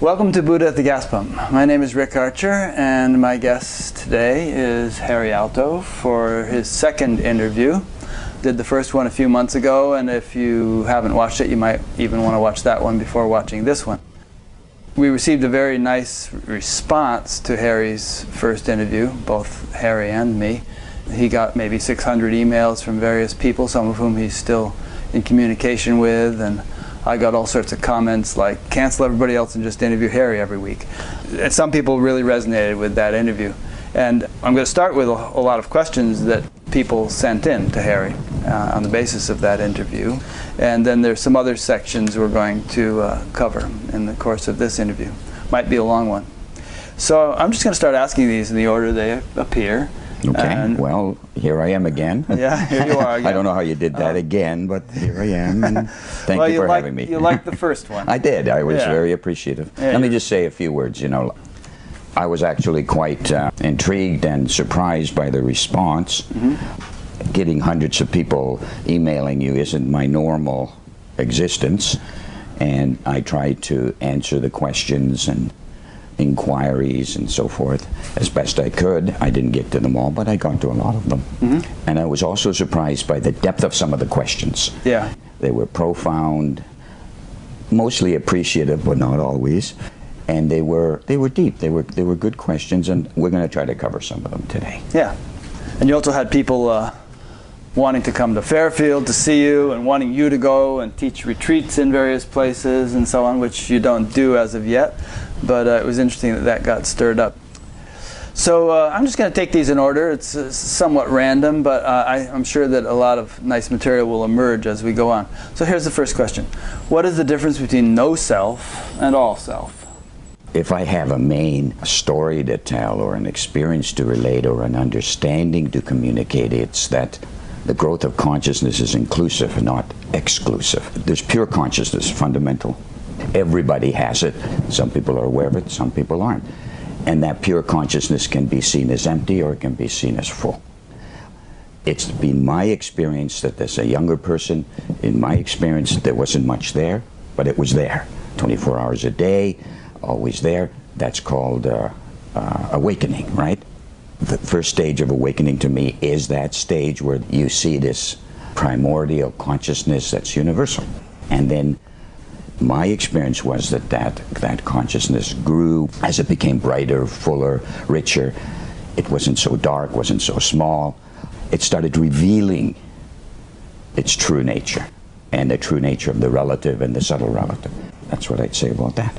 Welcome to Buddha at the Gas Pump. My name is Rick Archer, and my guest today is Harry Alto for his second interview. Did the first one a few months ago, and if you haven't watched it, you might even want to watch that one before watching this one. We received a very nice response to Harry's first interview, both Harry and me. He got maybe 600 emails from various people, some of whom he's still in communication with, and I got all sorts of comments like, cancel everybody else and just interview Harry every week. And some people really resonated with that interview. And I'm going to start with a, a lot of questions that people sent in to Harry uh, on the basis of that interview. And then there's some other sections we're going to uh, cover in the course of this interview. Might be a long one. So I'm just going to start asking these in the order they appear. Okay. And- well, here I am again. Yeah, here you are Again. I don't know how you did that Uh, again, but here I am. And thank well, you for liked, having me. You liked the first one. I did. I was Yeah. very appreciative. Yeah, Let me just say a few words. You know, I was actually quite uh, intrigued and surprised by the response. Mm-hmm. Getting hundreds of people emailing you isn't my normal existence, and I tried to answer the questions and inquiries and so forth as best I could. I didn't get to them all, but I got to a lot of them. Mm-hmm. And I was also surprised by the depth of some of the questions. Yeah. They were profound, mostly appreciative, but not always. And they were they were deep. They were they were good questions, and we're going to try to cover some of them today. Yeah. And you also had people uh, wanting to come to Fairfield to see you and wanting you to go and teach retreats in various places and so on, which you don't do as of yet. But uh, it was interesting that that got stirred up. So uh, I'm just going to take these in order. It's uh, somewhat random, but uh, I, I'm sure that a lot of nice material will emerge as we go on. So here's the first question What is the difference between no self and all self? If I have a main story to tell, or an experience to relate, or an understanding to communicate, it's that the growth of consciousness is inclusive, not exclusive. There's pure consciousness, fundamental. Everybody has it. Some people are aware of it, some people aren't. And that pure consciousness can be seen as empty or it can be seen as full. It's been my experience that as a younger person, in my experience, there wasn't much there, but it was there. 24 hours a day, always there. That's called uh, uh, awakening, right? The first stage of awakening to me is that stage where you see this primordial consciousness that's universal. And then my experience was that, that that consciousness grew as it became brighter, fuller, richer. It wasn't so dark, wasn't so small. It started revealing its true nature and the true nature of the relative and the subtle relative. That's what I'd say about that.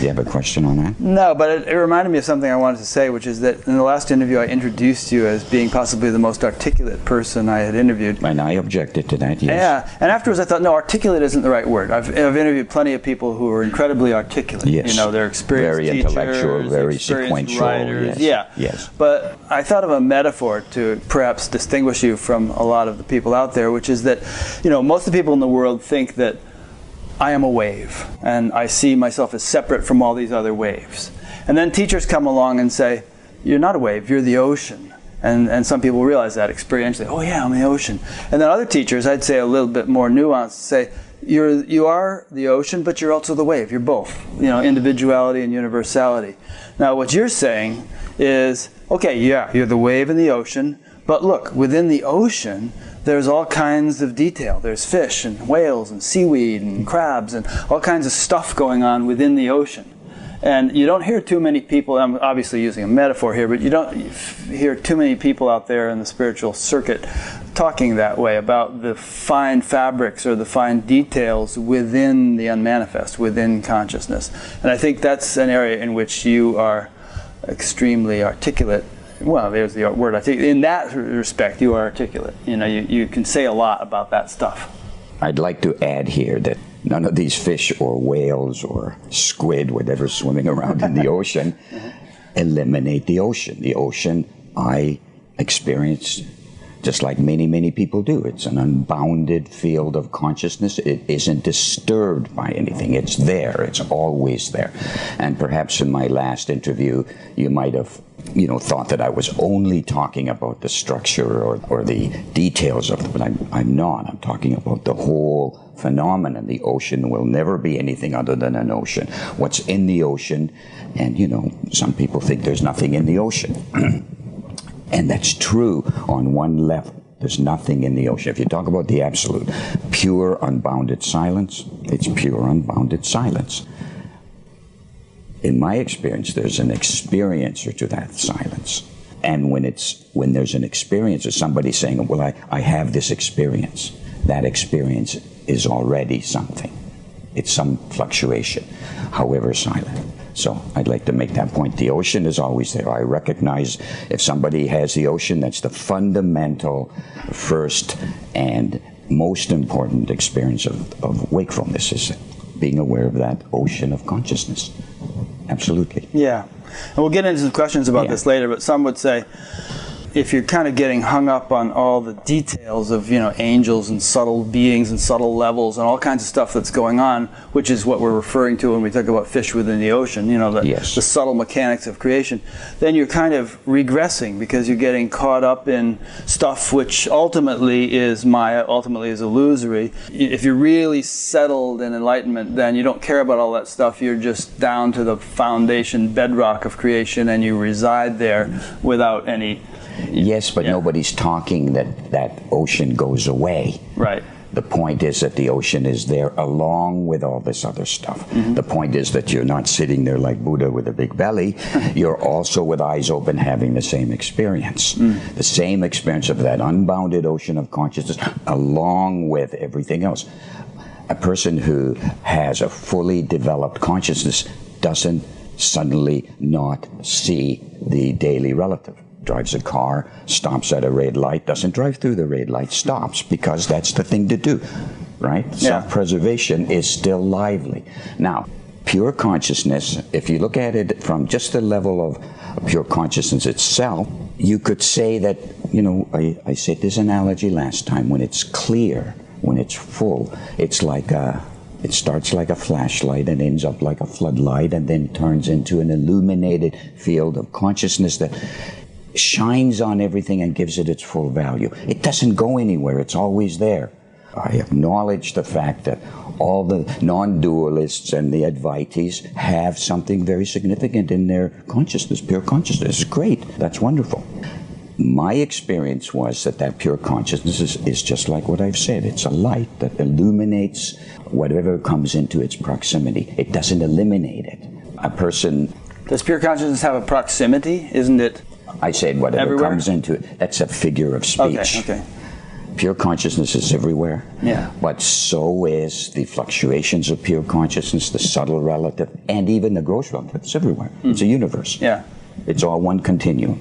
Do you have a question on that? No, but it, it reminded me of something I wanted to say, which is that in the last interview I introduced you as being possibly the most articulate person I had interviewed. And I objected to that, yes. Yeah, and afterwards I thought, no, articulate isn't the right word. I've, I've interviewed plenty of people who are incredibly articulate. Yes. You know, they're experienced Very teachers, intellectual, very sequential, writers. yes, Yeah. yes. But I thought of a metaphor to perhaps distinguish you from a lot of the people out there, which is that, you know, most of the people in the world think that I am a wave, and I see myself as separate from all these other waves. And then teachers come along and say, You're not a wave, you're the ocean. And, and some people realize that experientially. Oh, yeah, I'm the ocean. And then other teachers, I'd say a little bit more nuanced, say, you're, you are the ocean, but you're also the wave. You're both, you know, individuality and universality. Now, what you're saying is, okay, yeah, you're the wave and the ocean, but look, within the ocean, there's all kinds of detail. There's fish and whales and seaweed and crabs and all kinds of stuff going on within the ocean. And you don't hear too many people, I'm obviously using a metaphor here, but you don't hear too many people out there in the spiritual circuit talking that way about the fine fabrics or the fine details within the unmanifest, within consciousness. And I think that's an area in which you are extremely articulate. Well, there's the word articulate. In that respect, you are articulate. You know, you, you can say a lot about that stuff. I'd like to add here that none of these fish or whales or squid, whatever's swimming around in the ocean, eliminate the ocean. The ocean I experience just like many, many people do. It's an unbounded field of consciousness. It isn't disturbed by anything. It's there. It's always there. And perhaps in my last interview, you might have, you know, thought that I was only talking about the structure or, or the details of it, but I'm, I'm not. I'm talking about the whole phenomenon. The ocean will never be anything other than an ocean. What's in the ocean, and you know, some people think there's nothing in the ocean. and that's true on one level. There's nothing in the ocean. If you talk about the absolute, pure, unbounded silence, it's pure, unbounded silence. In my experience, there's an experiencer to that silence. And when it's when there's an experience or somebody saying, Well, I, I have this experience, that experience is already something. It's some fluctuation, however silent. So I'd like to make that point. The ocean is always there. I recognize if somebody has the ocean, that's the fundamental first and most important experience of, of wakefulness is being aware of that ocean of consciousness. Absolutely. Yeah. And we'll get into some questions about yeah. this later, but some would say, if you're kind of getting hung up on all the details of you know angels and subtle beings and subtle levels and all kinds of stuff that's going on, which is what we're referring to when we talk about fish within the ocean, you know the, yes. the subtle mechanics of creation, then you're kind of regressing because you're getting caught up in stuff which ultimately is Maya, ultimately is illusory. If you're really settled in enlightenment, then you don't care about all that stuff. You're just down to the foundation bedrock of creation and you reside there without any Yes, but yeah. nobody's talking that that ocean goes away. Right. The point is that the ocean is there along with all this other stuff. Mm-hmm. The point is that you're not sitting there like Buddha with a big belly. you're also with eyes open having the same experience. Mm. The same experience of that unbounded ocean of consciousness along with everything else. A person who has a fully developed consciousness doesn't suddenly not see the daily relative drives a car, stops at a red light, doesn't drive through the red light, stops because that's the thing to do, right? Yeah. Self preservation is still lively. Now, pure consciousness, if you look at it from just the level of pure consciousness itself, you could say that, you know, I, I said this analogy last time when it's clear, when it's full, it's like a it starts like a flashlight and ends up like a floodlight and then turns into an illuminated field of consciousness that shines on everything and gives it its full value. It doesn't go anywhere, it's always there. I acknowledge the fact that all the non dualists and the Advaitis have something very significant in their consciousness, pure consciousness. It's great, that's wonderful. My experience was that that pure consciousness is, is just like what I've said. It's a light that illuminates whatever comes into its proximity. It doesn't eliminate it. A person. Does pure consciousness have a proximity? Isn't it I said whatever everywhere? comes into it. That's a figure of speech. Okay, okay. Pure consciousness is everywhere. Yeah. But so is the fluctuations of pure consciousness, the subtle relative, and even the gross relative. It's everywhere. Mm. It's a universe. Yeah. It's all one continuum.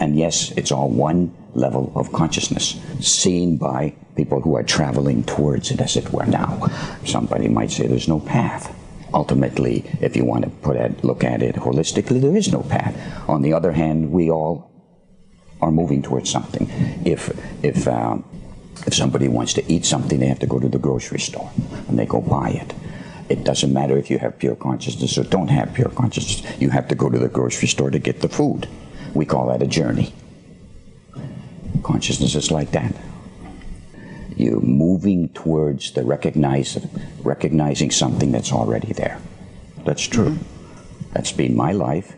And yes, it's all one level of consciousness seen by people who are traveling towards it, as it were. Now, somebody might say there's no path ultimately, if you want to put it, look at it holistically, there is no path. On the other hand, we all are moving towards something. If if um, if somebody wants to eat something, they have to go to the grocery store and they go buy it. It doesn't matter if you have pure consciousness or don't have pure consciousness. You have to go to the grocery store to get the food. We call that a journey. Consciousness is like that you moving towards the recognize, recognizing something that's already there. That's true. Mm-hmm. That's been my life.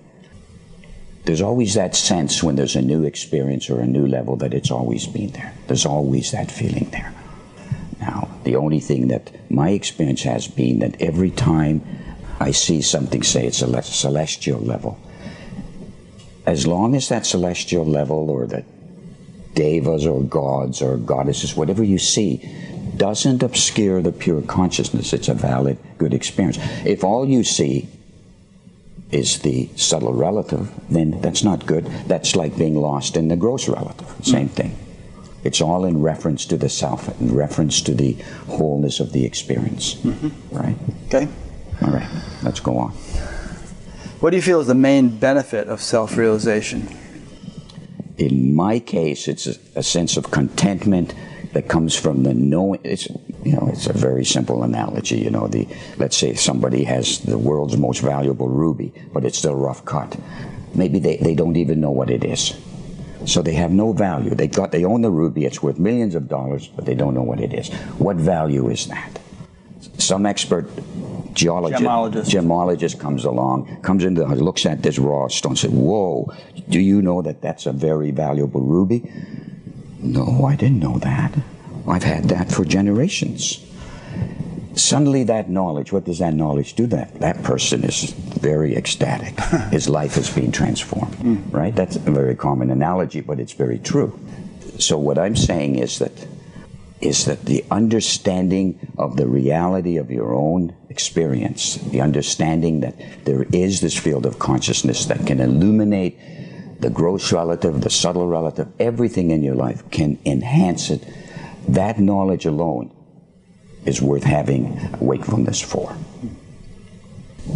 There's always that sense when there's a new experience or a new level that it's always been there. There's always that feeling there. Now, the only thing that my experience has been that every time I see something, say it's a celestial level, as long as that celestial level or that devas or gods or goddesses, whatever you see, doesn't obscure the pure consciousness. It's a valid, good experience. If all you see is the subtle relative, then that's not good. That's like being lost in the gross relative. Same mm thing. It's all in reference to the self, in reference to the wholeness of the experience. Mm-hmm. Right? Okay. All right. Let's go on. What do you feel is the main benefit of self realization? In my case, it's a, a, sense of contentment that comes from the knowing. It's you know, it's a very simple analogy. You know, the let's say somebody has the world's most valuable ruby, but it's still rough cut. Maybe they, they don't even know what it is. So they have no value. They got they own the ruby. It's worth millions of dollars, but they don't know what it is. What value is that? Some expert geologist, Gemologist. gemologist comes along, comes into the house, looks at this raw stone, says, "Whoa! Do you know that that's a very valuable ruby?" No, I didn't know that. I've had that for generations. Suddenly, that knowledge, what does that knowledge do? That that person is very ecstatic. His life is being transformed, hmm. right? That's a very common analogy, but it's very true. So, what I'm saying is that is that the understanding of the reality of your own experience, the understanding that there is this field of consciousness that can illuminate the gross relative, the subtle relative, everything in your life can enhance it. That knowledge alone is worth having wakefulness for.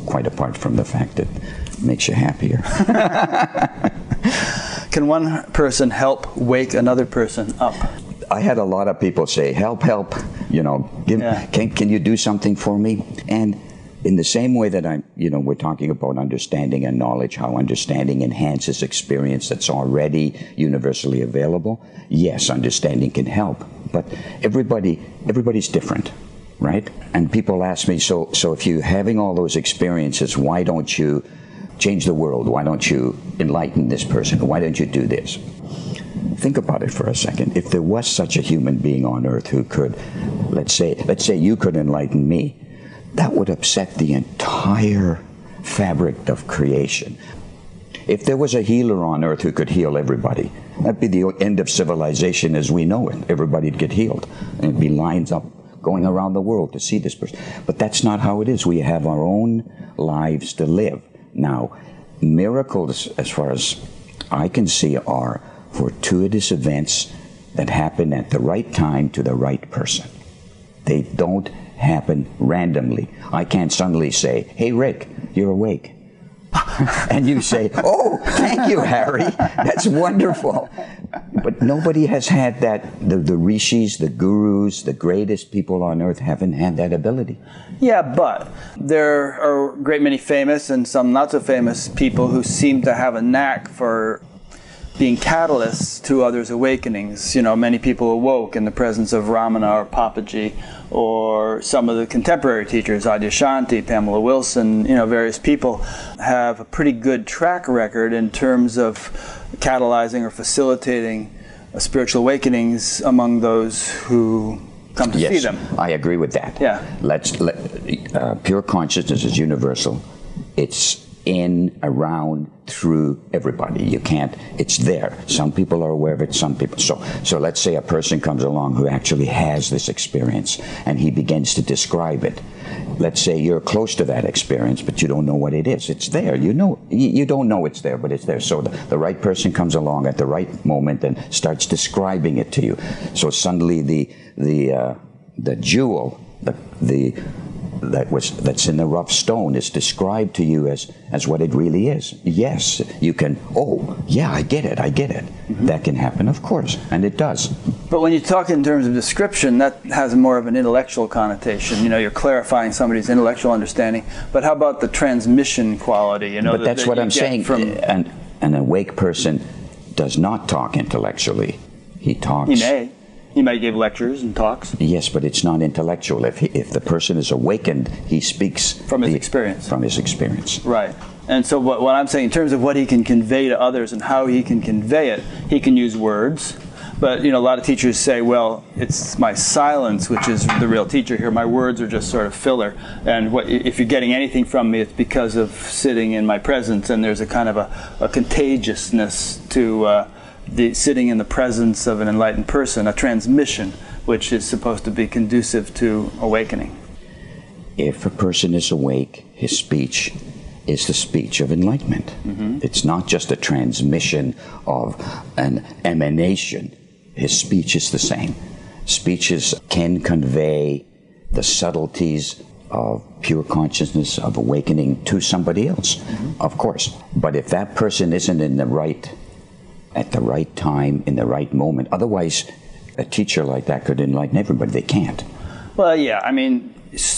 Quite apart from the fact that it makes you happier. Can one person help wake another person up? I had a lot of people say, "Help, help!" You know, give, Yeah. can can you do something for me? And in the same way that I'm, you know, we're talking about understanding and knowledge, how understanding enhances experience that's already universally available. Yes, understanding can help, but everybody everybody's different, right? And people ask me, so so if you're having all those experiences, why don't you change the world? Why don't you enlighten this person? Why don't you do this? Think about it for a second. If there was such a human being on earth who could, let's say, let's say you could enlighten me, that would upset the entire fabric of creation. If there was a healer on earth who could heal everybody, that'd be the end of civilization as we know it. Everybody'd get healed. And it'd be lines up going around the world to see this person. But that's not how it is. We have our own lives to live. Now, miracles, as far as I can see, are fortuitous events that happen at the right time to the right person. They don't happen randomly. I can't suddenly say, Hey, Rick, you're awake. and you say, Oh, thank you, Harry. That's wonderful. But nobody has had that. The, the rishis, the gurus, the greatest people on earth haven't had that ability. Yeah, but there are a great many famous and some not so famous people who seem to have a knack for being catalysts to others' awakenings. You know, many people awoke in the presence of Ramana or Papaji, or some of the contemporary teachers, Adyashanti, Pamela Wilson, you know, various people have a pretty good track record in terms of catalyzing or facilitating spiritual awakenings among those who come to see Yes, them. I agree with that. Yeah. Let's let, uh, pure consciousness is universal. It's in, around, through everybody. You can't. It's there. Some people are aware of it. Some people. So, so let's say a person comes along who actually has this experience, and he begins to describe it. Let's say you're close to that experience, but you don't know what it is. It's there. You know. You, don't know it's there, but it's there. So the, the right person comes along at the right moment and starts describing it to you. So suddenly the the uh, the jewel, the the that was that's in the rough stone is described to you as as what it really is. Yes, you can. Oh, yeah, I get it. I get it. Mm-hmm. That can happen, of course, and it does. But when you talk in terms of description, that has more of an intellectual connotation. You know, you're clarifying somebody's intellectual understanding. But how about the transmission quality? You know, But that- that's that what I'm saying. From An an awake person does not talk intellectually. He talks. he may, he may give lectures and talks Yes, but it's not intellectual. If he, if the person is awakened, he speaks From his the- experience. From his experience. right. And so what, what I'm saying in terms of what he can convey to others and how he can convey it, he can use words. But you know, a lot of teachers say, "Well, it's my silence which is the real teacher here. My words are just sort of filler. And what, if you're getting anything from me, it's because of sitting in my presence. And there's a kind of a, a contagiousness to uh, the sitting in the presence of an enlightened person, a transmission, which is supposed to be conducive to awakening. If a person is awake, his speech is the speech of enlightenment. Mm-hmm. It's not just a transmission of an emanation. His speech is the same. Speeches can convey the subtleties of pure consciousness, of awakening to somebody else, mm-hmm. of course. But if that person isn't in the right, at the right time, in the right moment, otherwise, a teacher like that could enlighten everybody. They can't. Well, yeah. I mean,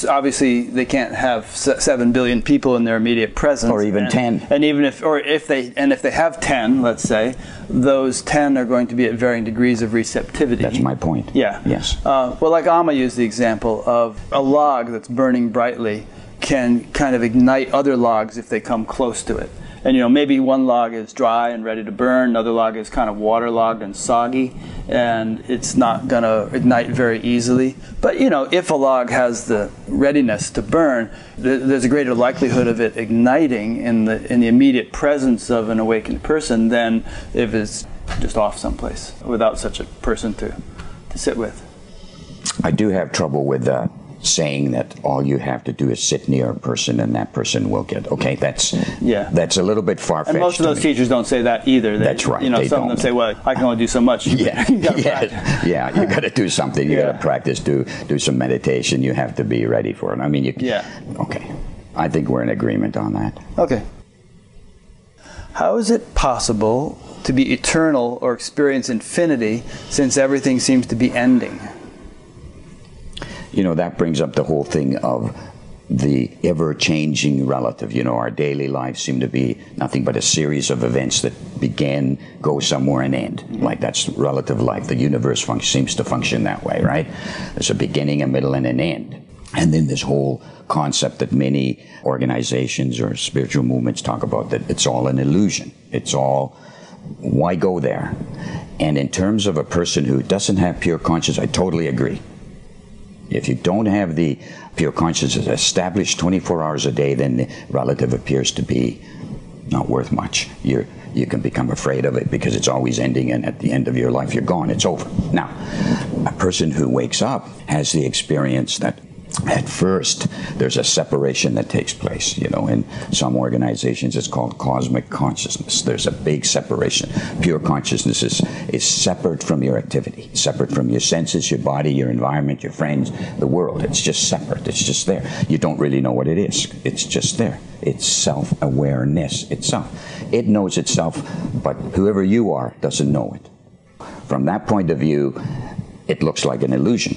obviously they can't have seven billion people in their immediate presence, Or even and, 10. and even if, or if they, and if they have ten, let's say, those ten are going to be at varying degrees of receptivity. That's my point. Yeah. Yes. Uh, well, like Amma used the example of a log that's burning brightly can kind of ignite other logs if they come close to it. And you know, maybe one log is dry and ready to burn, another log is kind of waterlogged and soggy, and it's not going to ignite very easily. But you know, if a log has the readiness to burn, th- there's a greater likelihood of it igniting in the in the immediate presence of an awakened person than if it's just off someplace without such a person to to sit with. I do have trouble with uh, saying that all you have to do is sit near a person and that person will get. Okay, that's Yeah. That's a little bit far fetched. And most of those teachers don't say that either. They, That's right, You know, they some of them say, "Well, I can only do so much." Yeah, You yeah, yeah. You got to do something. You got to practice. Do do some meditation. You have to be ready for it. I mean, you. Yeah. Okay, I think we're in agreement on that. Okay. How is it possible to be eternal or experience infinity since everything seems to be ending? You know, that brings up the whole thing of the ever changing relative. You know, our daily lives seem to be nothing but a series of events that begin, go somewhere, and end. Like that's relative life. The universe func- seems to function that way, right? There's a beginning, a middle, and an end. And then this whole concept that many organizations or spiritual movements talk about that it's all an illusion. It's all why go there? And in terms of a person who doesn't have pure conscience, I totally agree. If you don't have the pure consciousness established 24 hours a day, then the relative appears to be not worth much. You're, you can become afraid of it because it's always ending, and at the end of your life, you're gone. It's over. Now, a person who wakes up has the experience that at first there's a separation that takes place you know in some organizations it's called cosmic consciousness. There's a big separation. Pure consciousness is, is separate from your activity separate from your senses your body your environment your friends the world. It's just separate. It's just there. You don't really know what it is. It's just there. It's self-awareness itself. It knows itself but whoever you are doesn't know it. From that point of view it looks like an illusion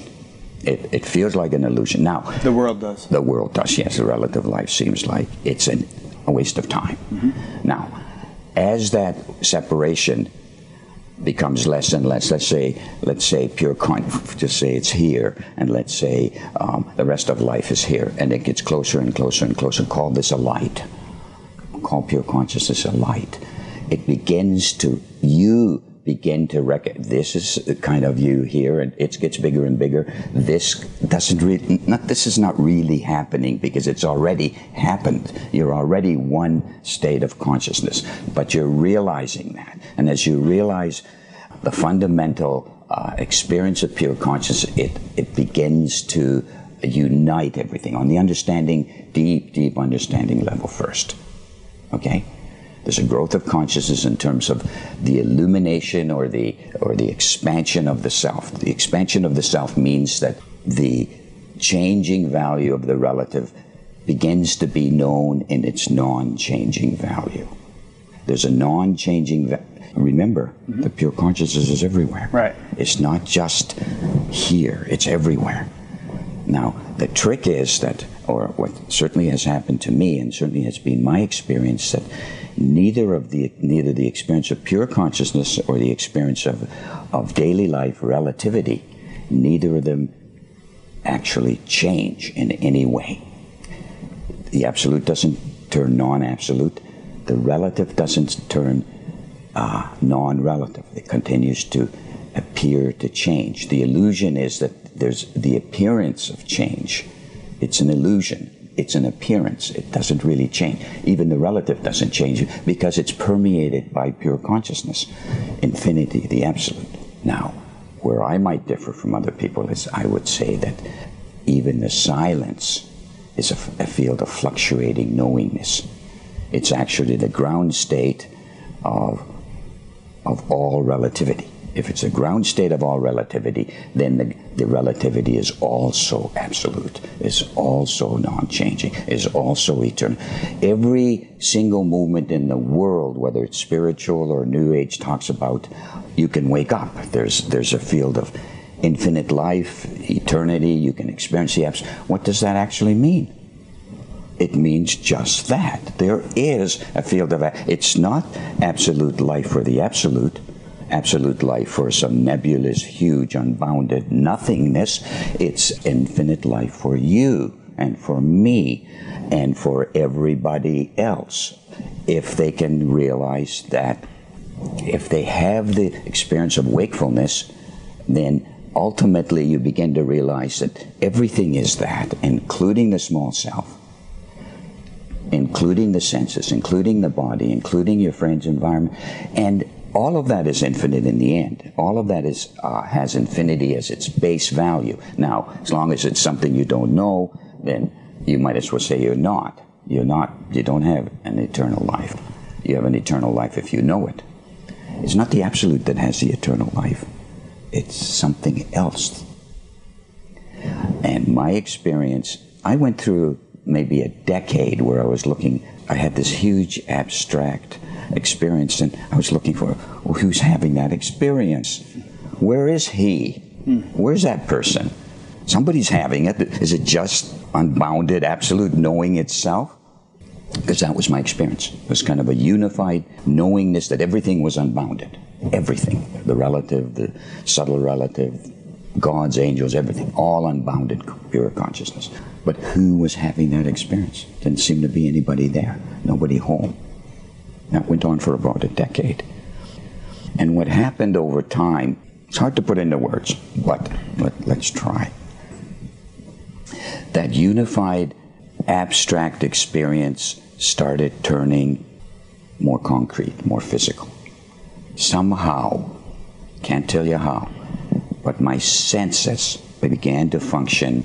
it, it feels like an illusion. Now, The world does. the world does, yes. The relative life seems like it's an, a waste of time. Now, as that separation becomes less and less, let's say, let's say pure con, just say it's here, and let's say um, the rest of life is here, and it gets closer and closer and closer. Call this a light. Call pure consciousness a light. It begins to you begin to recognize this is the kind of you here and it gets bigger and bigger. This doesn't really not this is not really happening because it's already happened. You're already one state of consciousness but you're realizing that. And as you realize the fundamental uh, experience of pure consciousness it it begins to unite everything on the understanding deep deep understanding level first. Okay there's a growth of consciousness in terms of the illumination or the or the expansion of the self. The expansion of the self means that the changing value of the relative begins to be known in its non-changing value. There's a non-changing va- remember mm-hmm. the pure consciousness is everywhere. Right. It's not just here, it's everywhere. Now, the trick is that, or what certainly has happened to me, and certainly has been my experience, that neither of the neither the experience of pure consciousness or the experience of of daily life relativity, neither of them actually change in any way. The absolute doesn't turn non-absolute. The relative doesn't turn uh, non-relative. It continues to appear to change. The illusion is that there's the appearance of change. It's an illusion. It's an appearance. It doesn't really change. Even the relative doesn't change because it's permeated by pure consciousness, infinity, the absolute. Now, where I might differ from other people is I would say that even the silence is a, field of fluctuating knowingness. It's actually the ground state of of all relativity. If it's a ground state of all relativity, then the, the relativity is also absolute, is also non changing, is also eternal. Every single movement in the world, whether it's spiritual or New Age, talks about you can wake up. There's, there's a field of infinite life, eternity, you can experience the absolute. What does that actually mean? It means just that. There is a field of. It's not absolute life for the absolute, absolute life for some nebulous, huge, unbounded nothingness. It's infinite life for you and for me and for everybody else. If they can realize that, if they have the experience of wakefulness, then ultimately you begin to realize that everything is that, including the small self, including the senses, including the body, including your friend's environment, and all of that is infinite in the end. All of that is uh, has infinity as its base value. Now, as long as it's something you don't know, then you might as well say you're not. You're not. You don't have an eternal life. You have an eternal life if you know it. It's not the absolute that has the eternal life. It's something else. And my experience, I went through maybe a decade where I was looking. I had this huge abstract experience, and I was looking for well, who's having that experience. Where is he? Where's that person? Somebody's having it. Is it just unbounded, absolute knowing itself? Because that was my experience. It was kind of a unified knowingness that everything was unbounded. Everything. The relative, the subtle relative, gods, angels, everything. All unbounded, pure consciousness. But who was having that experience? Didn't seem to be anybody there. Nobody home. That went on for about a decade. And what happened over time, it's hard to put into words, but let, let's try that unified abstract experience started turning more concrete, more physical. Somehow, can't tell you how, but my senses began to function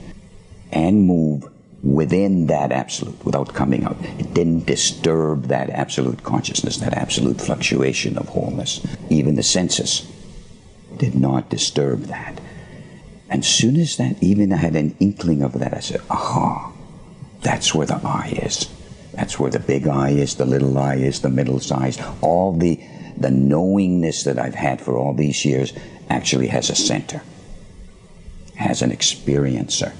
and move within that absolute without coming out. It didn't disturb that absolute consciousness, that absolute fluctuation of wholeness. Even the senses did not disturb that. And soon as that, even I had an inkling of that, I said, aha, that's where the I is. That's where the big I is, the little I is, the middle size. All the, the knowingness that I've had for all these years actually has a center, has an experiencer.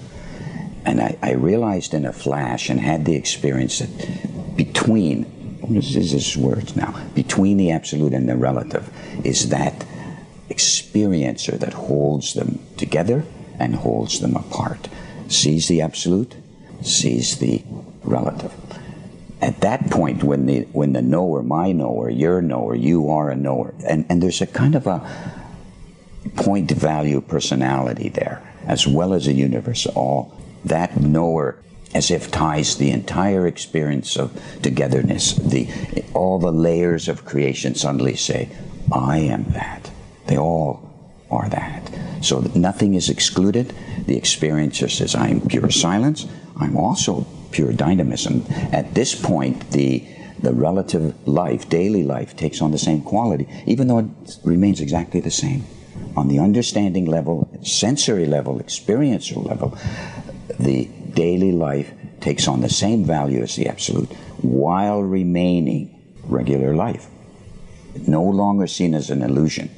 And I, I realized in a flash and had the experience that between, this is his words now, between the absolute and the relative is that experiencer that holds them together and holds them apart. Sees the absolute, sees the relative. At that point, when the when the knower, my knower, your knower, you are a knower, and, and there's a kind of a point value personality there, as well as a universe. All that knower as if ties the entire experience of togetherness. The all the layers of creation suddenly say, I am that. They all are that. So that nothing is excluded. The experiencer says, I'm pure silence. I'm also pure dynamism. At this point, the the relative life, daily life, takes on the same quality, even though it remains exactly the same. On the understanding level, sensory level, experiential level, the daily life takes on the same value as the absolute while remaining regular life. No longer seen as an illusion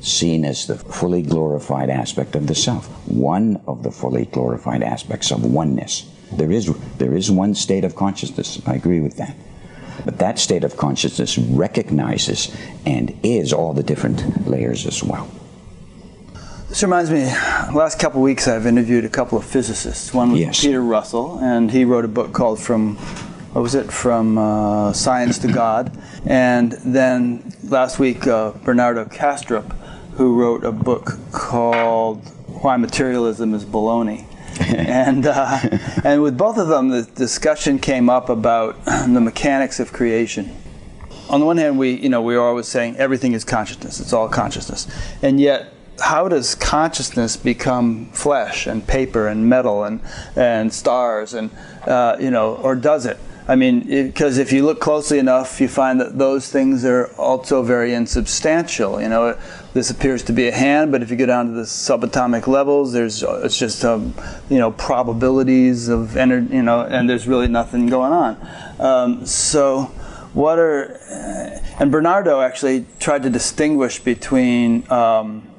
seen as the fully glorified aspect of the self, one of the fully glorified aspects of oneness. There is, there is one state of consciousness, I agree with that. But that state of consciousness recognizes and is all the different layers as well. This reminds me, last couple of weeks I've interviewed a couple of physicists. One was Yes. Peter Russell, and he wrote a book called From, what was it, From uh, Science to God. And then last week, uh, Bernardo Kastrup, who wrote a book called Why Materialism is Baloney. and uh, and with both of them, the discussion came up about the mechanics of creation. On the one hand, we you know we are always saying everything is consciousness; it's all consciousness, and yet how does consciousness become flesh and paper and metal and and stars and uh, you know, or does it? I mean, because if you look closely enough, you find that those things are also very insubstantial. You know, this appears to be a hand, but if you go down to the subatomic levels, there's it's just um, you know probabilities of energy. You know, and there's really nothing going on. Um, so, what are and Bernardo actually tried to distinguish between. Um,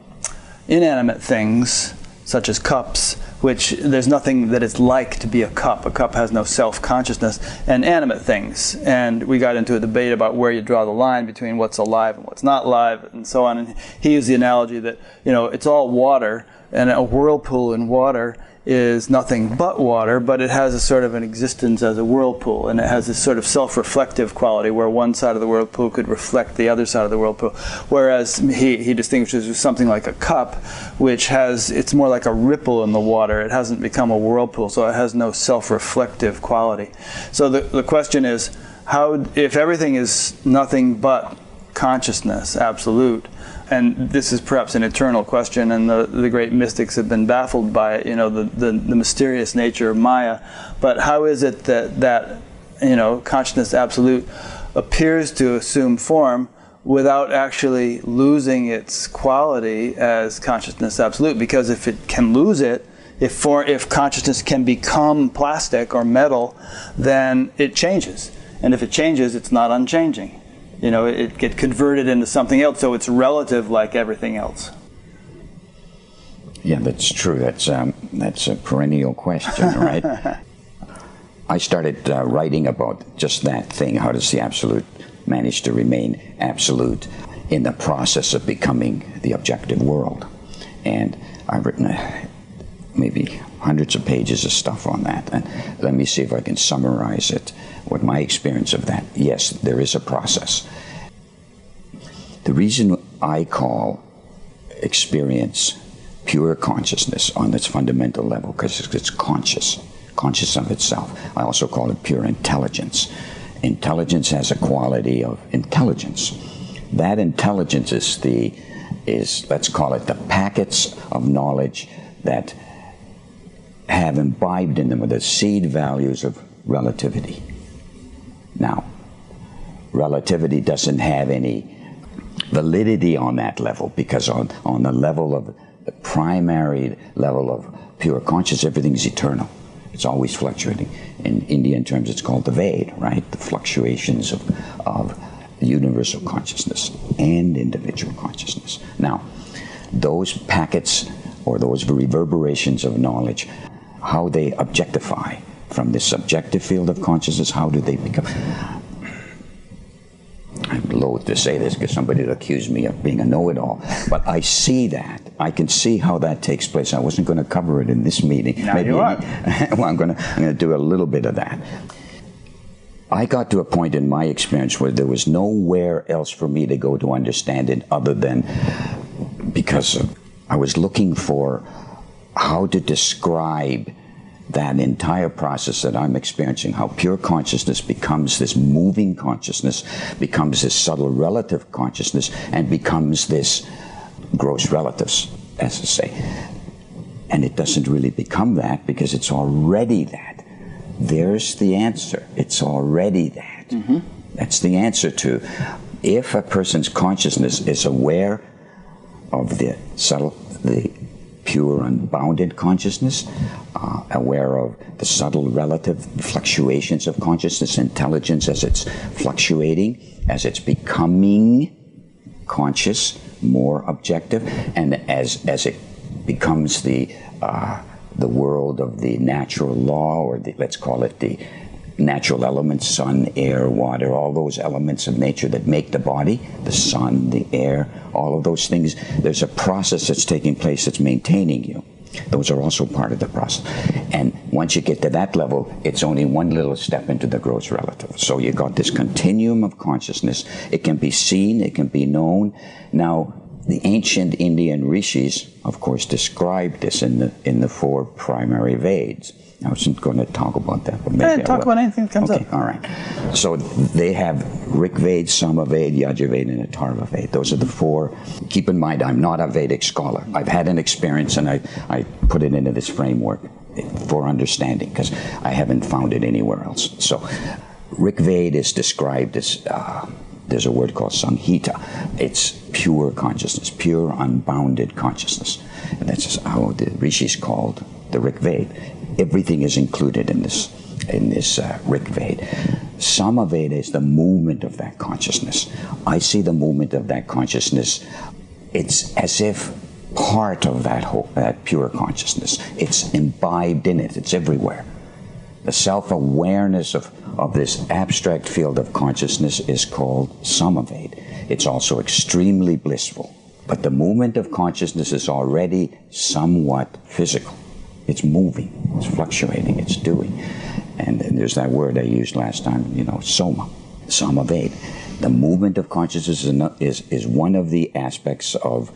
inanimate things, such as cups, which there's nothing that it's like to be a cup. A cup has no self consciousness, and animate things. And we got into a debate about where you draw the line between what's alive and what's not alive, and so on. And he used the analogy that, you know, it's all water, and a whirlpool in water is nothing but water, but it has a sort of an existence as a whirlpool, and it has this sort of self-reflective quality where one side of the whirlpool could reflect the other side of the whirlpool. Whereas he, he distinguishes with something like a cup, which has it's more like a ripple in the water. It hasn't become a whirlpool, so it has no self-reflective quality. So the, the question is, how if everything is nothing but consciousness, absolute, and this is perhaps an eternal question, and the, the great mystics have been baffled by it, you know, the, the, the mysterious nature of Maya. But how is it that, that, you know, consciousness absolute appears to assume form without actually losing its quality as consciousness absolute? Because if it can lose it, if, for, if consciousness can become plastic or metal, then it changes. And if it changes, it's not unchanging you know, it get converted into something else. So it's relative like everything else. Yeah, that's true. That's um, that's a perennial question, right? I started uh, writing about just that thing. How does the absolute manage to remain absolute in the process of becoming the objective world? And I've written a, maybe hundreds of pages of stuff on that. And let me see if I can summarize it with my experience of that. Yes, there is a process. The reason I call experience pure consciousness on its fundamental level, because it's conscious, conscious of itself. I also call it pure intelligence. Intelligence has a quality of intelligence. That intelligence is the is let's call it the packets of knowledge that have imbibed in them the seed values of relativity. Now, relativity doesn't have any validity on that level because on, on the level of the primary level of pure consciousness, everything is eternal. It's always fluctuating. In Indian terms, it's called the Ved, right? The fluctuations of, of universal consciousness and individual consciousness. Now, those packets or those reverberations of knowledge, how they objectify from the subjective field of consciousness, how do they become? I'm loath to say this because somebody would accuse me of being a know-it-all, but I see that. I can see how that takes place. I wasn't going to cover it in this meeting. Now Maybe you are. well, I'm going to I'm going to do a little bit of that. I got to a point in my experience where there was nowhere else for me to go to understand it other than because I was looking for how to describe that entire process that I'm experiencing, how pure consciousness becomes this moving consciousness, becomes this subtle relative consciousness, and becomes this gross relatives, as I say. And it doesn't really become that because it's already that. There's the answer. It's already that. Mm-hmm. That's the answer to if a person's consciousness is aware of the subtle, the pure, unbounded consciousness, uh, aware of the subtle relative fluctuations of consciousness, intelligence as it's fluctuating, as it's becoming conscious, more objective, and as, as it becomes the, uh, the world of the natural law, or the, let's call it the natural elements sun, air, water, all those elements of nature that make the body, the sun, the air, all of those things. There's a process that's taking place that's maintaining you. Those are also part of the process. And once you get to that level, it's only one little step into the gross relative. So you got this continuum of consciousness. It can be seen, it can be known. Now, the ancient Indian rishis, of course, described this in the in the four primary Veds. I wasn't going to talk about that, but maybe yeah, talk about anything that comes okay, up. All right. So they have Rig Ved, Samaved, Yajurved, and Atharva Ved. Those are the four. Keep in mind, I'm not a Vedic scholar. I've had an experience, and I, I put it into this framework for understanding because I haven't found it anywhere else. So Rig Ved is described as. Uh, there's a word called Samhita. It's pure consciousness, pure unbounded consciousness. And that's how the rishis called the Rig Ved everything is included in this in this uh, Rig Ved. Samaveda is the movement of that consciousness. I see the movement of that consciousness. It's as if part of that whole, that pure consciousness. It's imbibed in it. It's everywhere. The self-awareness of, of this abstract field of consciousness is called samaved. It's also extremely blissful. But the movement of consciousness is already somewhat physical. It's moving, it's fluctuating, it's doing. And, and there's that word I used last time, you know, soma, samaved. The movement of consciousness is, is, is one of the aspects of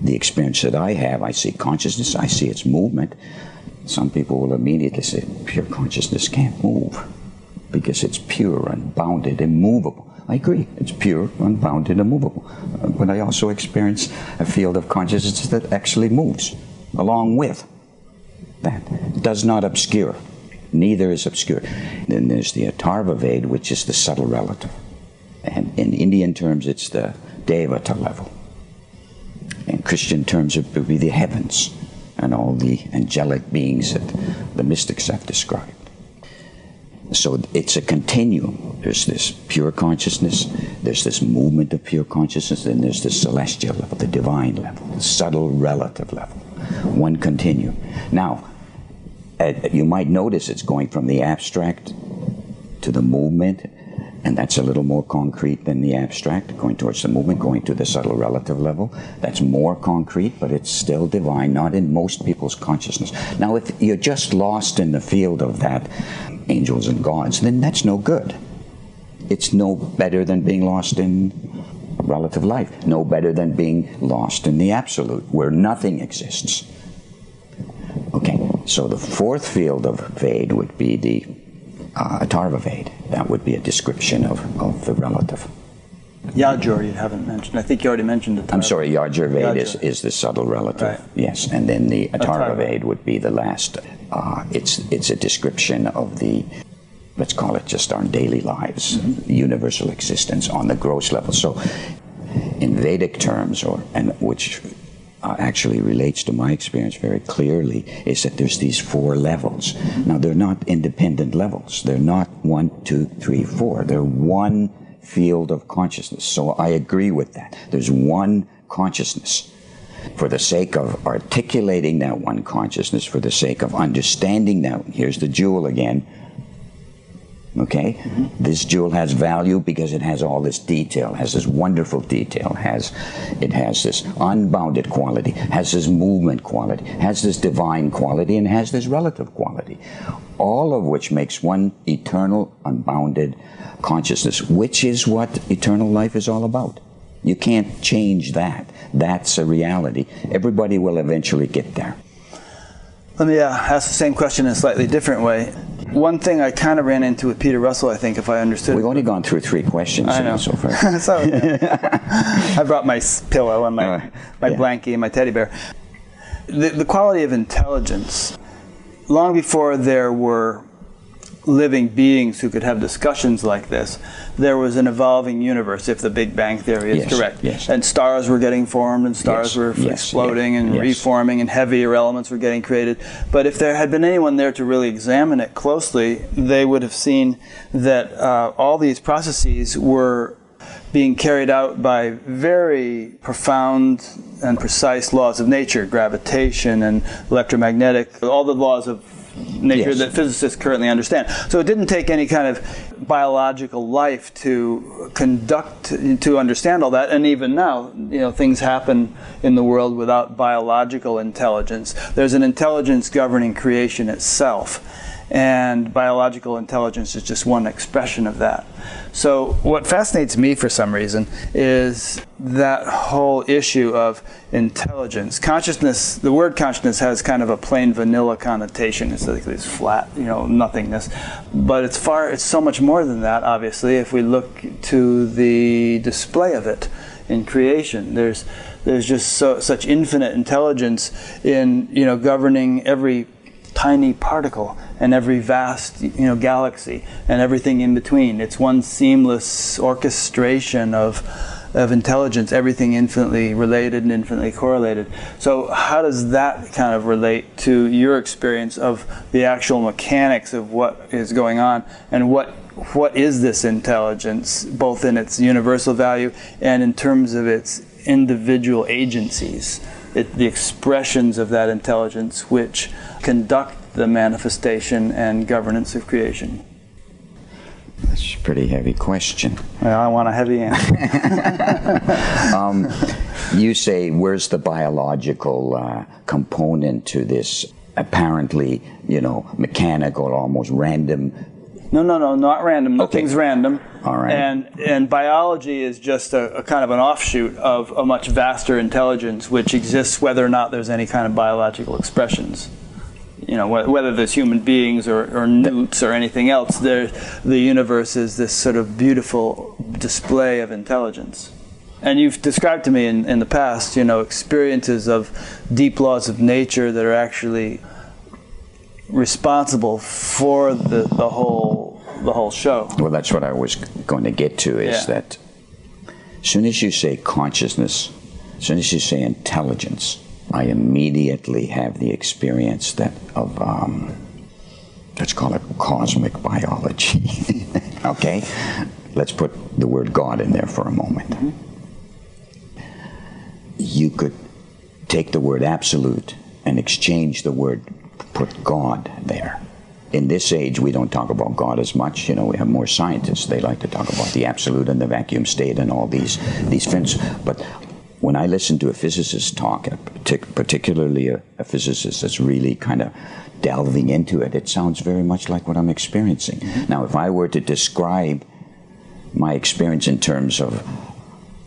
the experience that I have. I see consciousness, I see its movement. Some people will immediately say, pure consciousness can't move because it's pure, and unbounded, immovable. I agree, it's pure, unbounded, immovable. But I also experience a field of consciousness that actually moves along with that. Does not obscure. Neither is obscure. Then there's the Atharva Ved, which is the subtle relative. And in Indian terms, it's the Devata level. In Christian terms, it would be the heavens and all the angelic beings that the mystics have described. So it's a continuum. There's this pure consciousness, there's this movement of pure consciousness, then there's the celestial level, the divine level, the subtle relative level. One continuum. Now, uh, you might notice it's going from the abstract to the movement and that's a little more concrete than the abstract, going towards the movement, going to the subtle relative level. That's more concrete, but it's still divine, not in most people's consciousness. Now, if you're just lost in the field of that, angels and gods, then that's no good. It's no better than being lost in relative life, no better than being lost in the absolute, where nothing exists. Okay, so the fourth field of Ved would be the uh, Atharvaved. That would be a description of, of the relative. Yajur, you haven't mentioned. I think you already mentioned it. I'm sorry, Yajurved is, is the subtle relative. Right. Yes, and then the Atharva. Atharvaved would be the last. Uh, it's it's a description of the, let's call it just our daily lives, universal existence on the gross level. So, in Vedic terms, or and which uh, actually relates to my experience very clearly is that there's these four levels. Now, they're not independent levels. They're not one, two, three, four. They're one field of consciousness. So I agree with that. There's one consciousness. For the sake of articulating that one consciousness, for the sake of understanding that, here's the jewel again. Okay? This jewel has value because it has all this detail, has this wonderful detail, has it has this unbounded quality, has this movement quality, has this divine quality, and has this relative quality. All of which makes one eternal, unbounded consciousness, which is what eternal life is all about. You can't change that. That's a reality. Everybody will eventually get there. Let me uh, ask the same question in a slightly different way. One thing I kind of ran into with Peter Russell, I think, if I understood. We've only gone through three questions I know. so far. so. I brought my pillow and my, Uh, my yeah. blankie and my teddy bear. The, the quality of intelligence, long before there were living beings who could have discussions like this, there was an evolving universe, if the Big Bang Theory is Yes, correct. yes. And stars were getting formed, and stars Yes, were exploding and reforming, and heavier elements were getting created. But if there had been anyone there to really examine it closely, they would have seen that uh, all these processes were being carried out by very profound and precise laws of nature, gravitation and electromagnetic, all the laws of nature Yes. that physicists currently understand. So it didn't take any kind of biological life to conduct to understand all that. And even now, you know, things happen in the world without biological intelligence. There's an intelligence governing creation itself. And biological intelligence is just one expression of that. So, what fascinates me for some reason is that whole issue of intelligence. Consciousness, the word consciousness has kind of a plain vanilla connotation. It's like this flat, you know, nothingness. But it's far, it's so much more than that, obviously, if we look to the display of it in creation. There's, there's just so, such infinite intelligence in, you know, governing every tiny particle and every vast you know galaxy and everything in between. It's one seamless orchestration of of intelligence everything infinitely related and infinitely correlated. So how does that kind of relate to your experience of the actual mechanics of what is going on? And what what is this intelligence both in its universal value and in terms of its individual agencies it, the expressions of that intelligence which conduct the manifestation and governance of creation? That's a pretty heavy question. Well, I want a heavy answer. um, you say, where's the biological uh, component to this apparently, you know, mechanical, almost random? No, no, no, not random. Nothing's Okay. random. All right. And and biology is just a, a kind of an offshoot of a much vaster intelligence which exists whether or not there's any kind of biological expressions. You know, wh- whether there's human beings or, or newts or anything else, there, the universe is this sort of beautiful display of intelligence. And you've described to me in, in the past, you know, experiences of deep laws of nature that are actually responsible for the, the whole the whole show. Well, that's what I was going to get to is Yeah. that as soon as you say consciousness, as soon as you say intelligence, I immediately have the experience that of, um, let's call it cosmic biology. okay? Let's put the word God in there for a moment. You could take the word absolute and exchange the word, put God there. In this age, we don't talk about God as much. You know, we have more scientists. They like to talk about the absolute and the vacuum state and all these these things. But when I listen to a physicist talk, particularly a, a physicist that's really kind of delving into it, it sounds very much like what I'm experiencing. Mm-hmm. Now, if I were to describe my experience in terms of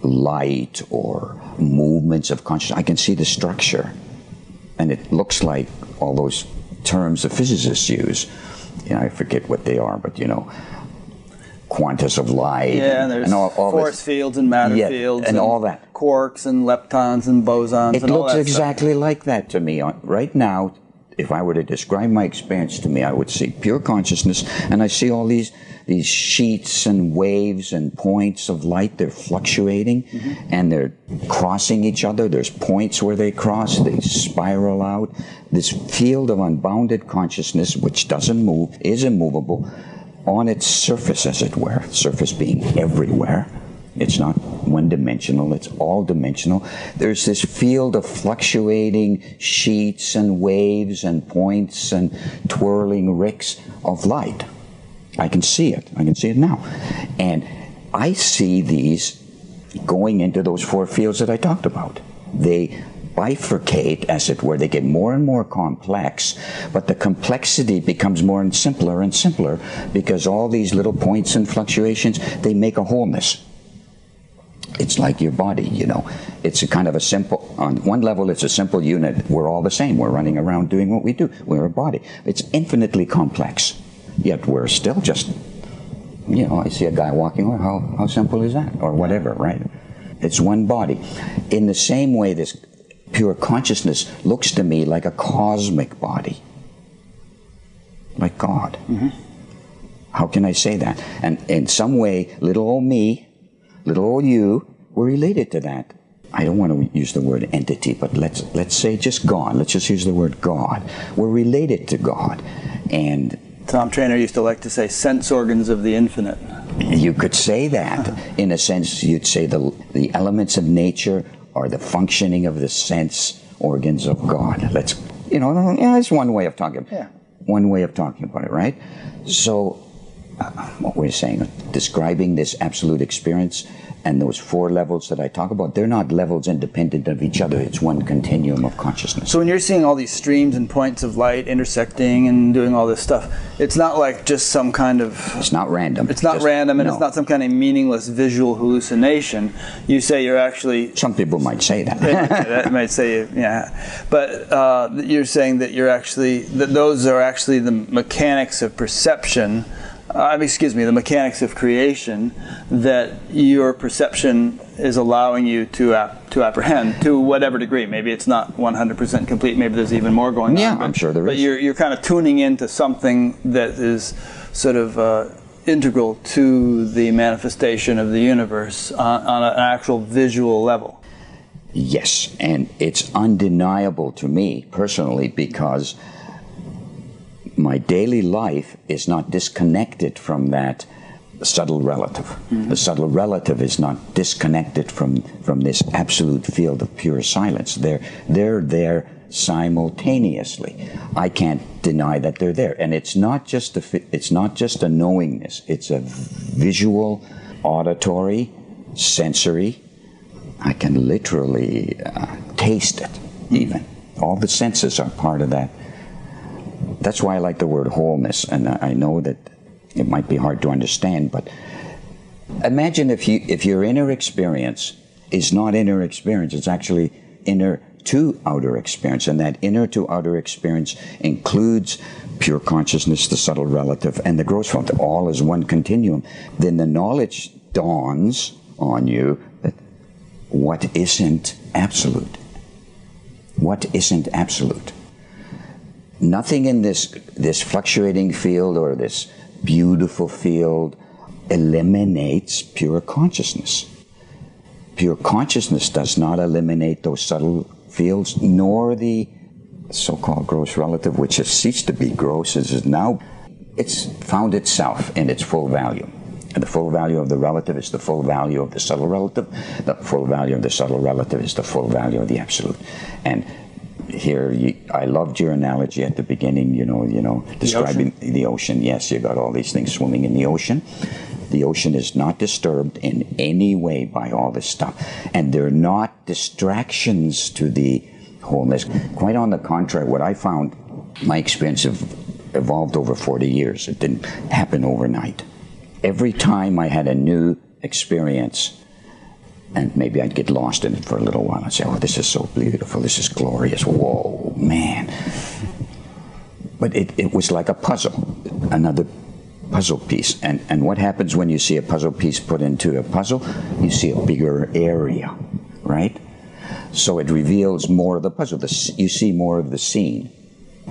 light or movements of consciousness, I can see the structure. And it looks like all those terms the physicists use. You know, I forget what they are, but you know, quantas of light. Yeah, and there's all, all force this. fields and matter Yeah, fields and all that. quarks and leptons and bosons. It and all looks that stuff. exactly like that to me. Uh, Right now, if I were to describe my experience to me, I would see pure consciousness, and I see all these these sheets and waves and points of light. They're fluctuating, mm-hmm. and they're crossing each other. There's points where they cross. They spiral out. This field of unbounded consciousness, which doesn't move, is immovable, on its surface, as it were. Surface being everywhere. It's not one dimensional, it's all dimensional. There's this field of fluctuating sheets and waves and points and twirling ricks of light. I can see it. I can see it now. And I see these going into those four fields that I talked about. They bifurcate, as it were. They get more and more complex, but the complexity becomes more and simpler and simpler because all these little points and fluctuations, they make a wholeness it's like your body, you know. It's a kind of a simple, on one level, it's a simple unit. We're all the same. We're running around doing what we do. We're a body. It's infinitely complex, yet we're still just, you know, I see a guy walking, how, how simple is that? Or whatever, right? It's one body. In the same way, this pure consciousness looks to me like a cosmic body, like God. Mm-hmm. How can I say that? And in some way, little old me, little old you, we're related to that. I don't want to use the word entity, but let's let's say just God. Let's just use the word God. We're related to God, and Tom Trainer used to like to say sense organs of the infinite. you could say that in a sense. You'd say the the elements of nature are the functioning of the sense organs of God. Let's you know, yeah, that's one way of talking. Yeah. One way of talking about it, right? So uh, what we're saying, describing this absolute experience and those four levels that I talk about, they're not levels independent of each other. It's one continuum of consciousness. So when you're seeing all these streams and points of light intersecting and doing all this stuff, it's not like just some kind of It's not random. it's not Just- random and no. it's not some kind of meaningless visual hallucination. You say you're actually Some people might say that. that might say yeah, but uh, you're saying that you're actually that those are actually the mechanics of perception. Uh, excuse me, the mechanics of creation that your perception is allowing you to ap- to apprehend to whatever degree. Maybe it's not 100% complete. Maybe there's even more going Yeah, on. Yeah, I'm sure there but is. you're you're kind of tuning into something that is sort of. Uh, integral to the manifestation of the universe on, on an actual visual level. Yes, and it's undeniable to me personally because my daily life is not disconnected from that subtle relative. Mm-hmm. The subtle relative is not disconnected from, from this absolute field of pure silence. They're, they're there simultaneously. I can't deny that they're there. And it's not just a, it's not just a knowingness, it's a visual, auditory, sensory. I can literally uh, taste it, even. All the senses are part of that. That's why I like the word wholeness. And I know that it might be hard to understand, but imagine if you if your inner experience is not inner experience, it's actually inner to outer experience, and that inner to outer experience includes pure consciousness, the subtle relative, and the gross relative, all as one continuum. Then the knowledge dawns on you that what isn't absolute. What isn't absolute? Nothing in this this fluctuating field or this beautiful field eliminates pure consciousness. Pure consciousness does not eliminate those subtle fields, nor the so-called gross relative, which has ceased to be gross, is now it's found itself in its full value. And the full value of the relative is the full value of the subtle relative. The full value of the subtle relative is the full value of the absolute. And here you, I loved your analogy at the beginning. You know, you know, describing the ocean. the ocean. Yes, you got all these things swimming in the ocean. The ocean is not disturbed in any way by all this stuff, and they're not distractions to the wholeness. Quite on the contrary, what I found, my experience have evolved over 40 years. It didn't happen overnight. Every time I had a new experience, and maybe I'd get lost in it for a little while and say, "Oh, this is so beautiful. This is glorious. Whoa, man!" But it, it was like a puzzle, another puzzle piece. And and what happens when you see a puzzle piece put into a puzzle? You see a bigger area, right? So it reveals more of the puzzle. The, you see more of the scene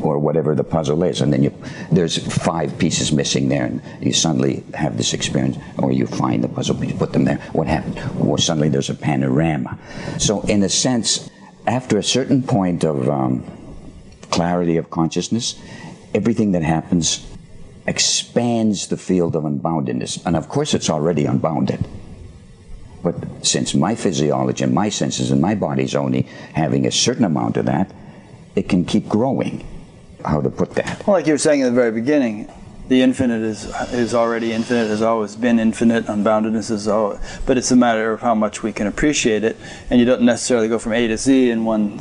or whatever the puzzle is, and then you there's five pieces missing there, and you suddenly have this experience, or you find the puzzle piece, put them there. What happened? Or suddenly there's a panorama. So in a sense, after a certain point of um, clarity of consciousness, everything that happens expands the field of unboundedness, and of course it's already unbounded. But since my physiology and my senses and my body is only having a certain amount of that, it can keep growing how to put that. Well, like you were saying at the very beginning, the infinite is is already infinite, has always been infinite. Unboundedness is all, but it's a matter of how much we can appreciate it. And you don't necessarily go from A to Z in one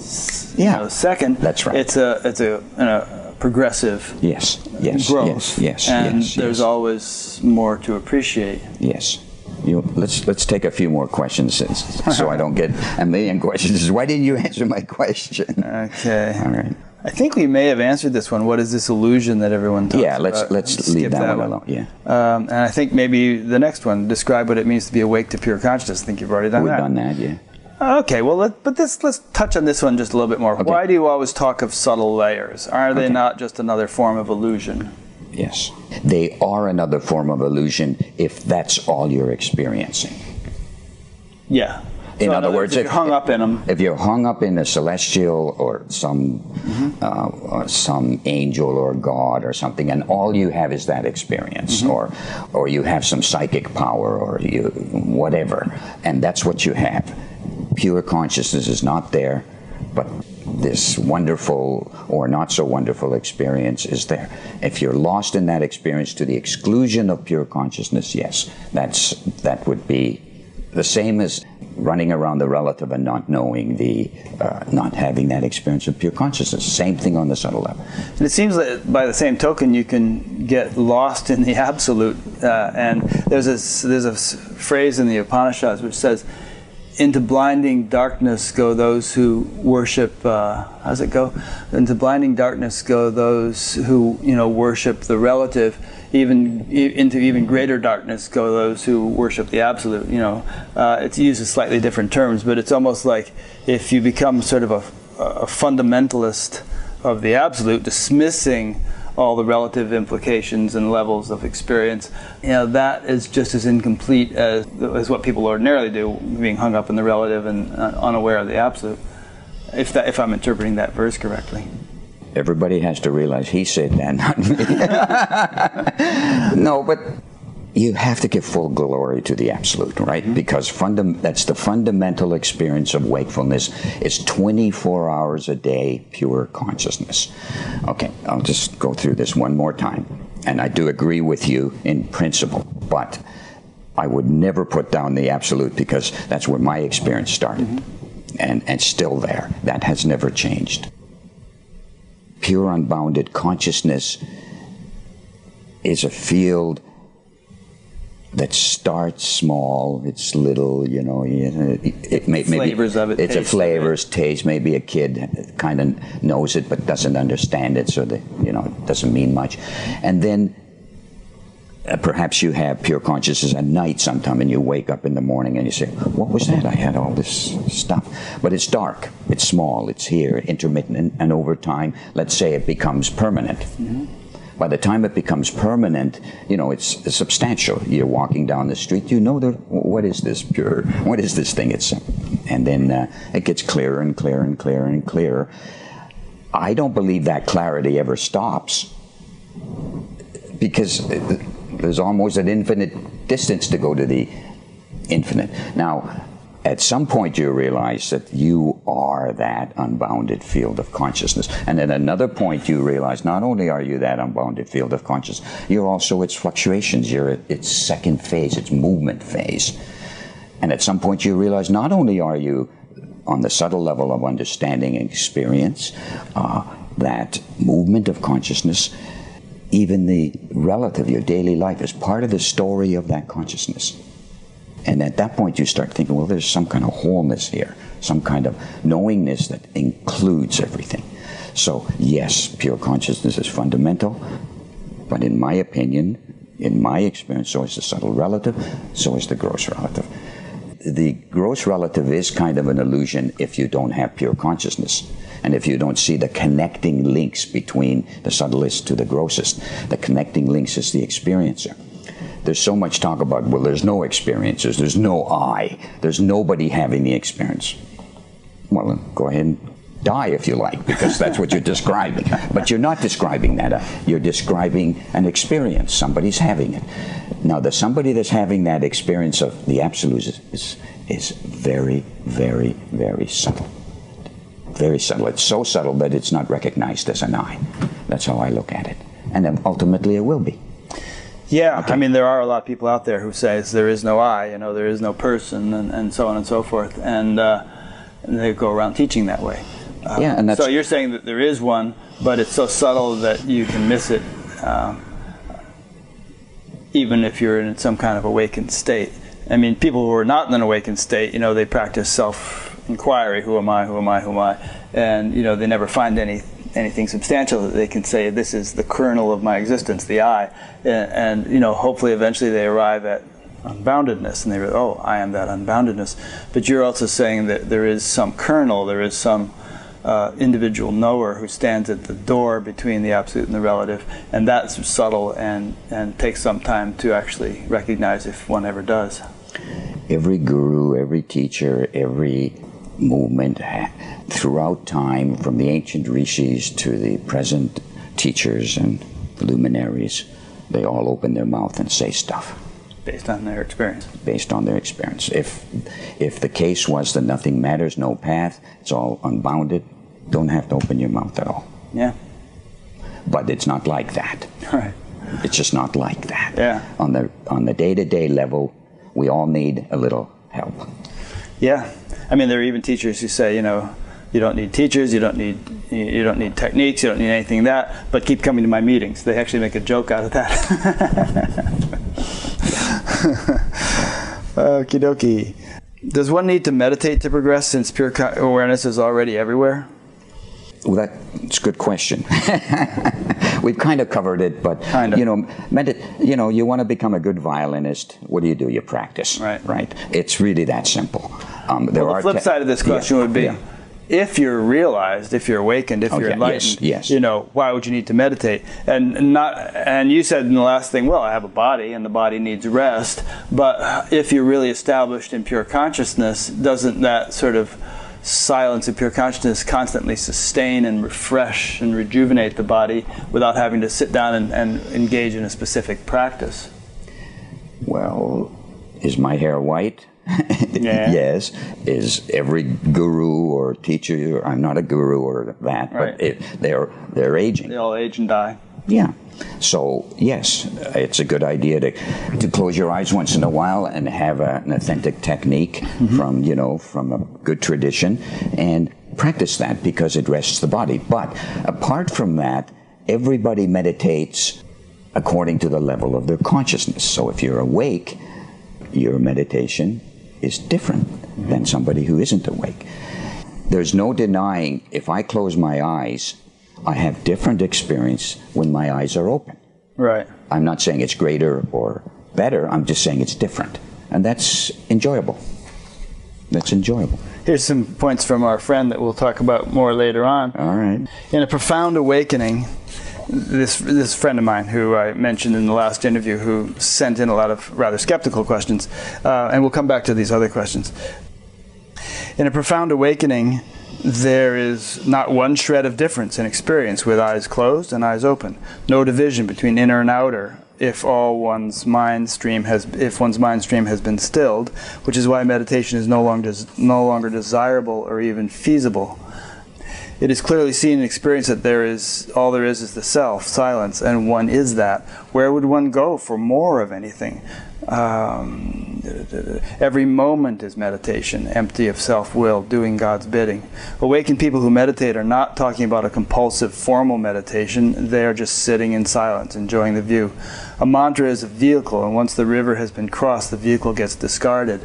yeah. know, second. That's right. It's a it's a, a progressive yes yes growth. yes yes and yes, there's yes. always more to appreciate. Yes. You, let's let's take a few more questions since, so I don't get a million questions. Why didn't you answer my question? Okay. All right. I think we may have answered this one. What is this illusion that everyone talks Yeah, let's about? let's leave that, that one alone. Yeah, Um, and I think maybe the next one, describe what it means to be awake to pure consciousness. I think you've already done that. we've done that. Yeah. Okay, well, let, but this, let's touch on this one just a little bit more. Okay. Why do you always talk of subtle layers? Are they Okay. not just another form of illusion? Yes, they are another form of illusion if that's all you're experiencing. Yeah. In So other words, if, you're hung up in them, If you're hung up in a celestial or some uh, or some angel or god or something, and all you have is that experience, or or you have some psychic power or you whatever, and that's what you have. Pure consciousness is not there, but this wonderful or not so wonderful experience is there. If you're lost in that experience to the exclusion of pure consciousness, yes, that's that would be the same as running around the relative and not knowing the, uh, not having that experience of pure consciousness. Same thing on the subtle level. and it seems that by the same token, you can get lost in the absolute. Uh, and there's a there's a phrase in the Upanishads which says, "Into blinding darkness go those who worship." Uh, how does it go? Into blinding darkness go those who you know worship the relative. Even into even greater darkness go those who worship the absolute. You know, uh, it's used in slightly different terms, but it's almost like if you become sort of a, a fundamentalist of the absolute, dismissing all the relative implications and levels of experience, you know, that is just as incomplete as, as what people ordinarily do, being hung up in the relative and uh, unaware of the absolute. If that, if I'm interpreting that verse correctly. Everybody has to realize he said that, not me. no, but you have to give full glory to the absolute, right? Mm-hmm. Because fundam- that's the fundamental experience of wakefulness. It's 24 hours a day, pure consciousness. Okay, I'll just go through this one more time. And I do agree with you in principle, but I would never put down the absolute because that's where my experience started. Mm-hmm. And, and still there. That has never changed. Pure unbounded consciousness is a field that starts small. It's little, you know. It, uh, it may, flavors maybe, of it. It's a flavors, taste. Maybe a kid kind of knows it but doesn't understand it, so that you know it doesn't mean much. And then uh, perhaps you have pure consciousness at night sometime, and you wake up in the morning and you say, "What was that? I had all this stuff." But it's dark. It's small. It's here, intermittent, and, and over time, let's say it becomes permanent. Mm-hmm by the time it becomes permanent, you know, it's substantial. You're walking down the street, you know, that, what is this pure? What is this thing? It's, and then uh, it gets clearer and clearer and clearer and clearer. I don't believe that clarity ever stops because there's almost an infinite distance to go to the infinite. Now, at some point you realize that you are that unbounded field of consciousness. And at another point you realize not only are you that unbounded field of consciousness, you're also its fluctuations, you're its second phase, its movement phase. And at some point you realize not only are you on the subtle level of understanding and experience, uh, that movement of consciousness, even the relative, your daily life, is part of the story of that consciousness. And at that point, you start thinking, well, there's some kind of wholeness here, some kind of knowingness that includes everything. So, yes, pure consciousness is fundamental, but in my opinion, in my experience, so is the subtle relative, so is the gross relative. The gross relative is kind of an illusion if you don't have pure consciousness. And if you don't see the connecting links between the subtlest to the grossest, the connecting links is the experiencer there's so much talk about, well, there's no experiences, there's no I, there's nobody having the experience. Well, go ahead and die if you like, because that's what you're describing. But you're not describing that. Uh, you're describing an experience. Somebody's having it. Now, the somebody that's having that experience of the absolute is, is, is very, very, very subtle. Very subtle. It's so subtle that it's not recognized as an I. That's how I look at it. And then ultimately it will be. Yeah, okay. I mean, there are a lot of people out there who say there is no I, you know, there is no person, and, and so on and so forth, and, uh, and they go around teaching that way. Uh, yeah, and that's so you're saying that there is one, but it's so subtle that you can miss it, uh, even if you're in some kind of awakened state. I mean, people who are not in an awakened state, you know, they practice self-inquiry: Who am I? Who am I? Who am I? And you know, they never find any anything substantial that they can say this is the kernel of my existence, the I, and, and you know hopefully eventually they arrive at unboundedness and they go, oh, I am that unboundedness. But you're also saying that there is some kernel, there is some uh, individual knower who stands at the door between the absolute and the relative, and that's subtle and, and takes some time to actually recognize if one ever does. Every guru, every teacher, every movement throughout time, from the ancient rishis to the present teachers and luminaries, they all open their mouth and say stuff. Based on their experience. Based on their experience. If, if the case was that nothing matters, no path, it's all unbounded, don't have to open your mouth at all. Yeah. But it's not like that. Right. It's just not like that. Yeah. On the on the day to day level, we all need a little help. Yeah. I mean, there are even teachers who say, you know, you don't need teachers, you don't need you don't need techniques, you don't need anything that, but keep coming to my meetings. They actually make a joke out of that. Okie dokie. Does one need to meditate to progress since pure awareness is already everywhere? Well, that's a good question. We've kind of covered it, but kind of. you know, you know, you want to become a good violinist. What do you do? You practice. Right. Right. It's really that simple. Um, well, the flip side of this question yeah, would be. Yeah. If you're realized, if you're awakened, if you're enlightened, yes, yes. you know, why would you need to meditate? And not, and you said in the last thing, well, I have a body, and the body needs rest. But if you're really established in pure consciousness, doesn't that sort of silence of pure consciousness constantly sustain and refresh and rejuvenate the body without having to sit down and, and engage in a specific practice? Well, is my hair white? Yeah. yes. Is every guru or teacher? I'm not a guru or that, Right. but it, they're they're aging. They all age and die. Yeah. So yes, it's a good idea to to close your eyes once in a while and have a, an authentic technique mm-hmm. from you know from a good tradition and practice that because it rests the body. But apart from that, everybody meditates according to the level of their consciousness. So if you're awake, your meditation is different than somebody who isn't awake. There's no denying if I close my eyes, I have different experience when my eyes are open. Right. I'm not saying it's greater or better, I'm just saying it's different. And that's enjoyable. That's enjoyable. Here's some points from our friend that we'll talk about more later on. All right. In a profound awakening, this this friend of mine who I mentioned in the last interview, who sent in a lot of rather skeptical questions, uh, and we'll come back to these other questions. In a profound awakening, there is not one shred of difference in experience with eyes closed and eyes open. No division between inner and outer. If all one's mind stream has, if one's mind stream has been stilled, which is why meditation is no longer no longer desirable or even feasible. It is clearly seen and experienced that there is all there is is the self, silence, and one is that. Where would one go for more of anything? Um, every moment is meditation, empty of self will, doing God's bidding. Awakened people who meditate are not talking about a compulsive formal meditation, they are just sitting in silence, enjoying the view. A mantra is a vehicle, and once the river has been crossed, the vehicle gets discarded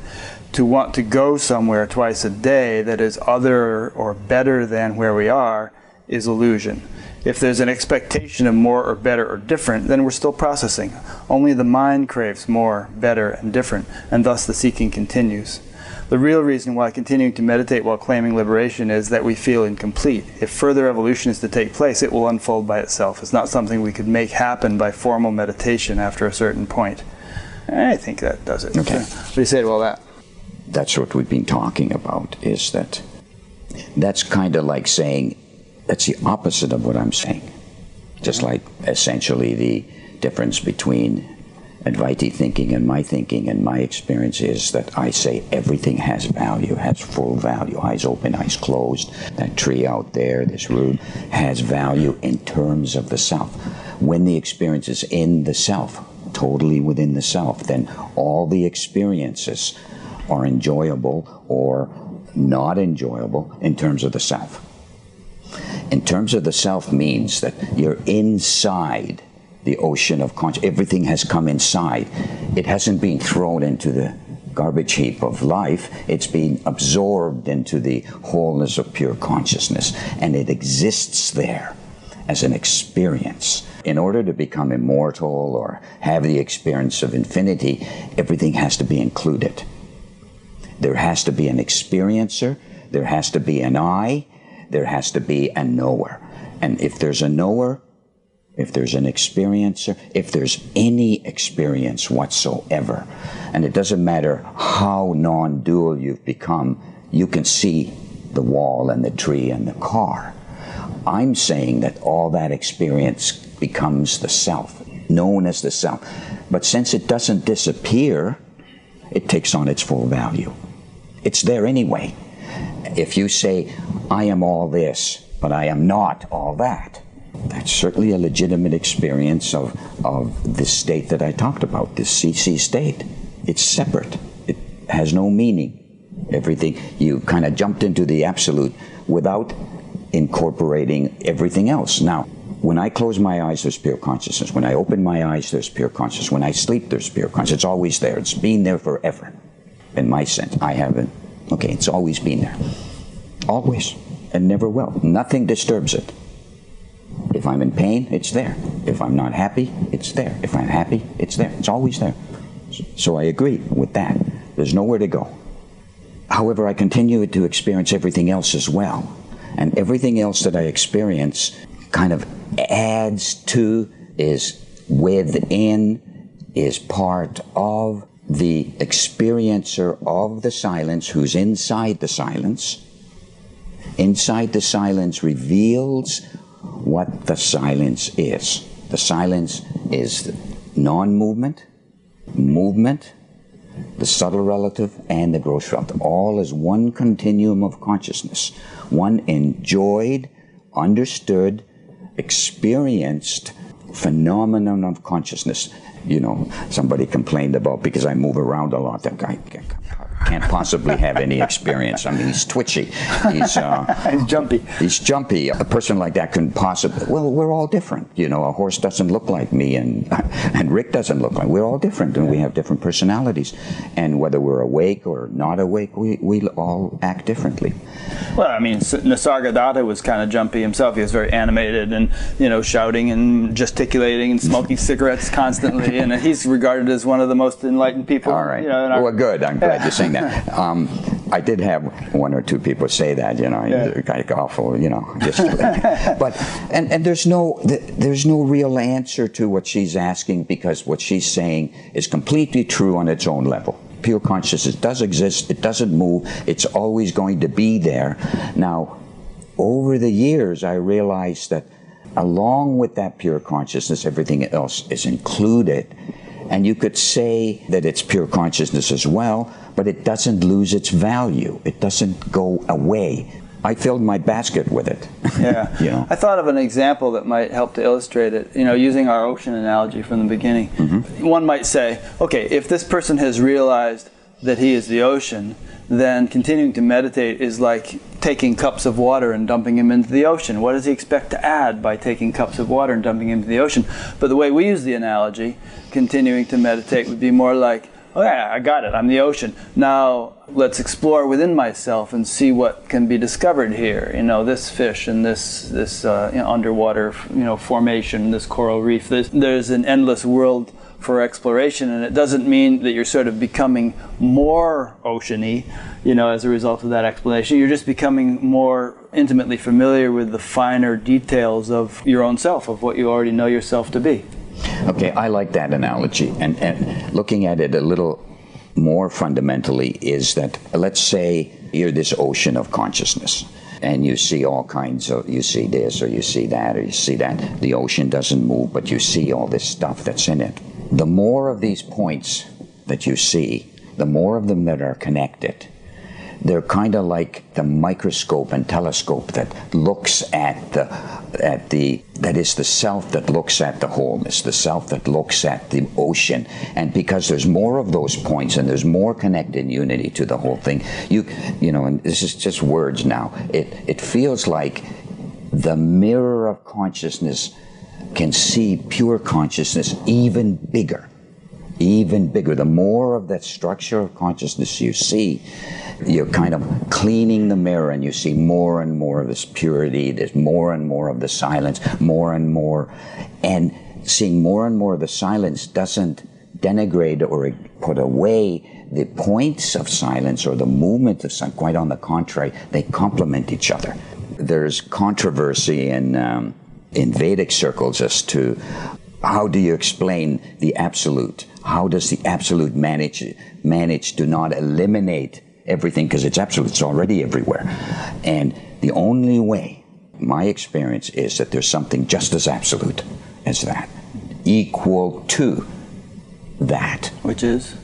to want to go somewhere twice a day that is other or better than where we are is illusion. If there's an expectation of more or better or different, then we're still processing. Only the mind craves more, better, and different, and thus the seeking continues. The real reason why continuing to meditate while claiming liberation is that we feel incomplete. If further evolution is to take place, it will unfold by itself. It's not something we could make happen by formal meditation after a certain point. I think that does it. Okay. What do you say to all that? That's what we've been talking about, is that that's kind of like saying, that's the opposite of what I'm saying. Just like essentially the difference between Advaiti thinking and my thinking and my experience is that I say everything has value, has full value. Eyes open, eyes closed. That tree out there, this root, has value in terms of the self. When the experience is in the self, totally within the self, then all the experiences are enjoyable or not enjoyable in terms of the self. In terms of the self means that you're inside the ocean of consciousness. Everything has come inside. It hasn't been thrown into the garbage heap of life. It's been absorbed into the wholeness of pure consciousness, and it exists there as an experience. In order to become immortal or have the experience of infinity, everything has to be included. There has to be an experiencer, there has to be an I, there has to be a knower. And if there's a knower, if there's an experiencer, if there's any experience whatsoever, and it doesn't matter how non dual you've become, you can see the wall and the tree and the car. I'm saying that all that experience becomes the self, known as the self. But since it doesn't disappear, it takes on its full value. It's there anyway. If you say, I am all this, but I am not all that, that's certainly a legitimate experience of, of this state that I talked about, this CC state. It's separate, it has no meaning. Everything, you kind of jumped into the absolute without incorporating everything else. Now, when I close my eyes, there's pure consciousness. When I open my eyes, there's pure consciousness. When I sleep, there's pure consciousness. It's always there. It's been there forever, in my sense. I haven't. Okay, it's always been there. Always. And never will. Nothing disturbs it. If I'm in pain, it's there. If I'm not happy, it's there. If I'm happy, it's there. It's always there. So I agree with that. There's nowhere to go. However, I continue to experience everything else as well. And everything else that I experience kind of adds to, is within, is part of the experiencer of the silence who's inside the silence. Inside the silence reveals what the silence is. The silence is non movement, movement, the subtle relative, and the gross relative, all as one continuum of consciousness, one enjoyed, understood, experienced phenomenon of consciousness. You know, somebody complained about because I move around a lot. That guy can't possibly have any experience. I mean, he's twitchy. He's, uh, he's jumpy. He's jumpy. A person like that couldn't possibly. Well, we're all different. You know, a horse doesn't look like me, and and Rick doesn't look like. We're all different, and we have different personalities. And whether we're awake or not awake, we we all act differently. Well, I mean, Nisargadatta was kind of jumpy himself. He was very animated and you know shouting and gesticulating and smoking cigarettes constantly, and he's regarded as one of the most enlightened people. All right. You know, our, well, good. I'm glad you're saying that. Um, I did have one or two people say that, you know, yeah. like awful, you know, just but and and there's no there's no real answer to what she's asking because what she's saying is completely true on its own level. Pure consciousness does exist. It doesn't move. It's always going to be there. Now, over the years, I realized that along with that pure consciousness, everything else is included. And you could say that it's pure consciousness as well, but it doesn't lose its value. It doesn't go away. I filled my basket with it. Yeah. you know? I thought of an example that might help to illustrate it. You know, using our ocean analogy from the beginning. Mm-hmm. One might say, okay, if this person has realized that he is the ocean, then continuing to meditate is like taking cups of water and dumping them into the ocean. What does he expect to add by taking cups of water and dumping them into the ocean? But the way we use the analogy, continuing to meditate would be more like, oh yeah, I got it. I'm the ocean. Now let's explore within myself and see what can be discovered here. You know, this fish and this this uh, you know, underwater you know formation, this coral reef. There's, there's an endless world for exploration, and it doesn't mean that you're sort of becoming more oceany, you know, as a result of that explanation. You're just becoming more intimately familiar with the finer details of your own self, of what you already know yourself to be. Okay, I like that analogy. And, and looking at it a little more fundamentally is that let's say you're this ocean of consciousness and you see all kinds of you see this or you see that or you see that the ocean doesn't move but you see all this stuff that's in it the more of these points that you see the more of them that are connected they're kind of like the microscope and telescope that looks at the at the that is the self that looks at the wholeness the self that looks at the ocean and because there's more of those points and there's more connected unity to the whole thing you you know and this is just words now it it feels like the mirror of consciousness can see pure consciousness even bigger even bigger. The more of that structure of consciousness you see, you're kind of cleaning the mirror and you see more and more of this purity, there's more and more of the silence, more and more. And seeing more and more of the silence doesn't denigrate or put away the points of silence or the movement of silence. Quite on the contrary, they complement each other. There's controversy in, um, in Vedic circles as to how do you explain the absolute? How does the absolute manage manage to not eliminate everything because it's absolute, it's already everywhere. And the only way, my experience is that there's something just as absolute as that, equal to that. Which is?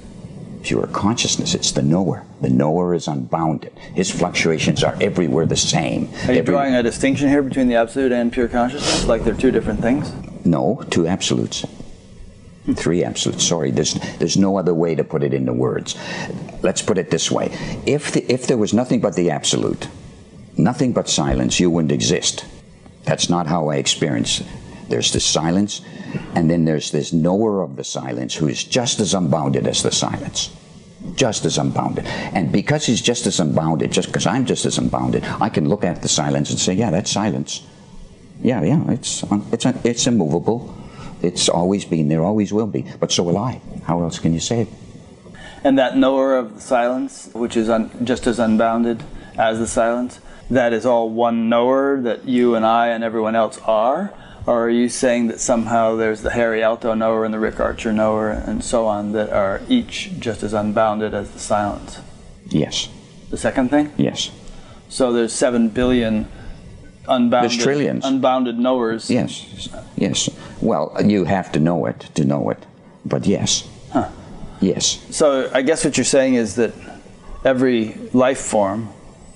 Pure consciousness. It's the knower. The knower is unbounded. His fluctuations are everywhere the same. Are you drawing a distinction here between the absolute and pure consciousness? Like they're two different things? No, two absolutes. Three absolutes. Sorry, there's there's no other way to put it into words. Let's put it this way: if the, if there was nothing but the absolute, nothing but silence, you wouldn't exist. That's not how I experience. It. There's the silence, and then there's this knower of the silence who is just as unbounded as the silence just as unbounded. And because he's just as unbounded, just because I'm just as unbounded, I can look at the silence and say, yeah, that's silence. Yeah, yeah, it's it's it's immovable. It's always been there, always will be. But so will I. How else can you say it? And that knower of the silence, which is un- just as unbounded as the silence, that is all one knower that you and I and everyone else are? Or are you saying that somehow there's the Harry Alto knower and the Rick Archer knower and so on that are each just as unbounded as the silence? Yes. The second thing? Yes. So there's seven billion unbounded, There's trillions. unbounded knowers. Yes, yes. Well, you have to know it to know it, but yes. Huh. Yes. So I guess what you're saying is that every life form,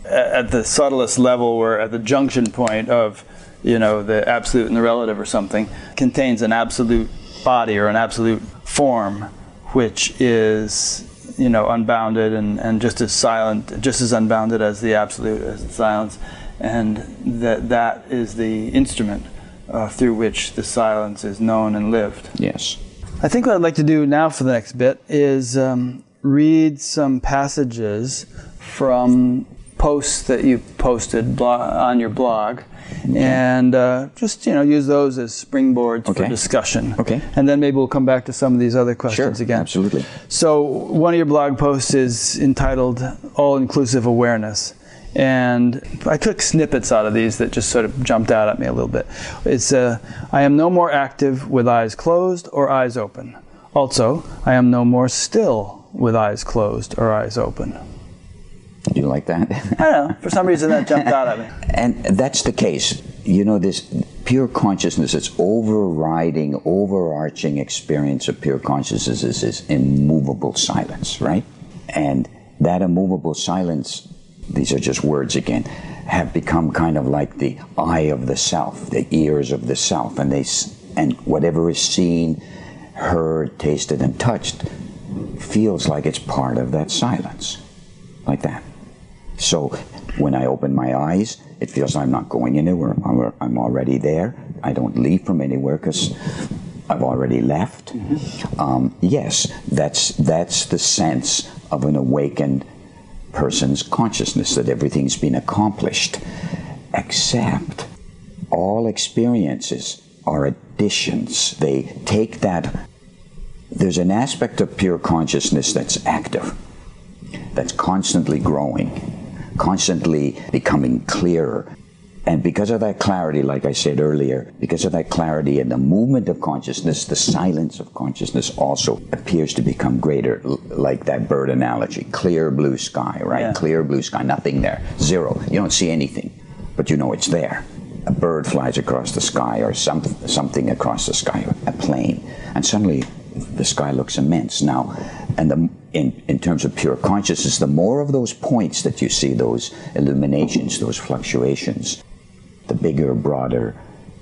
at the subtlest level, or at the junction point of, you know, the absolute and the relative or something, contains an absolute body or an absolute form, which is, you know, unbounded and, and just as silent, just as unbounded as the absolute as the silence, and that that is the instrument uh, through which the silence is known and lived. Yes. I think what I'd like to do now for the next bit is um, read some passages from posts that you posted blo- on your blog, and uh, just you know use those as springboards for discussion. Okay. And then maybe we'll come back to some of these other Sure. questions again. Absolutely. So one of your blog posts is entitled "All-Inclusive Awareness," and I took snippets out of these that just sort of jumped out at me a little bit. It's uh, "I am no more active with eyes closed or eyes open." Also, I am no more still with eyes closed or eyes open. Do you like that? I don't know. For some reason, that jumped out at me. And that's the case. You know, this pure consciousness, its overriding, overarching experience of pure consciousness is this immovable silence, right? And that immovable silence, these are just words again, have become kind of like the eye of the self, the ears of the self, and they and whatever is seen, heard, tasted, and touched feels like it's part of that silence, like that. So when I open my eyes, it feels I'm not going anywhere. I'm, already there. I don't leave from anywhere because I've already left. Um, yes, that's that's the sense of an awakened person's consciousness that everything's been accomplished, except all experiences are additions. They take that. There's an aspect of pure consciousness that's active that's constantly growing, constantly becoming clearer. And because of that clarity, like I said earlier, because of that clarity and the movement of consciousness, the silence of consciousness also appears to become greater, like that bird analogy. Clear blue sky, right? Yeah. Clear blue sky, nothing there, zero. You don't see anything, but you know it's there. A bird flies across the sky, or some, something across the sky, a plane, and suddenly the sky looks immense now. And the, in, in terms of pure consciousness, the more of those points that you see, those illuminations, those fluctuations, the bigger, broader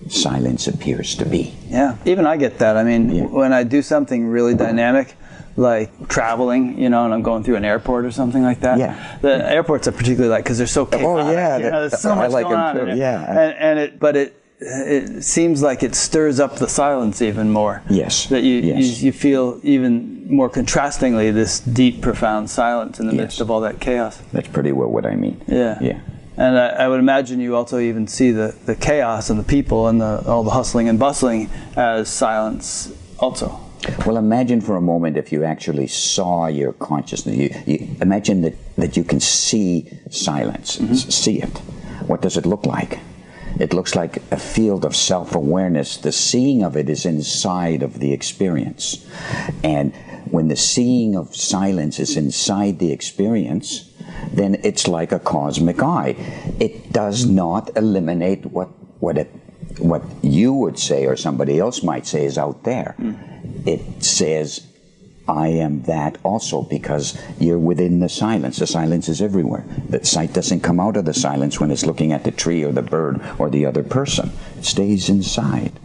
silence appears to be. Yeah, even I get that. I mean, Yeah. when I do something really dynamic, like traveling, you know, and I'm going through an airport or something like that. Yeah. The airports are particularly like because they're so oh, chaotic. Oh, yeah, you know, there's so I much like going them on. too, yeah. and, and it, but it it seems like it stirs up the silence even more. Yes, That you yes. you, you feel even more contrastingly this deep, profound silence in the Yes. midst of all that chaos. That's pretty well what I mean. Yeah. Yeah. And I, I would imagine you also even see the, the chaos and the people and the, all the hustling and bustling as silence also. Well, imagine for a moment if you actually saw your consciousness. You, you imagine that, that you can see silence, mm-hmm. s- see it. What does it look like? It looks like a field of self awareness. The seeing of it is inside of the experience. And when the seeing of silence is inside the experience, then it's like a cosmic eye. It does not eliminate what, what, it, what you would say or somebody else might say is out there. Hmm. It says, I am that also because you're within the silence. The silence is everywhere. The sight doesn't come out of the silence when it's looking at the tree or the bird or the other person. It stays inside,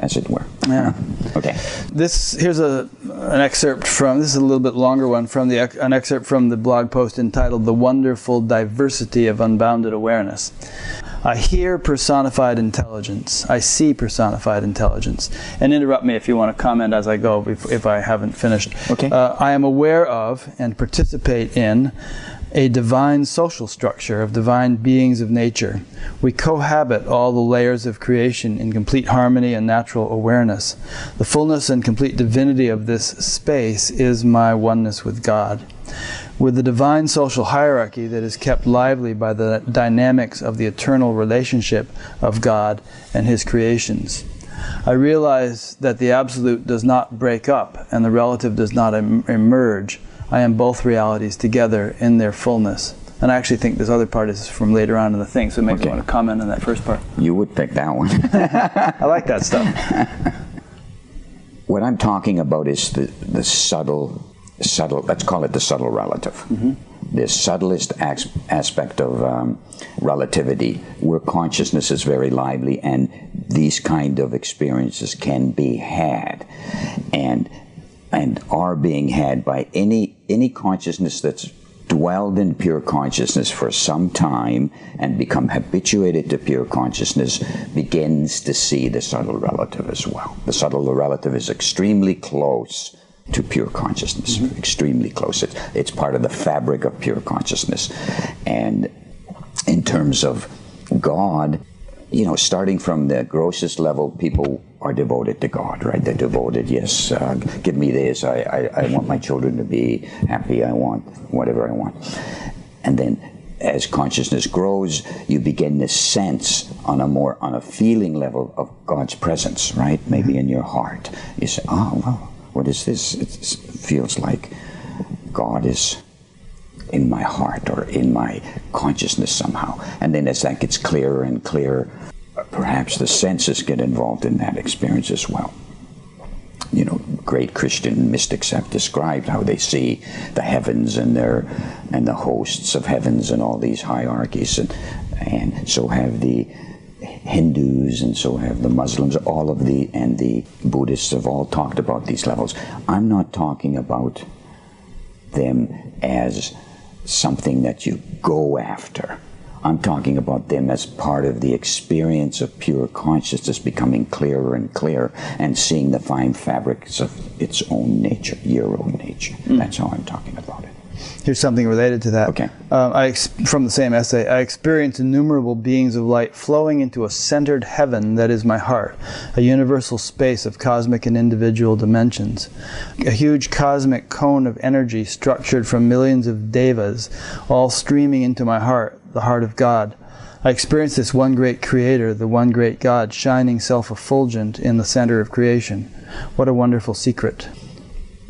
as it were. Yeah. Okay. This here's a an excerpt from this is a little bit longer one from the an excerpt from the blog post entitled "The Wonderful Diversity of Unbounded Awareness." I hear personified intelligence. I see personified intelligence. And interrupt me if you want to comment as I go if, if I haven't finished. Okay. Uh, I am aware of and participate in a divine social structure of divine beings of nature. We cohabit all the layers of creation in complete harmony and natural awareness. The fullness and complete divinity of this space is my oneness with God. With the divine social hierarchy that is kept lively by the dynamics of the eternal relationship of God and His creations. I realize that the absolute does not break up and the relative does not em- emerge. I am both realities together in their fullness. And I actually think this other part is from later on in the thing, so maybe Okay. you want to comment on that first part. You would pick that one. I like that stuff. what I'm talking about is the, the subtle, subtle, let's call it the subtle relative. Mm-hmm. The subtlest as- aspect of um, relativity, where consciousness is very lively and these kind of experiences can be had. And and are being had by any any consciousness that's dwelled in pure consciousness for some time and become habituated to pure consciousness begins to see the subtle relative as well. The subtle relative is extremely close to pure consciousness, mm-hmm. extremely close. It's, it's part of the fabric of pure consciousness. And in terms of God, you know, starting from the grossest level, people are devoted to God, right? They're devoted, yes, uh, give me this. I, I, I want my children to be happy. I want whatever I want. And then as consciousness grows, you begin to sense on a more, on a feeling level of God's presence, right? Maybe in your heart. You say, oh, well, what is this? It feels like God is in my heart or in my consciousness somehow. And then as that gets clearer and clearer, perhaps the senses get involved in that experience as well. You know, great Christian mystics have described how they see the heavens and their and the hosts of heavens and all these hierarchies, and and so have the Hindus and so have the Muslims. All of the and the Buddhists have all talked about these levels. I'm not talking about them as something that you go after. I'm talking about them as part of the experience of pure consciousness becoming clearer and clearer and seeing the fine fabrics of its own nature, your own nature. Mm. That's how I'm talking about it. Here's something related to that. Okay. Um, I ex- from the same essay, I experience innumerable beings of light flowing into a centered heaven that is my heart, a universal space of cosmic and individual dimensions, a huge cosmic cone of energy structured from millions of devas, all streaming into my heart, the heart of God. I experience this one great creator, the one great God, shining self effulgent in the center of creation. What a wonderful secret.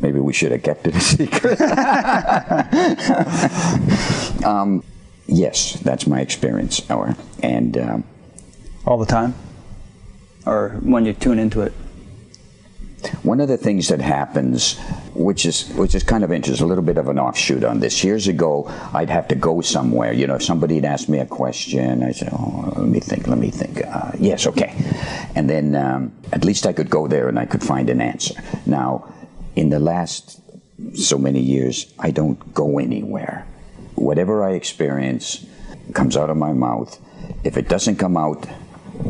Maybe we should have kept it a secret. um, yes, that's my experience, Our And um, all the time, or when you tune into it. One of the things that happens, which is which is kind of interesting, a little bit of an offshoot on this. Years ago, I'd have to go somewhere. You know, if somebody had asked me a question, I'd say, "Oh, let me think, let me think." Uh, yes, okay, and then um, at least I could go there and I could find an answer. Now, in the last so many years, I don't go anywhere. Whatever I experience comes out of my mouth. If it doesn't come out,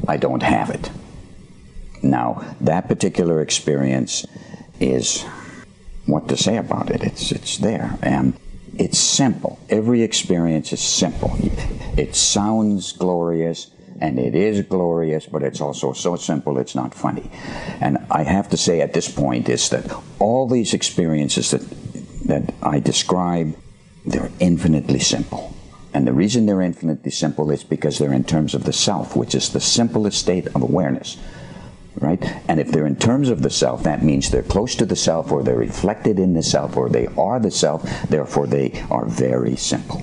I don't have it. Now, that particular experience is what to say about it. It's, it's there. And it's simple. Every experience is simple. It sounds glorious and it is glorious, but it's also so simple it's not funny. And I have to say at this point is that all these experiences that that I describe, they're infinitely simple. And the reason they're infinitely simple is because they're in terms of the self, which is the simplest state of awareness right? And if they're in terms of the self, that means they're close to the self, or they're reflected in the self, or they are the self, therefore they are very simple.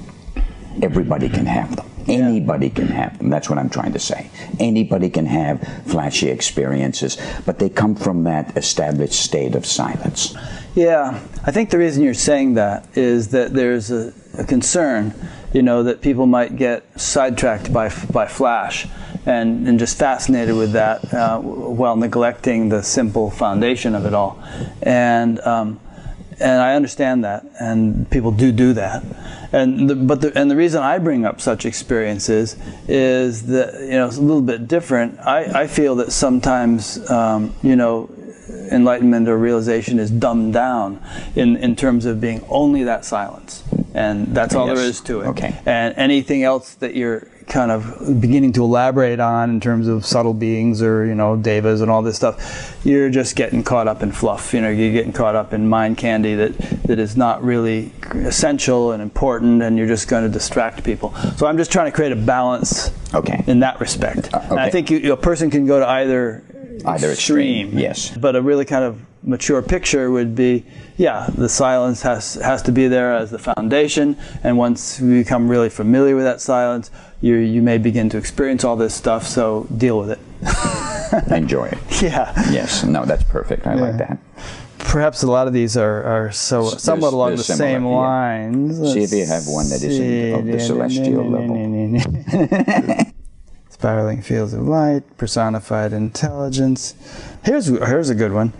Everybody can have them. Anybody can have them. That's what I'm trying to say. Anybody can have flashy experiences, but they come from that established state of silence. Yeah, I think the reason you're saying that is that there's a, a concern, you know, that people might get sidetracked by by flash and, and just fascinated with that uh, while neglecting the simple foundation of it all. And um, and I understand that, and people do do that. And the, but the, and the reason I bring up such experiences is that you know it's a little bit different. I, I feel that sometimes um, you know enlightenment or realization is dumbed down in, in terms of being only that silence. And that's all yes. there is to it. Okay. And anything else that you're kind of beginning to elaborate on in terms of subtle beings or you know devas and all this stuff you're just getting caught up in fluff you know you're getting caught up in mind candy that that is not really essential and important and you're just going to distract people so i'm just trying to create a balance okay in that respect uh, okay. i think you, a person can go to either either extreme, extreme yes but a really kind of mature picture would be yeah, the silence has has to be there as the foundation, and once we become really familiar with that silence, you you may begin to experience all this stuff. So deal with it. enjoy it. Yeah. Yes, no, that's perfect. I like that. Perhaps a lot of these are, are so somewhat along the similar, same yeah. lines. See if you have one that isn't of the celestial level. Spiraling fields of light, personified intelligence. Here's here's a good one.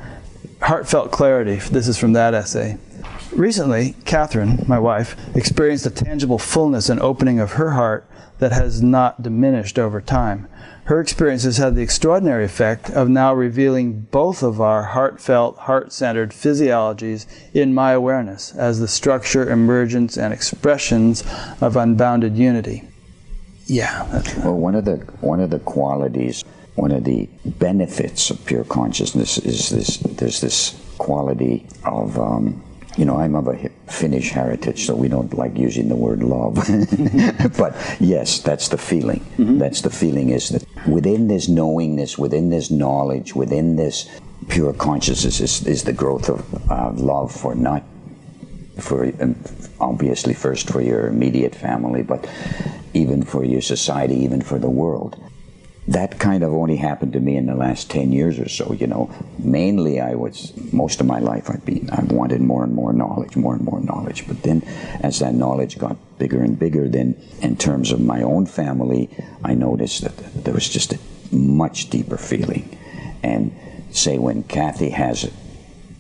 Heartfelt clarity. This is from that essay. Recently, Catherine, my wife, experienced a tangible fullness and opening of her heart that has not diminished over time. Her experiences had the extraordinary effect of now revealing both of our heartfelt, heart centered physiologies in my awareness as the structure, emergence, and expressions of unbounded unity. Yeah, Well, one of the one of the qualities, one of the benefits of pure consciousness is this. There's this quality of, um, you know, I'm of a Finnish heritage, so we don't like using the word love. but yes, that's the feeling. That's the feeling is that within this knowingness, within this knowledge, within this pure consciousness is, is the growth of uh, love for not for um, obviously first for your immediate family, but even for your society, even for the world. That kind of only happened to me in the last 10 years or so, you know. Mainly I was, most of my life I'd be, I wanted more and more knowledge, more and more knowledge. But then as that knowledge got bigger and bigger, then in terms of my own family, I noticed that there was just a much deeper feeling. And say when Kathy has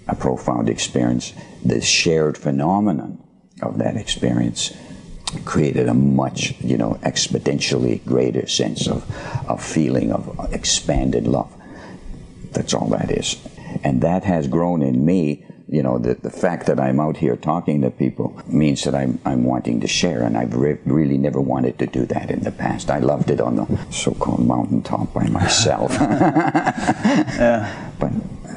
a profound experience, the shared phenomenon of that experience created a much, you know, exponentially greater sense of, of feeling of expanded love. That's all that is. And that has grown in me. You know, the, the fact that I'm out here talking to people means that I'm, I'm wanting to share, and I've re- really never wanted to do that in the past. I loved it on the so called mountaintop by myself. yeah. But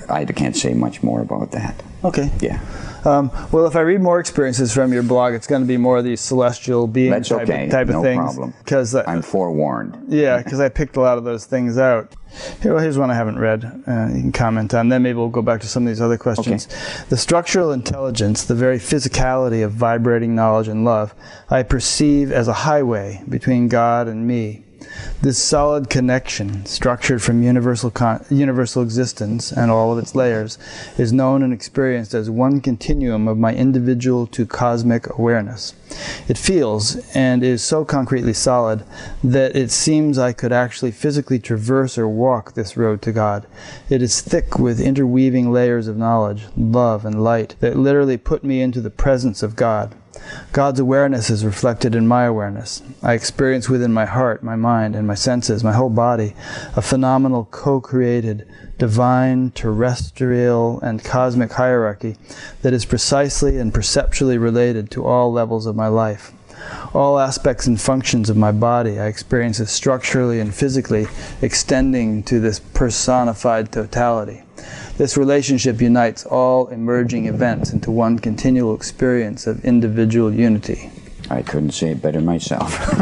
I can't say much more about that. okay. Yeah. Um, well, if I read more experiences from your blog, it's going to be more of these celestial being That's type, okay. of, type of no things. problem. Because I'm forewarned. yeah, because I picked a lot of those things out. Here, well, here's one I haven't read. Uh, you can comment on. Then maybe we'll go back to some of these other questions. The structural intelligence, the very physicality of vibrating knowledge and love, I perceive as a highway between God and me. This solid connection, structured from universal con- universal existence and all of its layers, is known and experienced as one continuum of my individual to cosmic awareness. It feels and is so concretely solid that it seems I could actually physically traverse or walk this road to God. It is thick with interweaving layers of knowledge, love, and light that literally put me into the presence of God. God's awareness is reflected in my awareness. I experience within my heart, my mind, and my senses, my whole body, a phenomenal co created, divine, terrestrial, and cosmic hierarchy that is precisely and perceptually related to all levels of my life. All aspects and functions of my body I experience as structurally and physically extending to this personified totality. This relationship unites all emerging events into one continual experience of individual unity. I couldn't say it better myself.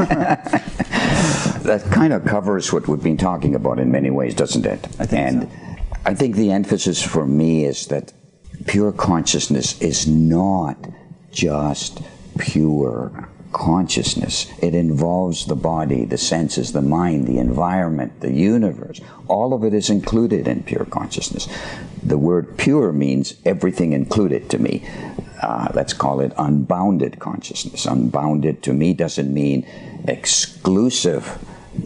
that kind of covers what we've been talking about in many ways, doesn't it? I think and so. I think the emphasis for me is that pure consciousness is not just pure consciousness. It involves the body, the senses, the mind, the environment, the universe. All of it is included in pure consciousness. The word pure means everything included to me. Uh, let's call it unbounded consciousness. Unbounded to me doesn't mean exclusive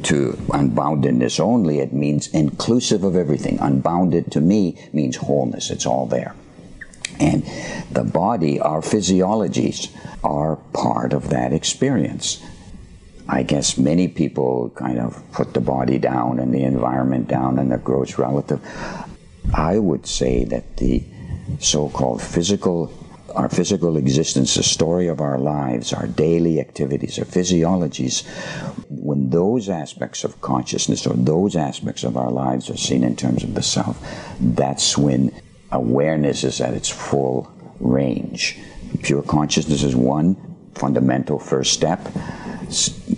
to unboundedness only, it means inclusive of everything. Unbounded to me means wholeness, it's all there. And the body, our physiologies, are part of that experience. I guess many people kind of put the body down and the environment down and the gross relative. I would say that the so called physical, our physical existence, the story of our lives, our daily activities, our physiologies, when those aspects of consciousness or those aspects of our lives are seen in terms of the self, that's when awareness is at its full range. Pure consciousness is one fundamental first step.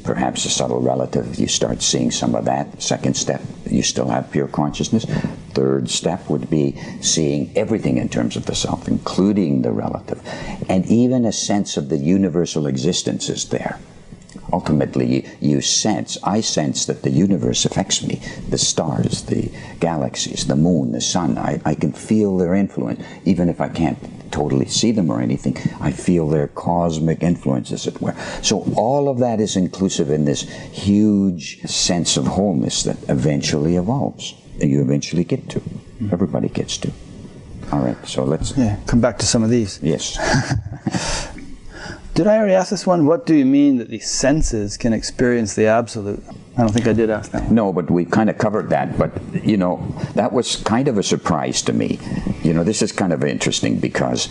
Perhaps a subtle relative, you start seeing some of that. Second step, you still have pure consciousness. Third step would be seeing everything in terms of the self, including the relative. And even a sense of the universal existence is there. Ultimately you, sense, I sense that the universe affects me. The stars, the galaxies, the moon, the sun, I, I can feel their influence. Even if I can't totally see them or anything, I feel their cosmic influence, as it were. So all of that is inclusive in this huge sense of wholeness that eventually evolves. And you eventually get to. Hmm. Everybody gets to. All right, so let's. Yeah, come back to some of these. Yes. Did I already ask this one? What do you mean that the senses can experience the absolute? I don't think I did ask that one. No, but we kind of covered that. But, you know, that was kind of a surprise to me. You know, this is kind of interesting because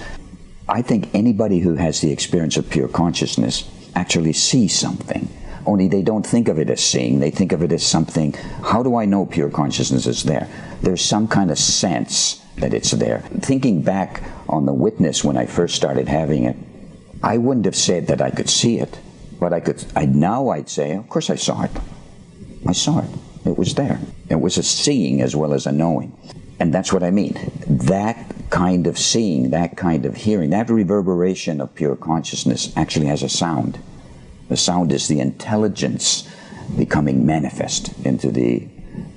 I think anybody who has the experience of pure consciousness actually sees something. Only they don't think of it as seeing, they think of it as something. How do I know pure consciousness is there? There's some kind of sense that it's there. Thinking back on the witness when I first started having it, I wouldn't have said that I could see it, but I could. I now I'd say, of course I saw it. I saw it. It was there. It was a seeing as well as a knowing, and that's what I mean. That kind of seeing, that kind of hearing, that reverberation of pure consciousness actually has a sound. The sound is the intelligence becoming manifest into the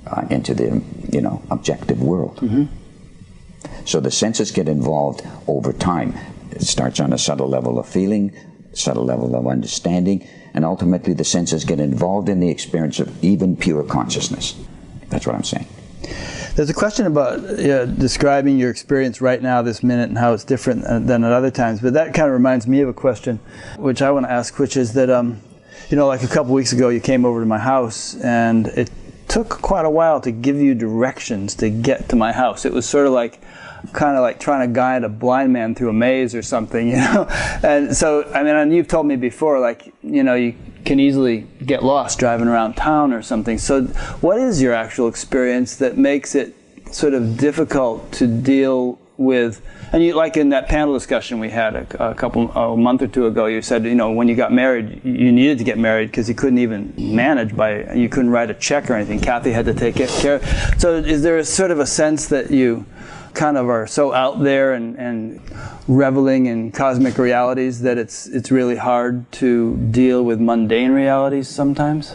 uh, into the you know objective world. So the senses get involved over time. It starts on a subtle level of feeling, subtle level of understanding, and ultimately the senses get involved in the experience of even pure consciousness. That's what I'm saying. There's a question about uh, describing your experience right now, this minute, and how it's different uh, than at other times. But that kind of reminds me of a question, which I want to ask, which is that, um, you know, like a couple weeks ago, you came over to my house, and it took quite a while to give you directions to get to my house. It was sort of like kind of like trying to guide a blind man through a maze or something, you know. And so, I mean, and you've told me before, like, you know, you can easily get lost driving around town or something. So, what is your actual experience that makes it sort of difficult to deal with? And you, like in that panel discussion we had a, a couple a month or two ago, you said, you know, when you got married, you needed to get married because you couldn't even manage by, you couldn't write a check or anything. Kathy had to take care. So, is there a sort of a sense that you kind of are so out there and, and reveling in cosmic realities that it's it's really hard to deal with mundane realities sometimes.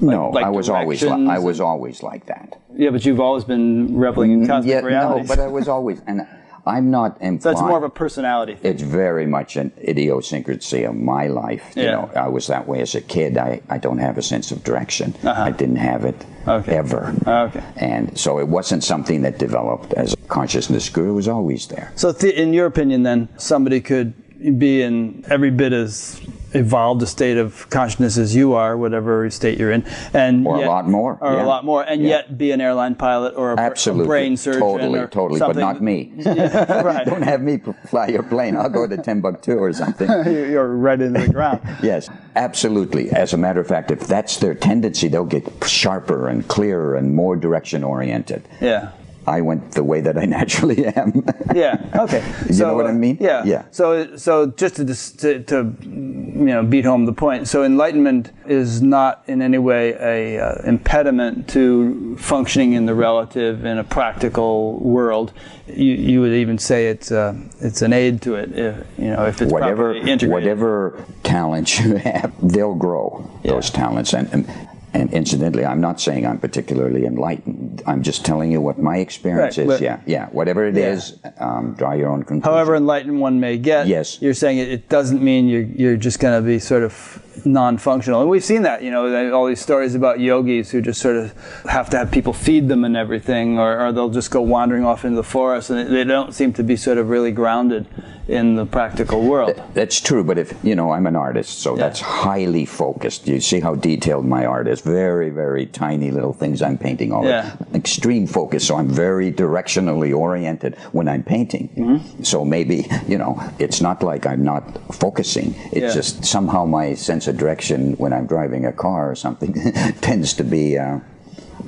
no, like I was always li- I was always like that. Yeah, but you've always been reveling in cosmic Mm, yeah, realities. no, but I was always, and I'm not implying. so it's more of a personality thing. It's very much an idiosyncrasy of my life. You Yeah. know, I was that way as a kid. I, I don't have a sense of direction. Uh-huh. I didn't have it Okay. ever. Okay. And so it wasn't something that developed as consciousness grew. It was always there. So, th- in your opinion, then somebody could be in every bit as evolved a state of consciousness as you are, whatever state you're in, and Or a lot more, or yeah. a lot more, and Yeah. yet be an airline pilot or a, Absolutely. brain surgeon, Totally, or totally. But something. not me. right. Don't have me fly your plane. I'll go to Timbuktu or something. You're right in the ground. Yes, absolutely. As a matter of fact, if that's their tendency, they'll get sharper and clearer and more direction oriented. Yeah. I went the way that I naturally am. Yeah. Okay. You so, know what I mean? Yeah. Yeah. So, so just to, to to you know beat home the point. So enlightenment is not in any way a uh, impediment to functioning in the relative in a practical world. You, you would even say it's uh, it's an aid to it. If, you know if it's whatever integrated. whatever talents you have, they'll grow those talents. And, and and incidentally, I'm not saying I'm particularly enlightened. I'm just telling you what my experience Right, is. but- yeah, yeah. Whatever it Yeah. is, um, draw your own conclusion. However enlightened one may get, Yes. you're saying it, it doesn't mean you're, you're just going to be sort of non-functional. And we've seen that, you know, all these stories about yogis who just sort of have to have people feed them and everything, or, or they'll just go wandering off into the forest, and they don't seem to be sort of really grounded in the practical world. That's true, but if you know, I'm an artist, so Yeah. that's highly focused. You see how detailed my art is. Very, very tiny little things I'm painting all Yeah. extreme focus. So I'm very directionally oriented when I'm painting. Mm-hmm. So maybe you know, it's not like I'm not focusing. It's Yeah. just somehow my sense of direction when I'm driving a car or something tends to be. Uh,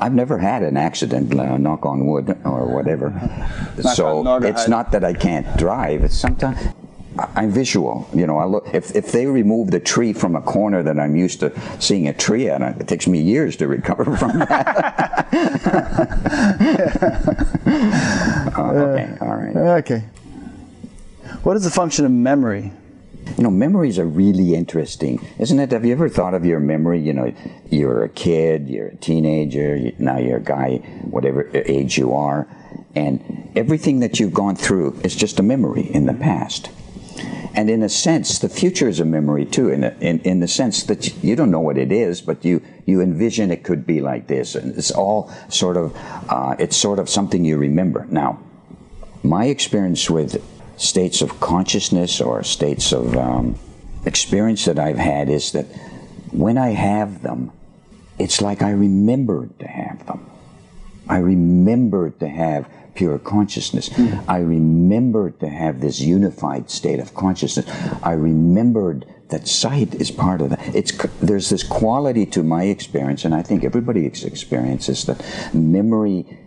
I've never had an accident, uh, knock on wood or whatever. so Naugahyde. it's not that I can't drive. It's sometimes I'm visual. You know, I look if if they remove the tree from a corner that I'm used to seeing a tree at, it takes me years to recover from that. Uh, okay, all right. Okay. What is the function of memory You know, memories are really interesting, isn't it? Have you ever thought of your memory? You know, you're a kid, you're a teenager, you, now you're a guy, whatever age you are, and everything that you've gone through is just a memory in the past. And in a sense, the future is a memory too, in, a, in, in the sense that you don't know what it is, but you, you envision it could be like this. And it's all sort of, uh, it's sort of something you remember. Now, my experience with states of consciousness or states of um, experience that I've had is that when I have them, it's like I remembered to have them. I remembered to have pure consciousness. Mm. I remembered to have this unified state of consciousness. I remembered that sight is part of that. It's there's this quality to my experience, and I think everybody's experience is that memory.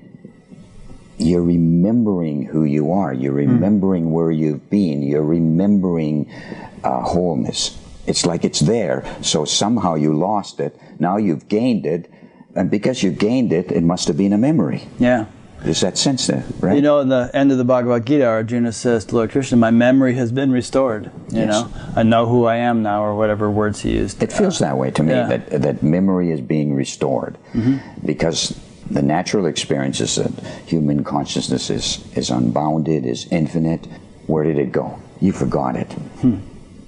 You're remembering who you are. You're hmm. remembering mm. where you've been. You're remembering uh, wholeness. It's like it's there. So somehow you lost it. Now you've gained it, and because you gained it, it must have been a memory. Yeah. There's that sense there, right? You know, in the end of the Bhagavad Gita, Arjuna says to Lord Krishna, "My memory has been restored. You yes. know, I know who I am now, or whatever words he used." It feels that way to me yeah. that that memory is being restored mm-hmm. because the natural experience is that human consciousness is is unbounded, is infinite. Where did it go? You forgot it. Hmm.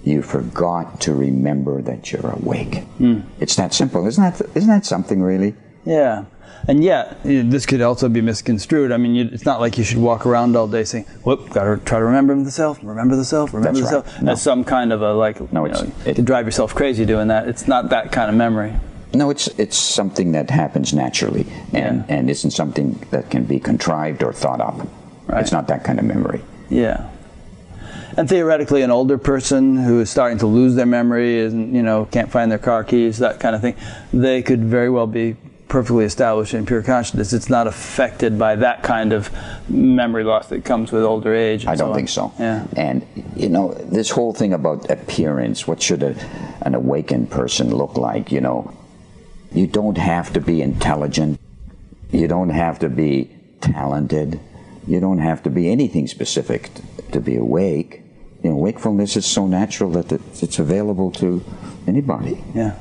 You forgot to remember that you're awake. Hmm. It's that simple, isn't that? Isn't that something really? Yeah. And yet, this could also be misconstrued. I mean, you, it's not like you should walk around all day saying, "Whoop, got to try to remember the self, remember the self, remember That's the right. self." No. That's some kind of a like, no, it's, know, it, to drive yourself crazy doing that. It's not that kind of memory. No, it's it's something that happens naturally, and yeah. and isn't something that can be contrived or thought up. Right. It's not that kind of memory. Yeah. And theoretically, an older person who is starting to lose their memory and you know can't find their car keys, that kind of thing, they could very well be perfectly established in pure consciousness. It's not affected by that kind of memory loss that comes with older age. I don't so think so. Yeah. And you know, this whole thing about appearance, what should a, an awakened person look like? You know, you don't have to be intelligent. You don't have to be talented. You don't have to be anything specific to be awake. You know, wakefulness is so natural that it's available to anybody. Yeah.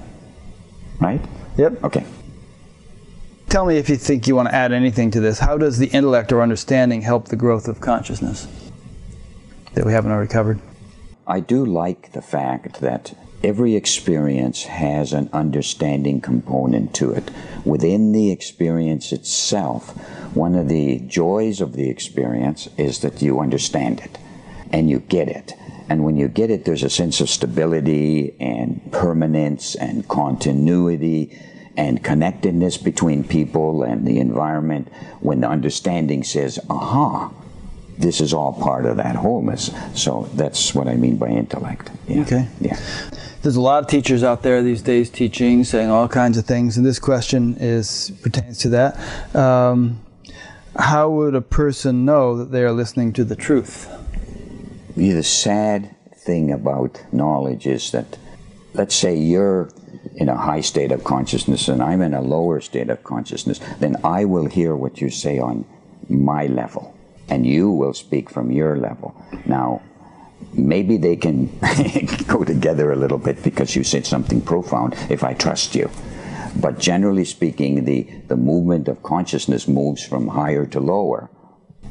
Right? Yep. Okay tell me if you think you want to add anything to this. How does the intellect or understanding help the growth of consciousness that we haven't already covered? I do like the fact that every experience has an understanding component to it. Within the experience itself, one of the joys of the experience is that you understand it and you get it. And when you get it, there's a sense of stability and permanence and continuity and connectedness between people and the environment when the understanding says, aha, this is all part of that wholeness. So that's what I mean by intellect. Yeah. Okay. Yeah. There's a lot of teachers out there these days teaching, saying all kinds of things, and this question is pertains to that. Um, how would a person know that they are listening to the truth? The sad thing about knowledge is that, let's say you're in a high state of consciousness and I'm in a lower state of consciousness, then I will hear what you say on my level and you will speak from your level. Now, maybe they can go together a little bit because you said something profound if I trust you. But generally speaking, the, the movement of consciousness moves from higher to lower.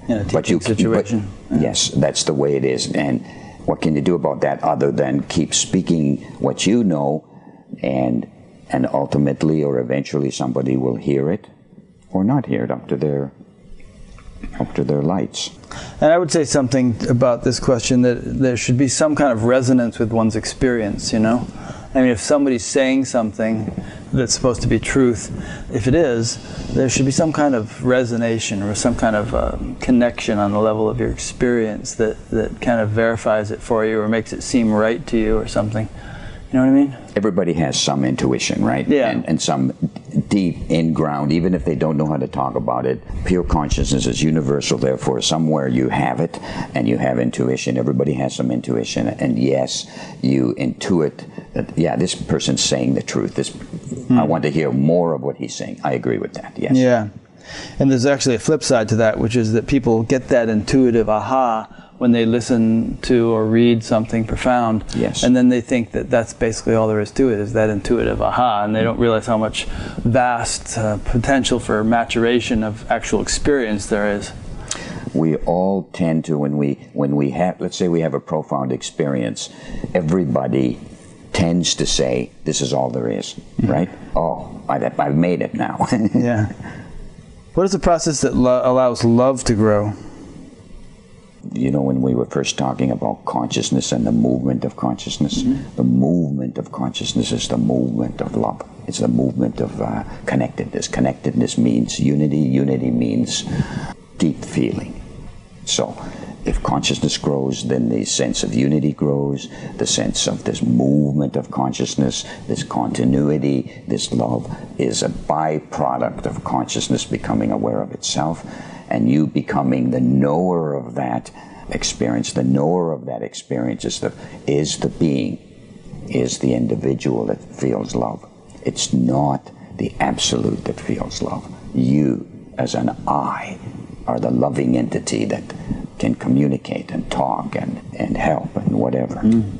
In a but you, situation. But, yes, that's the way it is. And what can you do about that other than keep speaking what you know and and ultimately or eventually somebody will hear it or not hear it up to their to their lights. And I would say something about this question that there should be some kind of resonance with one's experience, you know? I mean, if somebody's saying something that's supposed to be truth, if it is, there should be some kind of resonation or some kind of um, connection on the level of your experience that, that kind of verifies it for you or makes it seem right to you or something. You know what I mean? Everybody has some intuition, right? Yeah. And, and some deep in ground, even if they don't know how to talk about it. Pure consciousness is universal, therefore, somewhere you have it and you have intuition. Everybody has some intuition. And yes, you intuit that, yeah, this person's saying the truth. This, hmm. I want to hear more of what he's saying. I agree with that, yes. Yeah. And there's actually a flip side to that, which is that people get that intuitive aha when they listen to or read something profound. Yes. And then they think that that's basically all there is to it, is that intuitive aha, and they don't realize how much vast uh, potential for maturation of actual experience there is. we all tend to when we when we have let's say we have a profound experience everybody tends to say this is all there is, right oh I've, I've made it now Yeah. What is the process that lo- allows love to grow? You know when we were first talking about consciousness and the movement of consciousness the movement of consciousness is the movement of love. It's the movement of uh, connectedness. Connectedness means unity. Unity means deep feeling. So if consciousness grows then the sense of unity grows. The sense of this movement of consciousness this continuity this love is a byproduct of consciousness becoming aware of itself and you becoming the knower of that experience. The knower of that experience is the is the being is the individual that feels love. It's not the absolute that feels love. You as an i are the loving entity that can communicate and talk and, and help and whatever. Mm.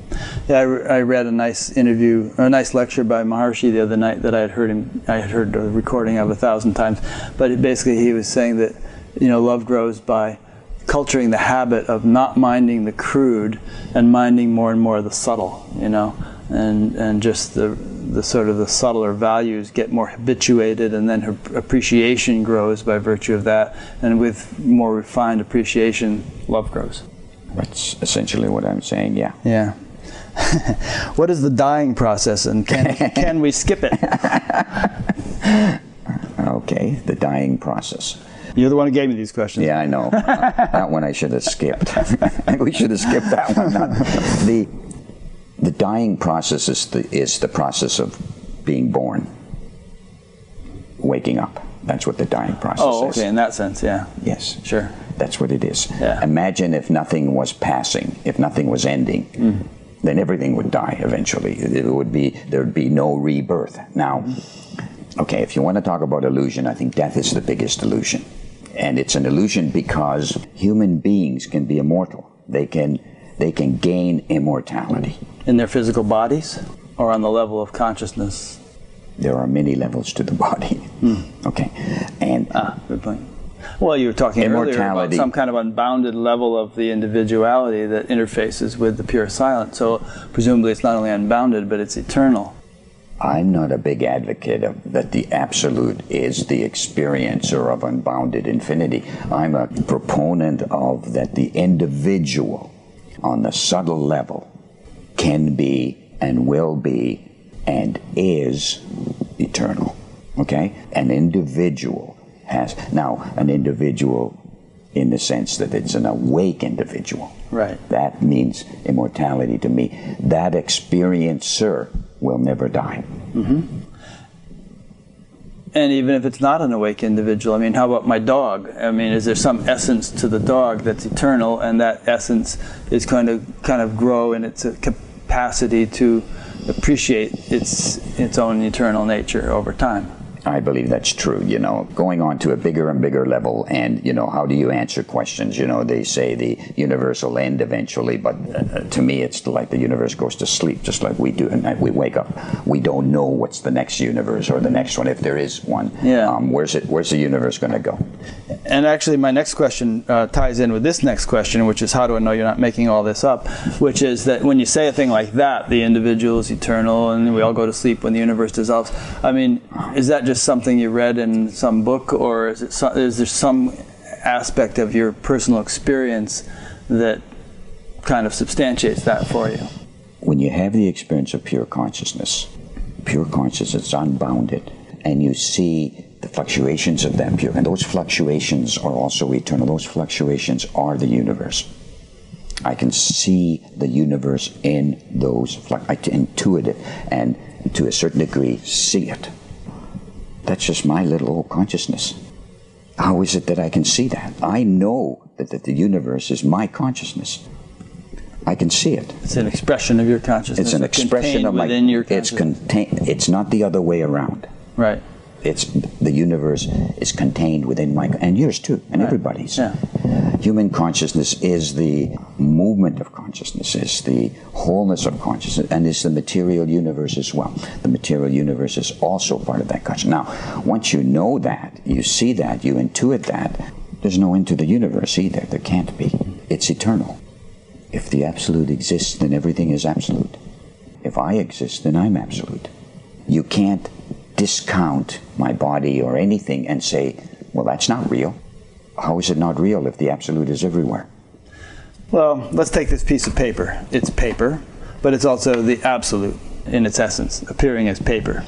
Yeah, I, re- I read a nice interview, a nice lecture by Maharishi the other night that I had heard him, I had heard a recording of a thousand times. But it, basically, he was saying that, you know, love grows by culturing the habit of not minding the crude and minding more and more the subtle, you know, and and just the the sort of the subtler values get more habituated, and then her appreciation grows by virtue of that, and with more refined appreciation, love grows. that's essentially what i'm saying yeah Yeah. what is the dying process, and can can we skip it? okay the dying process You're the one who gave me these questions. Yeah, I know. that one I should have skipped. we should have skipped that one. the the dying process is the is the process of being born, waking up. That's what the dying process Oh, is. okay. In that sense, yeah. Yes, Sure. that's what it is. Yeah. Imagine if nothing was passing, if nothing was ending, Mm-hmm. then everything would die eventually. It would be there would be no rebirth. Now, okay, if you want to talk about illusion, I think death is the biggest illusion, and it's an illusion because human beings can be immortal. They can they can gain immortality. In their physical bodies, or on the level of consciousness. There are many levels to the body. Okay, and Ah, good point. Well, you were talking earlier about some kind of unbounded level of the individuality that interfaces with the pure silent. So presumably, it's not only unbounded, but it's eternal. I'm not a big advocate of that the absolute is the experiencer of unbounded infinity. I'm a proponent of that the individual on the subtle level can be and will be and is eternal. Okay? An individual has now an individual in the sense that it's an awake individual. Right. That means immortality to me. That experiencer will never die. Mm-hmm. And even if it's not an awake individual, I mean, how about my dog? I mean, is there some essence to the dog that's eternal, and that essence is going to kind of grow in its capacity to appreciate its its own eternal nature over time? I believe that's true. You know, going on to a bigger and bigger level, and you know, how do you answer questions? You know, they say the universe will end eventually, but uh, to me, it's like the universe goes to sleep, just like we do, and we wake up. We don't know what's the next universe or the next one, if there is one. Yeah. Um, where's it? Where's the universe going to go? And actually, my next question uh, ties in with this next question, which is how do I know you're not making all this up? Which is that when you say a thing like that, the individual is eternal and we all go to sleep when the universe dissolves. I mean, is that just something you read in some book, or is, it so, is there some aspect of your personal experience that kind of substantiates that for you? when you have the experience of pure consciousness, pure consciousness is unbounded, and you see the fluctuations of that pure, and those fluctuations are also eternal. Those fluctuations are the universe. I can see the universe in those, I intuit it, and to a certain degree, see it. That's just my little old consciousness. How is it that I can see that? I know that, that the universe is my consciousness. I can see it. It's an expression of your consciousness. It's an expression of my. within your it's consciousness. contain. It's not the other way around. right. It's the universe is contained within my and yours too, and everybody's. Yeah. Human consciousness is the movement of consciousness, is the wholeness of consciousness, and is the material universe as well. The material universe is also part of that consciousness. Now, once you know that, you see that, you intuit that, there's no end to the universe either. There can't be. It's eternal. If the absolute exists, then everything is absolute. If I exist, then I'm absolute. You can't discount my body or anything and say, well, that's not real. How is it not real if the absolute is everywhere? Well, let's take this piece of paper. It's paper, but it's also the absolute in its essence, appearing as paper.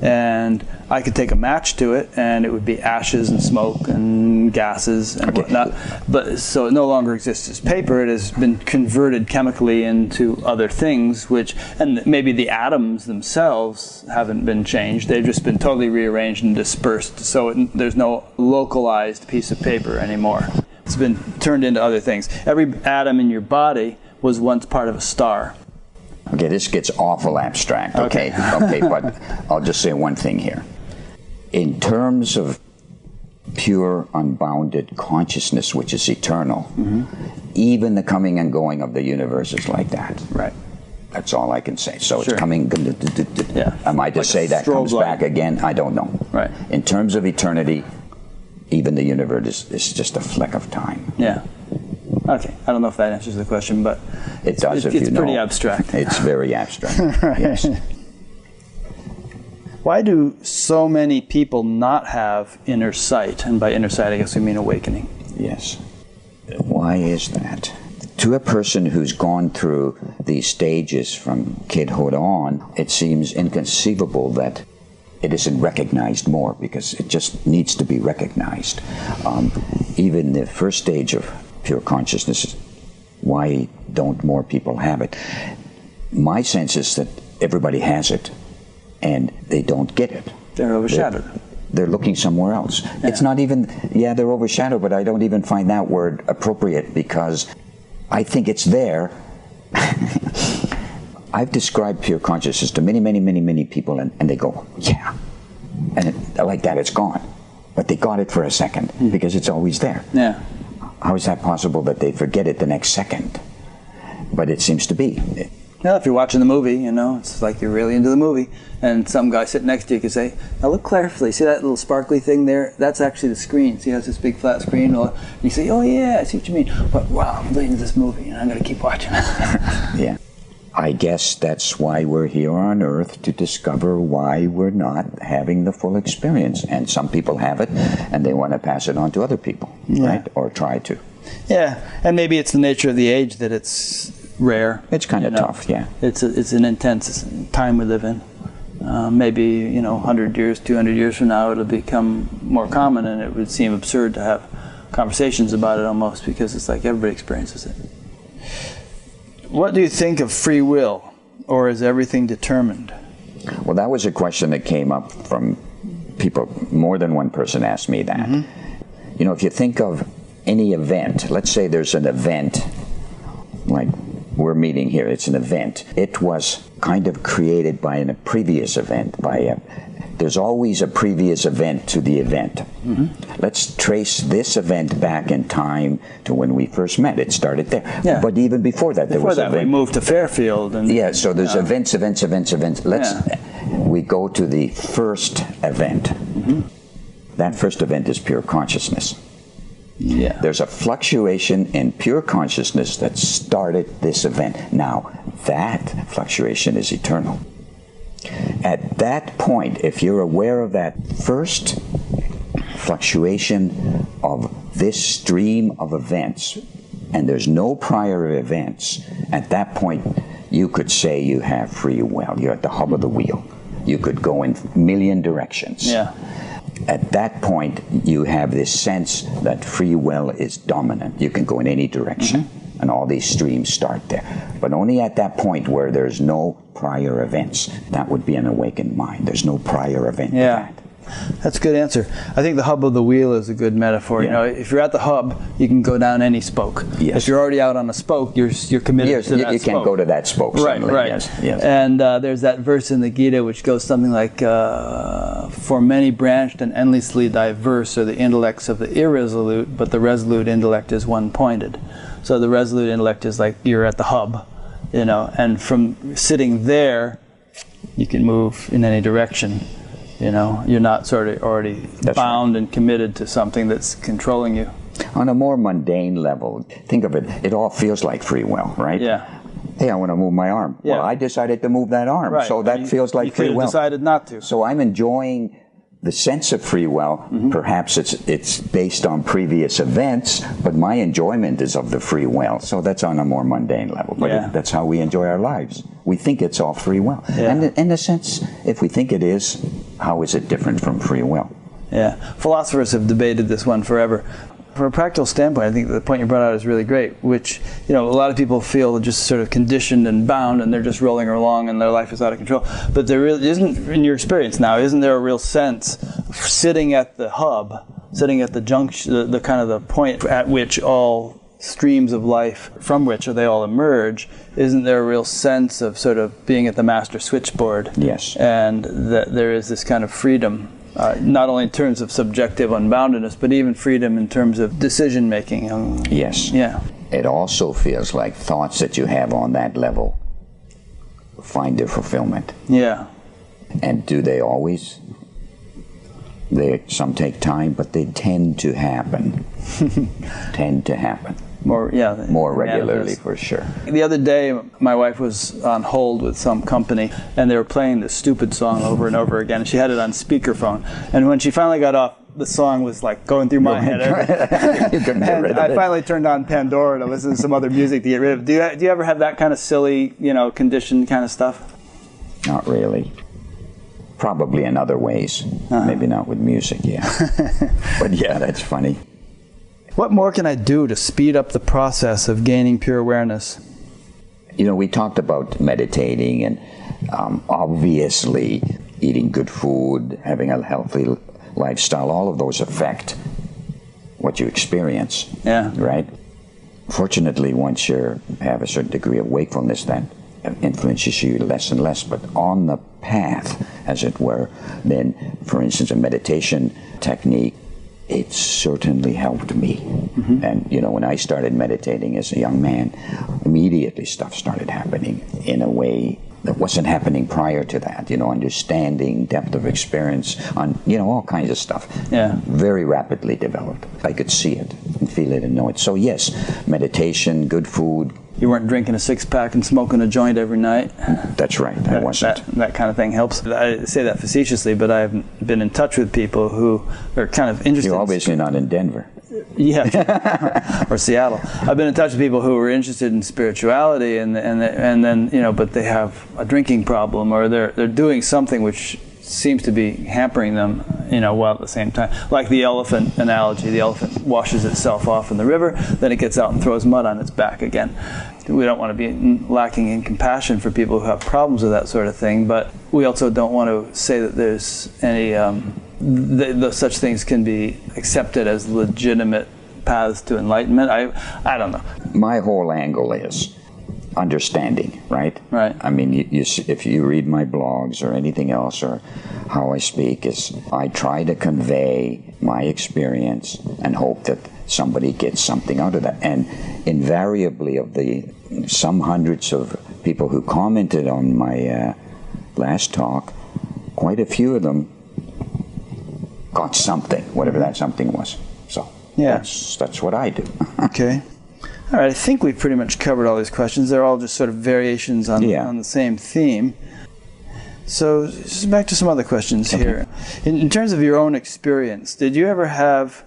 And I could take a match to it, and it would be ashes and smoke and gases and Okay. whatnot. But so it no longer exists as paper. It has been converted chemically into other things, which and maybe the atoms themselves haven't been changed. They've just been totally rearranged and dispersed. So it, there's no localized piece of paper anymore. It's been turned into other things. Every atom in your body was once part of a star. Okay, this gets awful abstract. Okay, okay, but I'll just say one thing here. In terms of pure, unbounded consciousness, which is eternal, mm-hmm. even the coming and going of the universe is like that. Right. That's all I can say. So Sure. it's coming. Yeah. Am I to Like say that comes light. back again? I don't know. Right. In terms of eternity, even the universe is, is just a fleck of time. Yeah. Okay. I don't know if that answers the question, but It does it- if it's you know. pretty abstract. It's very abstract. Yes. Why do so many people not have inner sight? And by inner sight, I guess we mean awakening. Yes. Why is that? To a person who's gone through these stages from kidhood on, it seems inconceivable that it isn't recognized more because it just needs to be recognized. Um, even the first stage of pure consciousness, why don't more people have it? My sense is that everybody has it and they don't get it They're overshadowed. they're looking somewhere else. It's not even, yeah, they're overshadowed, but I don't even find that word appropriate because I think it's there. I've described pure consciousness to many, many, many, many people, and, and they go, yeah. And it, like that, it's gone. But they got it for a second hmm. because it's always there. Yeah. How is that possible that they forget it the next second? But it seems to be. Well, if you're watching the movie, you know, it's like you're really into the movie, and some guy sitting next to you could say, "Now look carefully. See that little sparkly thing there? That's actually the screen. See, it has this big flat screen." Or and you say, "Oh yeah, I see what you mean." But wow, I'm really into this movie, and I'm going to keep watching. It. yeah. I guess that's why we're here on earth to discover why we're not having the full experience. And some people have it and they want to pass it on to other people, right? Or try to. yeah, and maybe it's the nature of the age that it's rare. It's kind of know. tough, yeah. It's a, it's an intense time we live in. Uh, maybe you know, 100 years, 200 years from now, it'll become more common, and it would seem absurd to have conversations about it almost because it's like everybody experiences it. What do you think of free will, or is everything determined? Well, that was a question that came up from people. More than one person asked me that. Mm-hmm. You know, if you think of any event, let's say there's an event, like we're meeting here, it's an event. It was kind of created by an, a previous event, by a, there's always a previous event to the event. Mm-hmm. Let's trace this event back in time to when we first met. It started there. Yeah. But even before that, there Before was that, we event. moved to Fairfield, and Yeah, so there's events, events, events, events. Let's we go to the first event. Mm-hmm. That first event is pure consciousness. yeah, There's a fluctuation in pure consciousness that started this event. Now, that fluctuation is eternal. At that point, if you're aware of that first fluctuation of this stream of events, and there's no prior events, at that point, you could say you have free will. You're at the hub of the wheel. You could go in a million directions yeah, at that point, you have this sense that free will is dominant. You can go in any direction, mm-hmm. And all these streams start there. But only at that point where there's no prior events. That would be an awakened mind. There's no prior event yeah. that. That's a good answer. I think the hub of the wheel is a good metaphor. You know, if you're at the hub, you can go down any spoke. Yes. If you're already out on a spoke, you're you're committed Yes, to you, that you can't go to that spoke Right, suddenly. right. Yes, yes. And uh, there's that verse in the Gita which goes something like, uh, "For many branched and endlessly diverse are the intellects of the irresolute, but the resolute intellect is one-pointed." So the resolute intellect is like you're at the hub, you know, and from sitting there, you can move in any direction. You know, you're not sort of already That's bound and committed to something that's controlling you. On a more mundane level, think of it, it all feels like free will, right? Yeah. Hey, I want to move my arm. Yeah. Well, I decided to move that arm, right. so that You- feels like free will. decided not to. So I'm enjoying the sense of free will. Mm-hmm. Perhaps it's it's based on previous events, but my enjoyment is of the free will. So that's on a more mundane level. But Yeah. it, that's how we enjoy our lives. We think it's all free will, Yeah. and in a sense, if we think it is, how is it different from free will? Yeah, philosophers have debated this one forever. From a practical standpoint, I think the point you brought out is really great. Which you know, a lot of people feel just sort of conditioned and bound, and they're just rolling along, and their life is out of control. But there really isn't, in your experience now, isn't there a real sense of sitting at the hub, sitting at the junction, the, the kind of the point at which all streams of life from which they all emerge, isn't there a real sense of sort of being at the master switchboard? Yes. and that there is this kind of freedom, uh, not only in terms of subjective unboundedness, but even freedom in terms of decision making. Um, Yes. yeah, It also feels like thoughts that you have on that level find their fulfillment. yeah, And do they always? They some take time, but they tend to happen. tend to happen more yeah, more regularly manifest. for sure. The other day, my wife was on hold with some company, and they were playing this stupid song over and over again. And she had it on speakerphone, and when she finally got off, the song was like going through my head. you couldn't get rid of I finally turned on Pandora to listen to some other music to get rid of. Do you do you ever have that kind of silly, you know, conditioned kind of stuff? Not really. Probably in other ways. Uh-huh. Maybe not with music, yeah. but yeah, that's funny. What more can I do to speed up the process of gaining pure awareness? You know, we talked about meditating and um, obviously eating good food, having a healthy lifestyle, all of those affect what you experience, Yeah. right? Fortunately, once you have a certain degree of wakefulness, that influences you less and less. But on the path, as it were, then, for instance, a meditation technique, it certainly helped me. Mm-hmm. And, you know, when I started meditating as a young man, immediately stuff started happening in a way that wasn't happening prior to that. You know, understanding, depth of experience, on, you know, all kinds of stuff. Yeah. Very rapidly developed. I could see it and feel it and know it. So, yes, meditation, good food, You weren't drinking a six pack and smoking a joint every night. that's right, I That, wasn't. that, that kind of thing helps. I say that facetiously, but I've been in touch with people who are kind of interested. You're in obviously not in Denver. Yeah, or Seattle. I've been in touch with people who are interested in spirituality, and and and then you know, but they have a drinking problem, or they're they're doing something which seems to be hampering them, you know, while at the same time, like the elephant analogy. The elephant washes itself off in the river, then it gets out and throws mud on its back again. We don't want to be lacking in compassion for people who have problems with that sort of thing, but we also don't want to say that there's any um, th- such things can be accepted as legitimate paths to enlightenment. I I don't know. My whole angle is understanding, right? Right. I mean, you, you, if you read my blogs or anything else or how I speak, is I try to convey my experience and hope that somebody gets something out of that. And invariably, of the some hundreds of people who commented on my uh, last talk, quite a few of them got something, whatever that something was. So Yeah. that's that's what I do. Okay. All right. I think we've pretty much covered all these questions. They're all just sort of variations on Yeah. on the same theme. So just back to some other questions here. In, in terms of your own experience, did you ever have?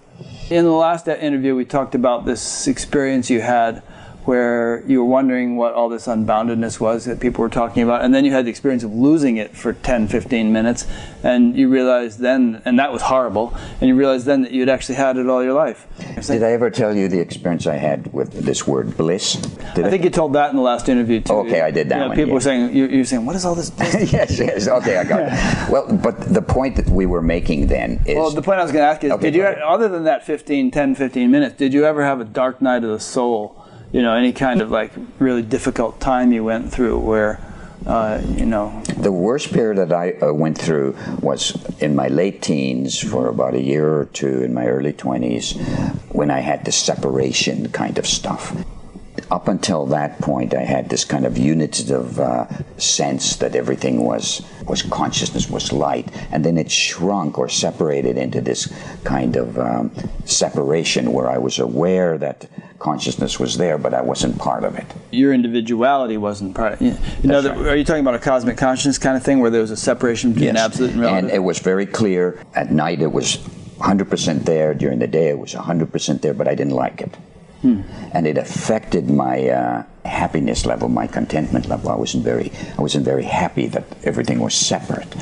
In the last interview, we talked about this experience you had where you were wondering what all this unboundedness was that people were talking about, and then you had the experience of losing it for 10, 15 minutes, and you realized then, and that was horrible, and you realized then that you'd actually had it all your life. Did I ever tell you the experience I had with this word bliss? Did I think you told that in the last interview too. Okay, I did that you know, one, People yeah. were saying, you, were saying, what is all this bliss? yes, yes. Okay, I got it. Well, but the point that we were making then is Well, the point I was going to ask is, Okay, did you, other than that 15, 10, 15 minutes, did you ever have a dark night of the soul? You know, any kind of like really difficult time you went through where, uh, you know, the worst period that I uh, went through was in my late teens for about a year or two in my early 20s when I had the separation kind of stuff. Up until that point, I had this kind of unitative uh, sense that everything was was consciousness was light, and then it shrunk or separated into this kind of um, separation where I was aware that consciousness was there, but I wasn't part of it. your individuality wasn't part of you know, the, right. are you talking about a cosmic consciousness kind of thing where there was a separation between Yes. absolute and relative? And it was very clear. At night, it was 100% there. During the day, it was 100% there, but I didn't like it. Hmm. And it affected my uh, happiness level, my contentment level. I wasn't very, I wasn't very happy that everything was separate.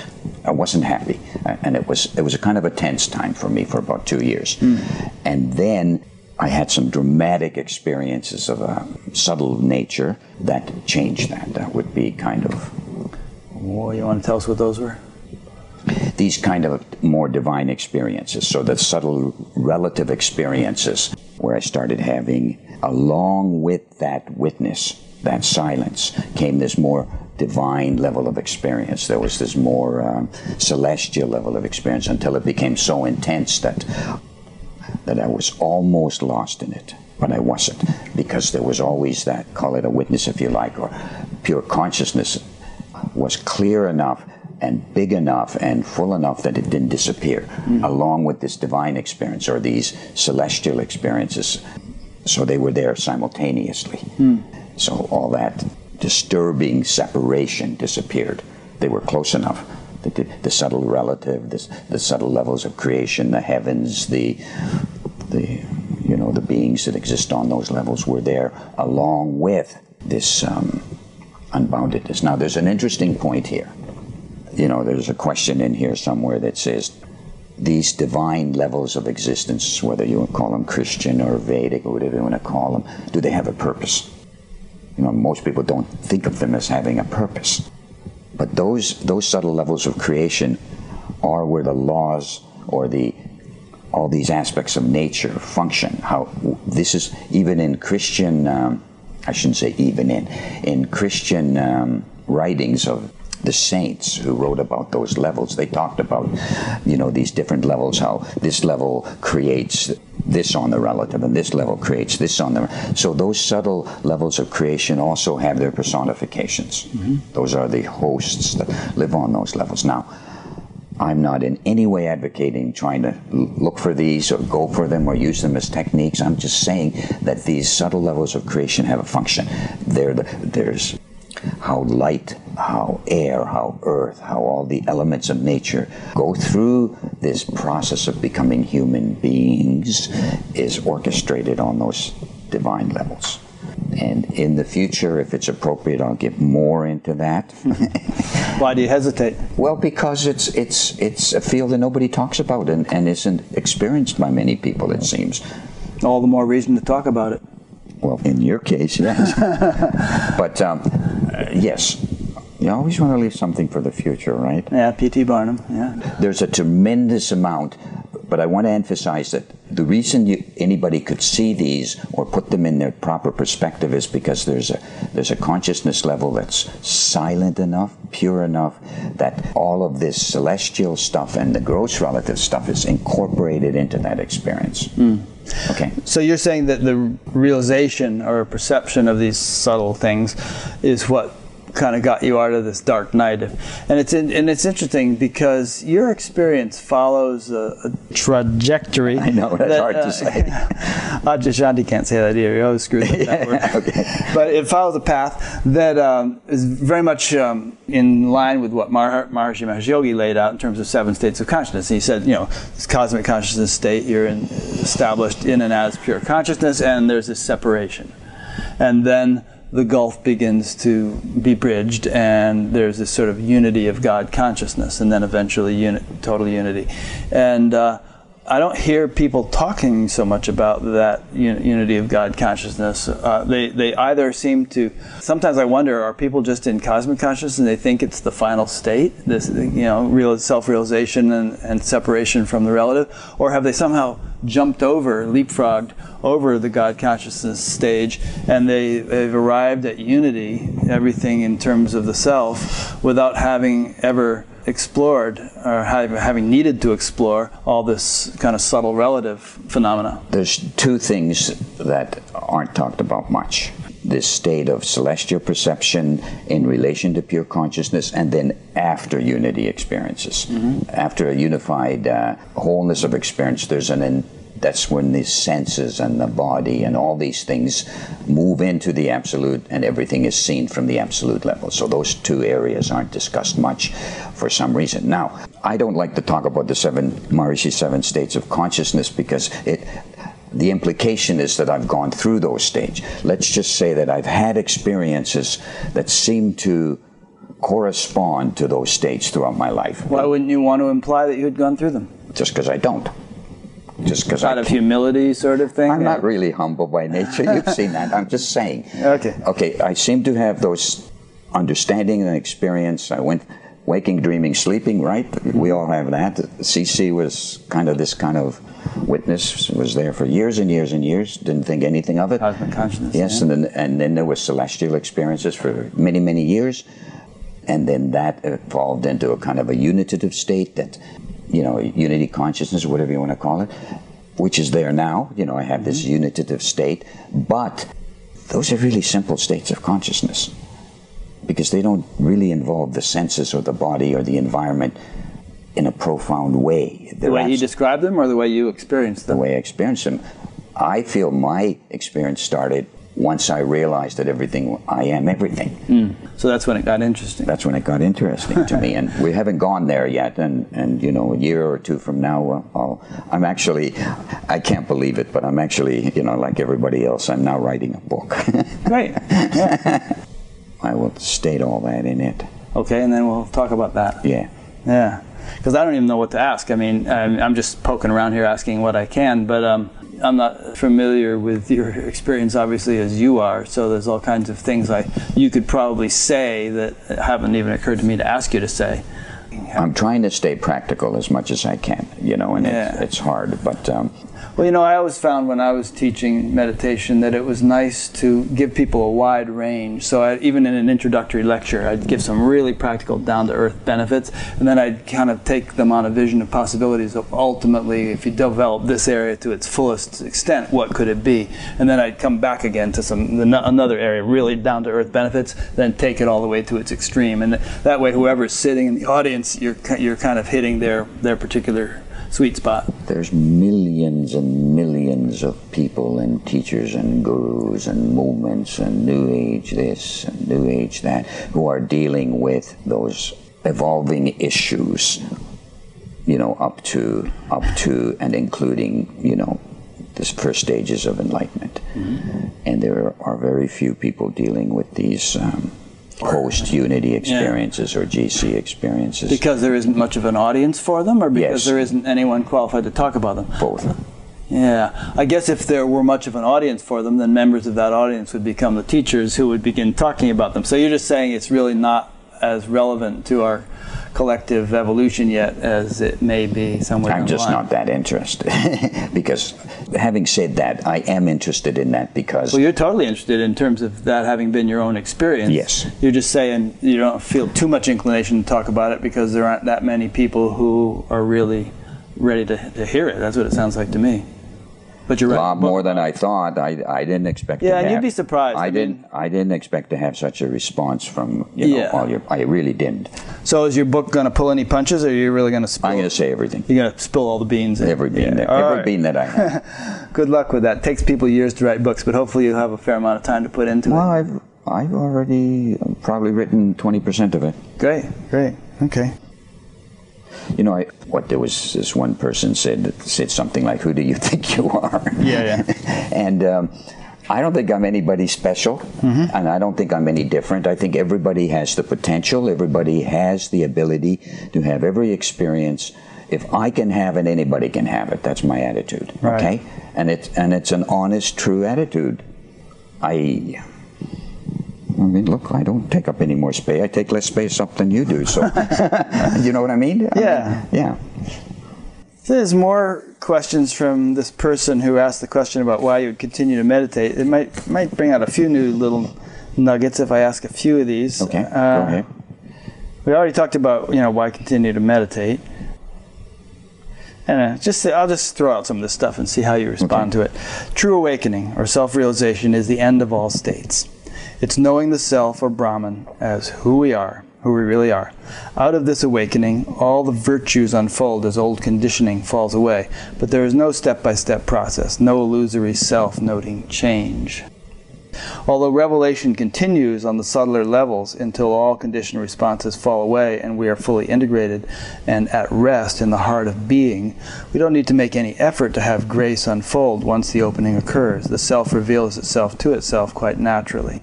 I wasn't happy, and it was, it was a kind of a tense time for me for about two years. Hmm. And then I had some dramatic experiences of a subtle nature that changed that. That would be kind of well, you want to tell us what those were? These kind of more divine experiences. So the subtle relative experiences where I started having, along with that witness, that silence, came this more divine level of experience. There was this more um, celestial level of experience until it became so intense that that I was almost lost in it, but I wasn't because there was always that call it a witness if you like, or pure consciousness was clear enough and big enough and full enough that it didn't disappear, along with this divine experience or these celestial experiences. So they were there simultaneously. So all that disturbing separation disappeared. They were close enough. The, the, the subtle relative, the, the subtle levels of creation, the heavens, the the you know the beings that exist on those levels were there along with this um, unboundedness. Now, there's an interesting point here. You know, there's a question in here somewhere that says these divine levels of existence, whether you call them Christian or Vedic or whatever you want to call them, do they have a purpose? You know, most people don't think of them as having a purpose. But those those subtle levels of creation are where the laws or the all these aspects of nature function. How this is even in Christian, um, I shouldn't say even in in Christian um, writings of the saints who wrote about those levels. They talked about, you know, these different levels. How this level creates this on the relative, and this level creates this on the. So those subtle levels of creation also have their personifications. Mm-hmm. Those are the hosts that live on those levels. Now, I'm not in any way advocating trying to look for these or go for them or use them as techniques. I'm just saying that these subtle levels of creation have a function. They're the, there's how light, how air, how earth, how all the elements of nature go through this process of becoming human beings is orchestrated on those divine levels. And in the future, if it's appropriate, I'll get more into that. Why do you hesitate? Well, because it's it's it's a field that nobody talks about and, and isn't experienced by many people. It seems. All the more reason to talk about it. Well, in your case, yes. but um, uh, yes, you always want to leave something for the future, right? Yeah, P.T. Barnum. Yeah. There's a tremendous amount, but I want to emphasize that the reason you, anybody could see these or put them in their proper perspective is because there's a there's a consciousness level that's silent enough, pure enough that all of this celestial stuff and the gross relative stuff is incorporated into that experience. Hmm. Okay. So you're saying that the realization or perception of these subtle things is what kind of got you out of this dark night, and it's in, and it's interesting because your experience follows a, a trajectory. I know, that's hard to say. Adyashanti can't say that either. He always screws up that word. okay. But it follows a path that um, is very much um, in line with what Mar- Maharishi Mahesh Yogi laid out in terms of seven states of consciousness. He said, you know, this cosmic consciousness state, you're in, established in and as pure consciousness, and there's this separation. and then the gulf begins to be bridged, and there's this sort of unity of God consciousness, and then eventually total unity. And uh, I don't hear people talking so much about that un- unity of God consciousness. Uh, they they either seem to. Sometimes I wonder: Are people just in cosmic consciousness and they think it's the final state? This you know, real self-realization and, and separation from the relative, or have they somehow jumped over, leapfrogged over the God consciousness stage, and they, they've arrived at unity, everything in terms of the self, without having ever explored or having needed to explore all this kind of subtle relative phenomena. There's two things that aren't talked about much this state of celestial perception in relation to pure consciousness, and then after unity experiences. Mm-hmm. After a unified uh, wholeness of experience, there's an in, that's when the senses and the body and all these things move into the absolute and everything is seen from the absolute level. So those two areas aren't discussed much for some reason. Now, I don't like to talk about the seven Maharishi seven states of consciousness because it the implication is that I've gone through those stages. Let's just say that I've had experiences that seem to correspond to those states throughout my life. Why wouldn't you want to imply that you had gone through them? Just because I don't just because out of humility sort of thing? I'm yeah. not really humble by nature. You've seen that. I'm just saying. Okay. Okay i seem to have those understanding and experience. I went waking dreaming sleeping right? We all have that. Cc was kind of this kind of witness was there for years and years and years. Didn't think anything of it. Cosmic consciousness yes yeah. and then and then there was celestial experiences for many many years. And then that evolved into a kind of a unitative state that you know, unity consciousness, or whatever you want to call it, which is there now. You know, I have this mm-hmm. unitative state, but those are really simple states of consciousness because they don't really involve the senses or the body or the environment in a profound way. They're the way you describe them or the way you experience them? The way I experience them. I feel my experience started once I realized that everything, I am everything. Mm. So that's when it got interesting. That's when it got interesting to me, and we haven't gone there yet. And, and you know, a year or two from now, uh, I'll, I'm actually, I can't believe it, but I'm actually, you know, like everybody else, I'm now writing a book. Great. Yeah. I will state all that in it. Okay, and then we'll talk about that. Yeah. Yeah. Because I don't even know what to ask. I mean, I'm just poking around here asking what I can, but. Um, I'm not familiar with your experience, obviously, as you are. So there's all kinds of things I you could probably say that haven't even occurred to me to ask you to say. I'm trying to stay practical as much as I can, you know, and yeah. it's, it's hard. But um, well, you know, I always found when I was teaching meditation that it was nice to give people a wide range. So I, even in an introductory lecture, I'd give some really practical, down-to-earth benefits, and then I'd kind of take them on a vision of possibilities of ultimately, if you develop this area to its fullest extent, what could it be? And then I'd come back again to some another area, really down-to-earth benefits, then take it all the way to its extreme. And that way, whoever's sitting in the audience, you're you're kind of hitting their their particular sweet spot. There's millions and millions of people and teachers and gurus and movements and New Age this and New Age that who are dealing with those evolving issues, you know, up to up to and including, you know, the first stages of enlightenment. Mm-hmm. And there are very few people dealing with these. Um, post Unity experiences yeah. or GC experiences. Because there isn't much of an audience for them, or because yes. there isn't anyone qualified to talk about them? Both. Yeah, I guess if there were much of an audience for them, then members of that audience would become the teachers who would begin talking about them. So you're just saying it's really not as relevant to our collective evolution yet as it may be somewhere. I'm just not that interested because, having said that, I am interested in that because. Well, you're totally interested in terms of that having been your own experience. Yes. You're just saying you don't feel too much inclination to talk about it because there aren't that many people who are really ready to, to hear it. That's what it sounds like to me. But you're right. Uh, a lot more than I thought. I, I didn't expect. Yeah, to and have, you'd be surprised. I, I didn't. I didn't expect to have such a response from you know yeah. all your. I really didn't. So is your book going to pull any punches, or are you really going to spill? I'm going to say everything. You're going to spill all the beans. Every bean. Yeah. That, every right. bean that I have. Good luck with that. It takes people years to write books, but hopefully you'll have a fair amount of time to put into well, it. I've I've already probably written twenty percent of it. Great. Great. Okay. You know, I, what there was this one person said said something like, "Who do you think you are?" Yeah, yeah. and um, I don't think I'm anybody special, and I don't think I'm any different. I think everybody has the potential, everybody has the ability to have every experience. If I can have it, anybody can have it. That's my attitude. Right. Okay, and it's and it's an honest, true attitude. I. I mean, look, I don't take up any more space. I take less space up than you do. So, you know what I mean? I Yeah. mean, yeah. There's more questions from this person who asked the question about why you would continue to meditate. It might might bring out a few new little nuggets if I ask a few of these. Okay. Uh, go ahead. We already talked about you know why continue to meditate, and uh, just I'll just throw out some of this stuff and see how you respond to it. True awakening or self-realization is the end of all states. It's knowing the self or Brahman as who we are, who we really are. Out of this awakening, all the virtues unfold as old conditioning falls away, but there is no step-by-step process, no illusory self noting change. Although revelation continues on the subtler levels until all conditioned responses fall away and we are fully integrated and at rest in the heart of being, we don't need to make any effort to have grace unfold once the opening occurs. The self reveals itself to itself quite naturally.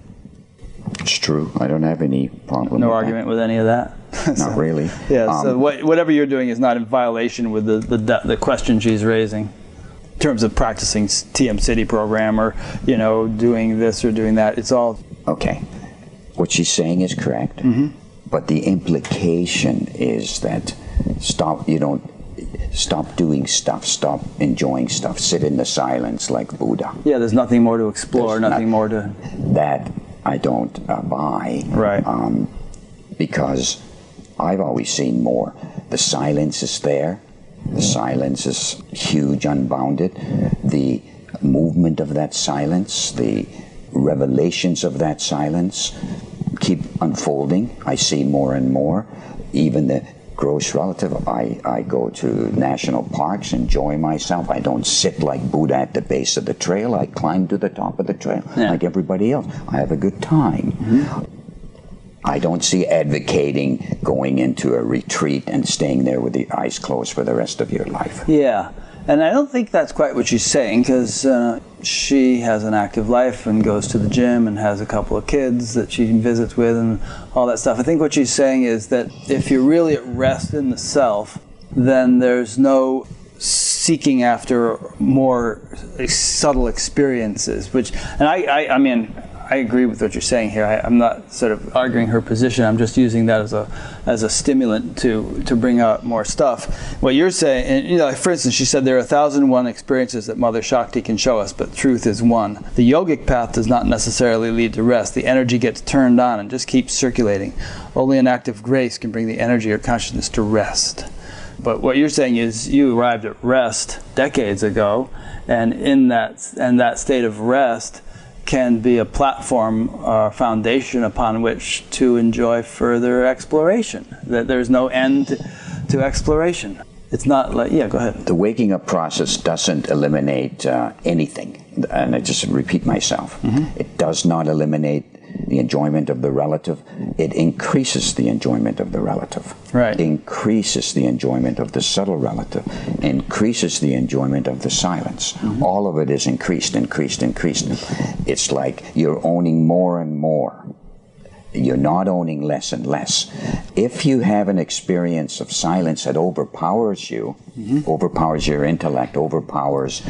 It's true. I don't have any problem. No with argument with any of that. That. Not really. Yeah, so Um, what, whatever you're doing is not in violation with the, the, the question she's raising. In terms of practicing TM Sidhi program or, you know, doing this or doing that, it's all Okay. What she's saying is correct, Mm-hmm. but the implication is that stop. You don't stop doing stuff. Stop enjoying stuff. Sit in the silence like Buddha. Yeah, there's nothing more to explore, There's nothing not- more to. That I don't uh, buy. Right. Um, because I've always seen more. The silence is there. The silence is huge, unbounded. The movement of that silence, the revelations of that silence keep unfolding. I see more and more. Even the gross relative, I, I go to national parks, enjoy myself. I don't sit like Buddha at the base of the trail. I climb to the top of the trail Yeah. like everybody else. I have a good time. Mm-hmm. I don't see advocating going into a retreat and staying there with the eyes closed for the rest of your life. Yeah, and I don't think that's quite what she's saying because uh, she has an active life and goes to the gym and has a couple of kids that she visits with and all that stuff. I think what she's saying is that if you're really at rest in the self, then there's no seeking after more subtle experiences. Which, and I, I, I mean. I agree with what you're saying here. I, I'm not sort of arguing her position. I'm just using that as a as a stimulant to to bring out more stuff. What you're saying, and, you know, for instance, she said there are a thousand and one experiences that Mother Shakti can show us, but truth is one. The yogic path does not necessarily lead to rest. The energy gets turned on and just keeps circulating. Only an act of grace can bring the energy or consciousness to rest. But what you're saying is you arrived at rest decades ago, and in that and that state of rest can be a platform or foundation upon which to enjoy further exploration. That there's no end to exploration. It's not like yeah. Go ahead. The waking up process doesn't eliminate uh, anything, and I just repeat myself. It does not eliminate the enjoyment of the relative. It increases the enjoyment of the relative. Right. Increases the enjoyment of the subtle relative. Increases the enjoyment of the silence. Mm-hmm. All of it is increased, increased, increased. It's like you're owning more and more you're not owning less and less. If you have an experience of silence that overpowers you, mm-hmm. overpowers your intellect, overpowers,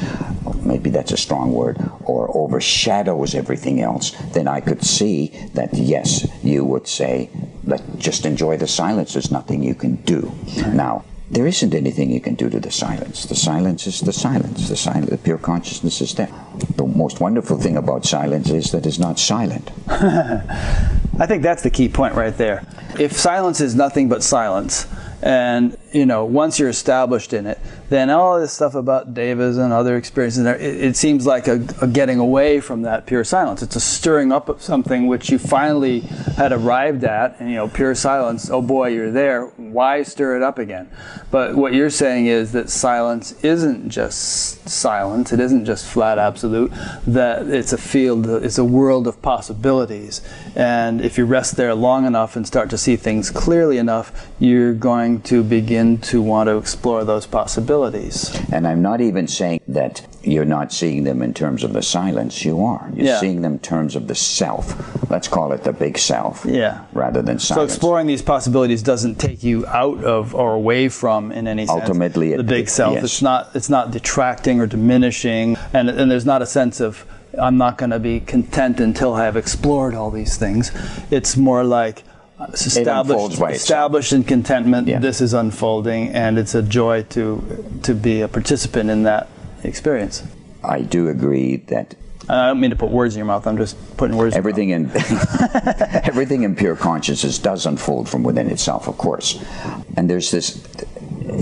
maybe that's a strong word, or overshadows everything else, then I could see that yes, you would say, let just enjoy the silence. There's nothing you can do. Now, there isn't anything you can do to the silence. The silence is the silence. The silence, the pure consciousness is there. The most wonderful thing about silence is that it's not silent. I think that's the key point right there. If silence is nothing but silence, and you know, once you're established in it, then all this stuff about devas and other experiences, it, it seems like a, a getting away from that pure silence. It's a stirring up of something which you finally had arrived at, and you know, pure silence. Oh boy, you're there. Why stir it up again? But what you're saying is that silence isn't just silence. It isn't just flat absolute. That it's a field. It's a world of possibilities, and if you rest there long enough and start to see things clearly enough, you're going to begin begin to want to explore those possibilities. And I'm not even saying that you're not seeing them in terms of the silence. You are. You're Yeah. seeing them in terms of the self. Let's call it the big self. Yeah. Rather than silence. So exploring these possibilities doesn't take you out of or away from, in any sense, Ultimately, it- the big it- self. yes. It's not it's not detracting or diminishing, and and there's not a sense of I'm not going to be content until I have explored all these things. It's more like established, established in contentment. Yeah. This is unfolding, and it's a joy to to be a participant in that experience. I do agree that I don't mean to put words in your mouth. I'm just putting words. in your everything in everything in pure consciousness does unfold from within itself, of course. And there's this.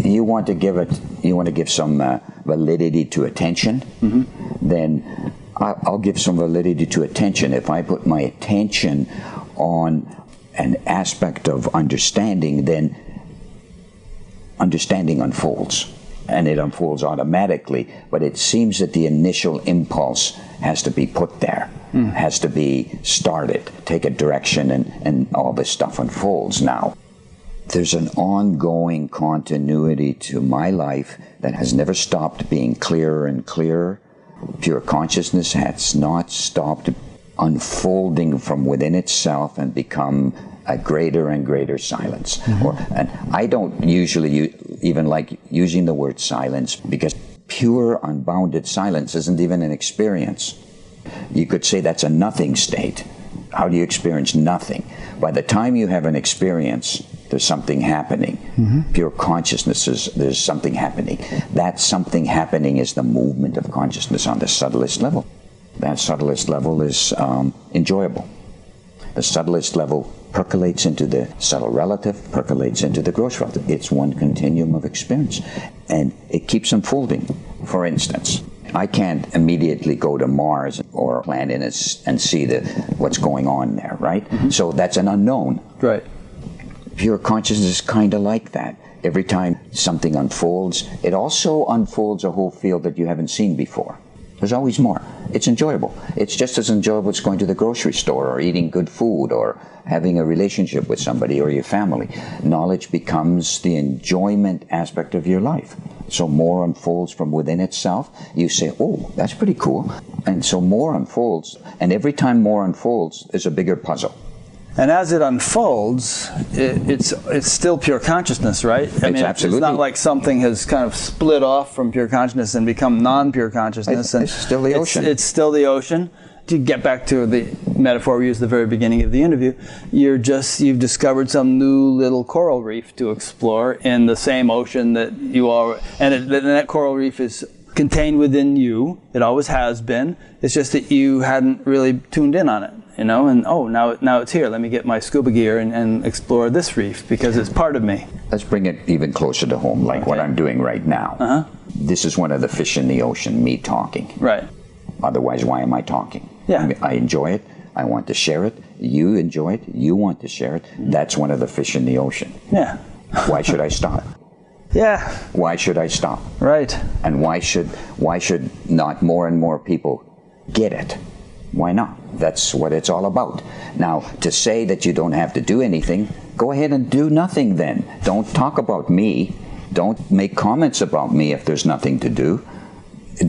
You want to give it. You want to give some uh, validity to attention. Then I- I'll give some validity to attention if I put my attention on an aspect of understanding. Then understanding unfolds. And it unfolds automatically but it seems that the initial impulse has to be put there hmm. has to be started take a direction and, and all this stuff unfolds now. There's an ongoing continuity to my life that has never stopped being clearer and clearer. Pure consciousness has not stopped unfolding from within itself and become a greater and greater silence. Mm-hmm. Or, and I don't usually u- even like using the word silence because pure, unbounded silence isn't even an experience. You could say that's a nothing state. How do you experience nothing? By the time you have an experience, there's something happening. Mm-hmm. Pure consciousness is there's something happening. That something happening is the movement of consciousness on the subtlest level. That subtlest level is um, enjoyable. The subtlest level percolates into the subtle relative, percolates into the gross relative. It's one continuum of experience. And it keeps unfolding. For instance, I can't immediately go to Mars or a planet and, s- and see the, what's going on there, right? So that's an unknown. Right. Pure consciousness is kind of like that. Every time something unfolds, it also unfolds a whole field that you haven't seen before. There's always more. It's enjoyable. It's just as enjoyable as going to the grocery store or eating good food or having a relationship with somebody or your family. Knowledge becomes the enjoyment aspect of your life. So more unfolds from within itself. You say, oh, that's pretty cool. And so more unfolds. And every time more unfolds, there's a bigger puzzle. And as it unfolds, it, it's it's still pure consciousness, right? I It's It's absolutely- not like something has kind of split off from pure consciousness and become non-pure consciousness. It's- and it's still the it's- ocean. It's, still the ocean. To get back to the metaphor we used at the very beginning of the interview, you're just you've discovered some new little coral reef to explore in the same ocean that you are, and, it, and that coral reef is contained within you. It always has been. It's just that you hadn't really tuned in on it, you know. And oh, now now it's here. Let me get my scuba gear and, and explore this reef because it's part of me. Let's bring it even closer to home, like what I'm doing right now. Uh-huh. This is one of the fish in the ocean, me talking. Right. Otherwise, why am I talking? Yeah. I, enjoy it. I want to share it. You enjoy it. You want to share it. That's one of the fish in the ocean. Yeah. Why should I stop? Yeah. Why should I stop? Right. And why should why should not more and more people get it? Why not? That's what it's all about. Now, to say that you don't have to do anything, go ahead and do nothing then. Don't talk about me. Don't make comments about me if there's nothing to do.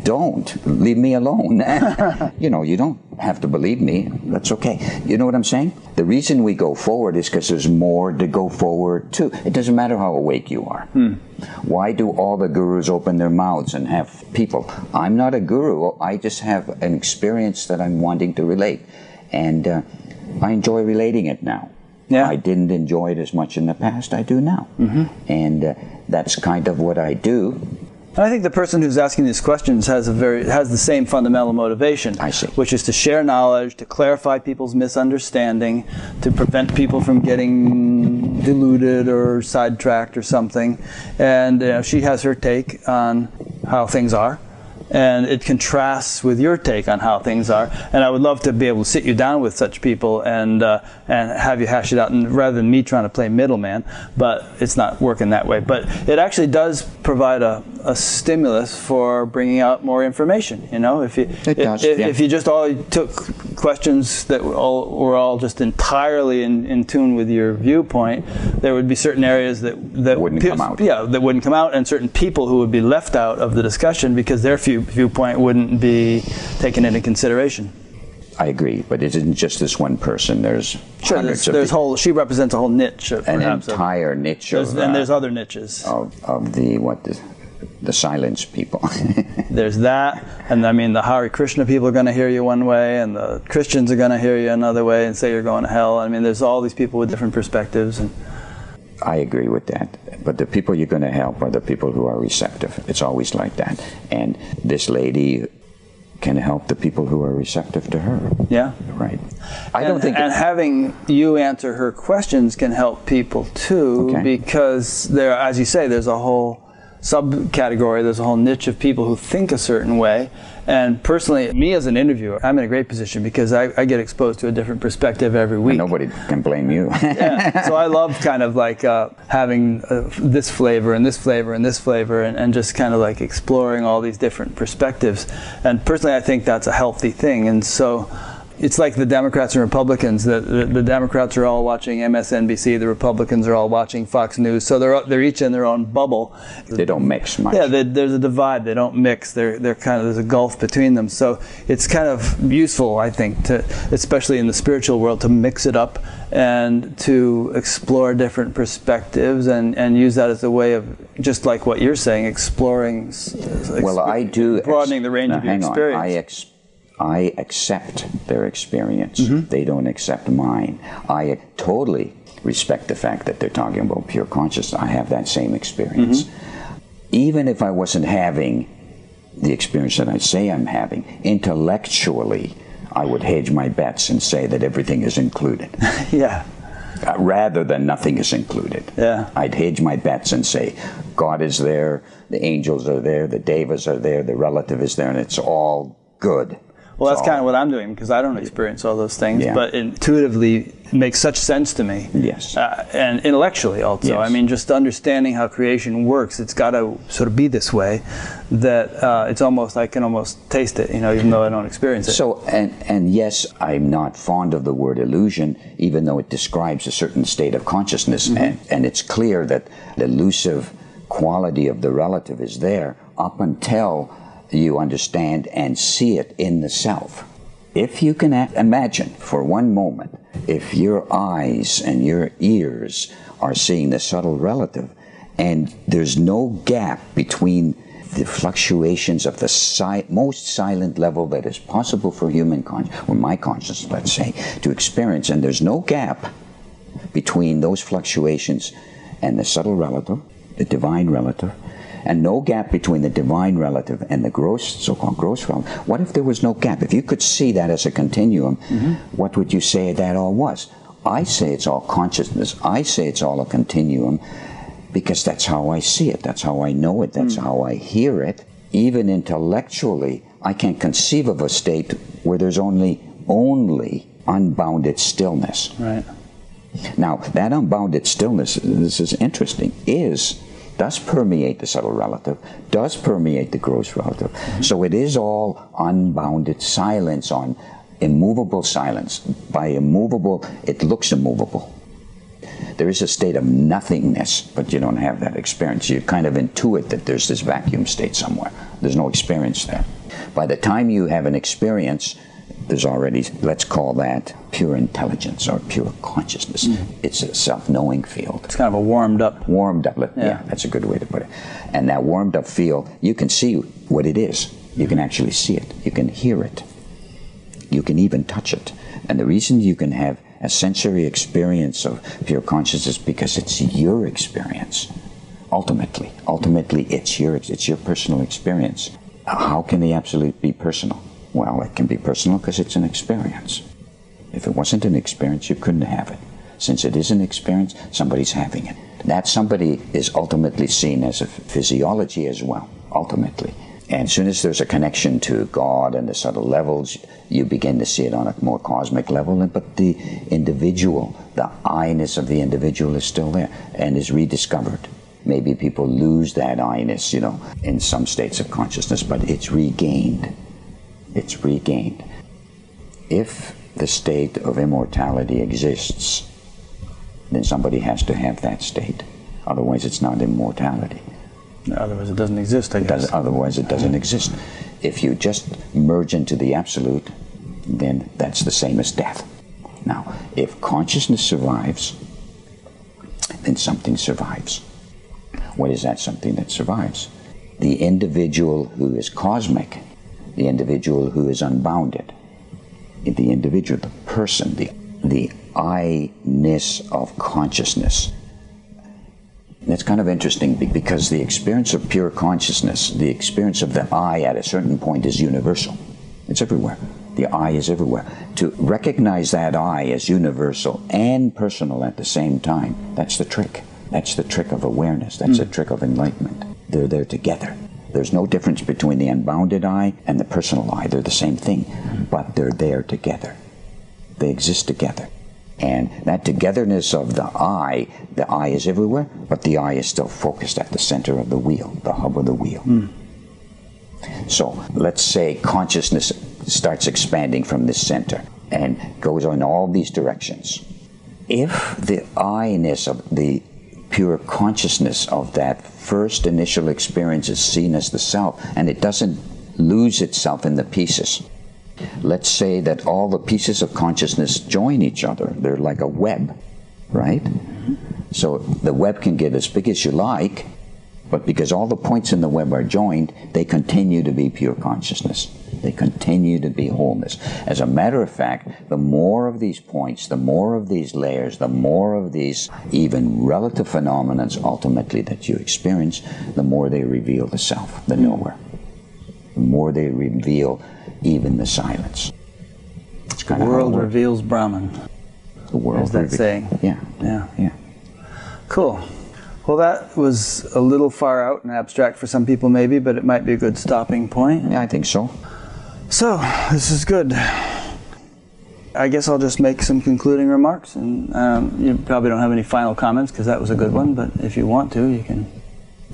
Don't leave me alone. you know, you don't have to believe me. That's okay. You know what I'm saying? The reason we go forward is because there's more to go forward to. It doesn't matter how awake you are. Why do all the gurus open their mouths and have people? I'm not a guru. I just have an experience that I'm wanting to relate, and uh, I enjoy relating it now. Yeah. I didn't enjoy it as much in the past. I do now, and uh, that's kind of what I do. And I think the person who's asking these questions has a very has the same fundamental motivation. Which is to share knowledge, to clarify people's misunderstanding, to prevent people from getting deluded or sidetracked or something. And you know, she has her take on how things are. And it contrasts with your take on how things are. And I would love to be able to sit you down with such people and uh, and have you hash it out, and rather than me trying to play middleman. But it's not working that way. But it actually does provide a, a stimulus for bringing out more information. You know, if you It does, if, yeah. if you just all took questions that were all, were all just entirely in, in tune with your viewpoint, there would be certain areas that that Wouldn't pe- come out. Yeah, that wouldn't come out, and certain people who would be left out of the discussion because their view, viewpoint wouldn't be taken into consideration. I agree, but it isn't just this one person. There's Sure, hundreds there's, of there's whole. She represents a whole niche, of, an perhaps. of- entire niche there's, of, and uh, there's other niches. of, of the what the, the silence people. There's that, and I mean the Hare Krishna people are going to hear you one way, and the Christians are going to hear you another way and say you're going to hell. I mean, there's all these people with different perspectives, and I agree with that. But the people you're going to help are the people who are receptive. It's always like that. And this lady can help the people who are receptive to her. yeah. Right. I and, don't think. and having you answer her questions can help people too, Okay. because there, as you say, there's a whole subcategory, there's a whole niche of people who think a certain way. And personally, me as an interviewer, I'm in a great position because I, I get exposed to a different perspective every week. nobody can blame you. yeah. So I love kind of like uh, having uh, this flavor and this flavor and this flavor and, and just kind of like exploring all these different perspectives. And personally, I think that's a healthy thing. And so it's like the Democrats and Republicans. The, the, the Democrats are all watching MSNBC. The Republicans are all watching Fox News. So they're they're each in their own bubble. they don't mix much. Yeah, they, there's a divide. They don't mix. They're they're kind of there's a gulf between them. So it's kind of useful, I think, to especially in the spiritual world, to mix it up and to explore different perspectives and and use that as a way of just like what you're saying, exploring. well, I do. ex- broadening the range Now, of your hang on. experience. I, ex- I accept their experience. Mm-hmm. They don't accept mine. I totally respect the fact that they're talking about pure consciousness. I have that same experience. Mm-hmm. Even if I wasn't having the experience that I say I'm having, intellectually, I would hedge my bets and say that everything is included. yeah, Uh, rather than nothing is included. Yeah. I'd hedge my bets and say, God is there, the angels are there, the devas are there, the relative is there, and it's all good. Well, that's kind of what I'm doing because I don't experience all those things, Yeah. but intuitively it makes such sense to me. Yes. Uh, and intellectually also. Yes. I mean, just understanding how creation works, it's got to sort of be this way that uh, it's almost, I can almost taste it, you know, even though I don't experience it. So, and, and yes, I'm not fond of the word illusion, even though it describes a certain state of consciousness, Mm-hmm. and, and it's clear that the elusive quality of the relative is there up until you understand and see it in the self. If you can imagine for one moment, if your eyes and your ears are seeing the subtle relative, and there's no gap between the fluctuations of the si- most silent level that is possible for human conscious, or my consciousness, let's say, to experience, and there's no gap between those fluctuations and the subtle relative, the divine relative, and no gap between the divine relative and the gross, so-called gross realm, What if there was no gap? If you could see that as a continuum, mm-hmm. what would you say that all was? I say it's all consciousness. I say it's all a continuum because that's how I see it. That's how I know it. That's mm. how I hear it. Even intellectually, I can't conceive of a state where there's only only unbounded stillness. right. Now, that unbounded stillness, this is interesting, is does permeate the subtle relative, does permeate the gross relative. Mm-hmm. So it is all unbounded silence on immovable silence. By immovable, it looks immovable. There is a state of nothingness, but you don't have that experience. You kind of intuit that there's this vacuum state somewhere. There's no experience there. By the time you have an experience, there's already, let's call that pure intelligence or pure consciousness. Mm-hmm. It's a self knowing field It's kind of a warmed up. warmed up. Yeah. Yeah. that's a good way to put it. And that warmed up feel, you can see what it is. You can actually see it. You can hear it. You can even touch it. And the reason you can have a sensory experience of pure consciousness is because it's your experience. Ultimately, ultimately, it's your it's your personal experience. How can the absolute be personal? Well, it can be personal because it's an experience. If it wasn't an experience, you couldn't have it. Since it is an experience, somebody's having it. That somebody is ultimately seen as a physiology as well, ultimately. And as soon as there's a connection to God and the subtle levels, you begin to see it on a more cosmic level. But the individual, the I-ness of the individual is still there and is rediscovered. maybe people lose that I-ness, you know, in some states of consciousness, but it's regained. It's regained. If the state of immortality exists, then somebody has to have that state. Otherwise, it's not immortality. Otherwise, it doesn't exist, I guess. Does, otherwise, it doesn't exist. If you just merge into the absolute, then that's the same as death. Now, if consciousness survives, then something survives. What is that something that survives? The individual who is cosmic, the individual who is unbounded, the individual, the person, the, the I-ness of consciousness. It's kind of interesting because the experience of pure consciousness, the experience of the I at a certain point is universal. It's everywhere. The I is everywhere. To recognize that I as universal and personal at the same time, that's the trick. That's the trick of awareness. That's mm. the trick of enlightenment. They're there together. There's no difference between the unbounded I and the personal I. They're the same thing, but they're there together. They exist together. And that togetherness of the I, the I is everywhere, but the I is still focused at the center of the wheel, the hub of the wheel. Mm. So let's say consciousness starts expanding from this center and goes in all these directions. If the I-ness of the pure consciousness of that first initial experience is seen as the self and it doesn't lose itself in the pieces, let's say that all the pieces of consciousness join each other. They're like a web, right? So the web can get as big as you like, but because all the points in the web are joined, they continue to be pure consciousness. They continue to be wholeness. As a matter of fact, the more of these points, the more of these layers, the more of these even relative phenomena ultimately that you experience, the more they reveal the self, the knower. The more they reveal even the silence. It's kind the world reveals Brahman. The world. As that saying. Yeah. Yeah. Yeah. Cool. Well, that was a little far out and abstract for some people, maybe, but it might be a good stopping point. Yeah, I think so. So, this is good. I guess I'll just make some concluding remarks, and um, you probably don't have any final comments because that was a good one. But if you want to, you can.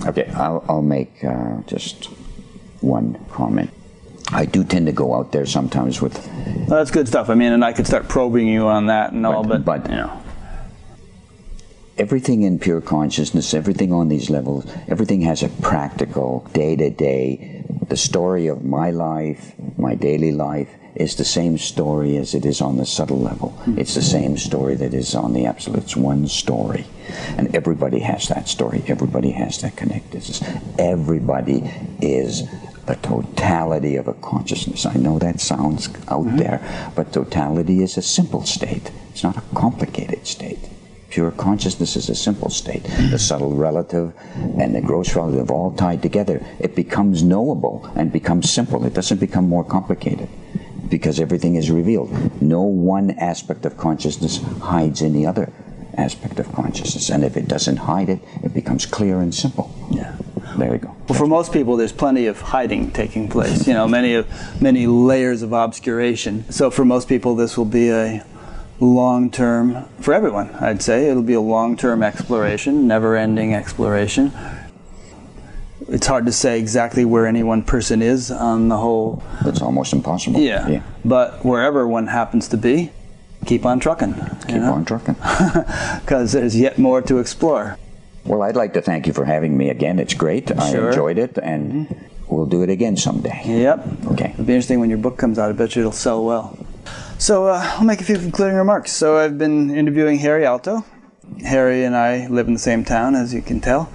Okay, I'll, I'll make uh, just one comment. I do tend to go out there sometimes with. Well, that's good stuff. I mean, and I could start probing you on that and all, but, but you know everything in pure consciousness, everything on these levels, everything has a practical, day to day. The story of my life, my daily life, is the same story as it is on the subtle level. It's the same story that is on the absolute. It's one story. And everybody has that story. Everybody has that connectedness. Everybody is the totality of a consciousness. I know that sounds out mm-hmm. there, but totality is a simple state. It's not a complicated state. Pure consciousness is a simple state. The subtle relative and the gross relative all tied together. It becomes knowable and becomes simple. It doesn't become more complicated because everything is revealed. No one aspect of consciousness hides any other aspect of consciousness. And if it doesn't hide it, it becomes clear and simple. Yeah. There we go. Well, for most people, there's plenty of hiding taking place. You know, many of many layers of obscuration. So for most people, this will be a long term, for everyone, I'd say. It'll be a long term exploration, never ending exploration. It's hard to say exactly where any one person is on the whole. It's almost impossible. Yeah. yeah. But wherever one happens to be, keep on trucking. Keep know? on trucking. Because there's yet more to explore. Well, I'd like to thank you for having me again. It's great. Sure. I enjoyed it, and mm-hmm. we'll do it again someday. Yep. Okay. It'll be interesting when your book comes out. I bet you it'll sell well. So uh, I'll make a few concluding remarks. So I've been interviewing Harry Alto. Harry and I live in the same town, as you can tell.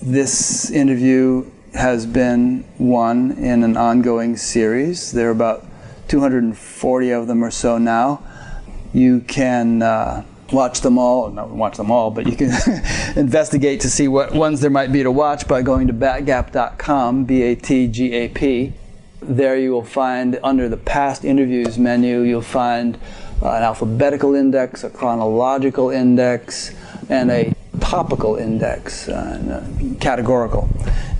This interview has been one in an ongoing series. There are about 240 of them or so now. You can uh, watch them all, not watch them all, but you can investigate to see what ones there might be to watch by going to batgap.com, B A T G A P. There you will find under the past interviews menu, you'll find uh, an alphabetical index, a chronological index, and a topical index, uh, categorical,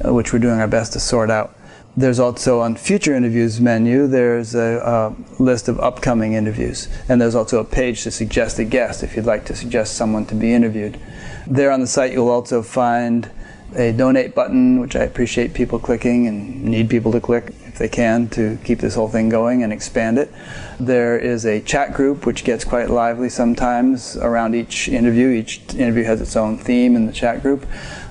uh, which we're doing our best to sort out. there's also on future interviews menu, there's a, a, list of upcoming interviews. And there's also a page to suggest a guest if you'd like to suggest someone to be interviewed. There on the site, you'll also find a donate button, which I appreciate people clicking and need people to click they can to keep this whole thing going and expand it. There is a chat group which gets quite lively sometimes around each interview. Each interview has its own theme in the chat group.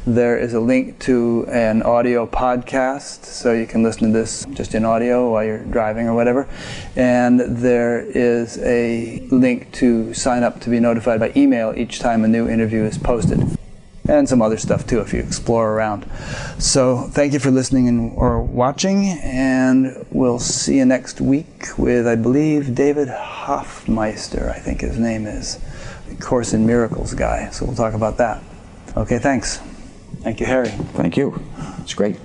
There is a link to an audio podcast, so you can listen to this just in audio while you're driving or whatever. And there is a link to sign up to be notified by email each time a new interview is posted and some other stuff too if you explore around. So thank you for listening and or watching, and we'll see you next week with I believe David Hoffmeister, I think his name is, Course in Miracles guy. So we'll talk about that. Okay, thanks. Thank you, Harry. Thank you. It's great.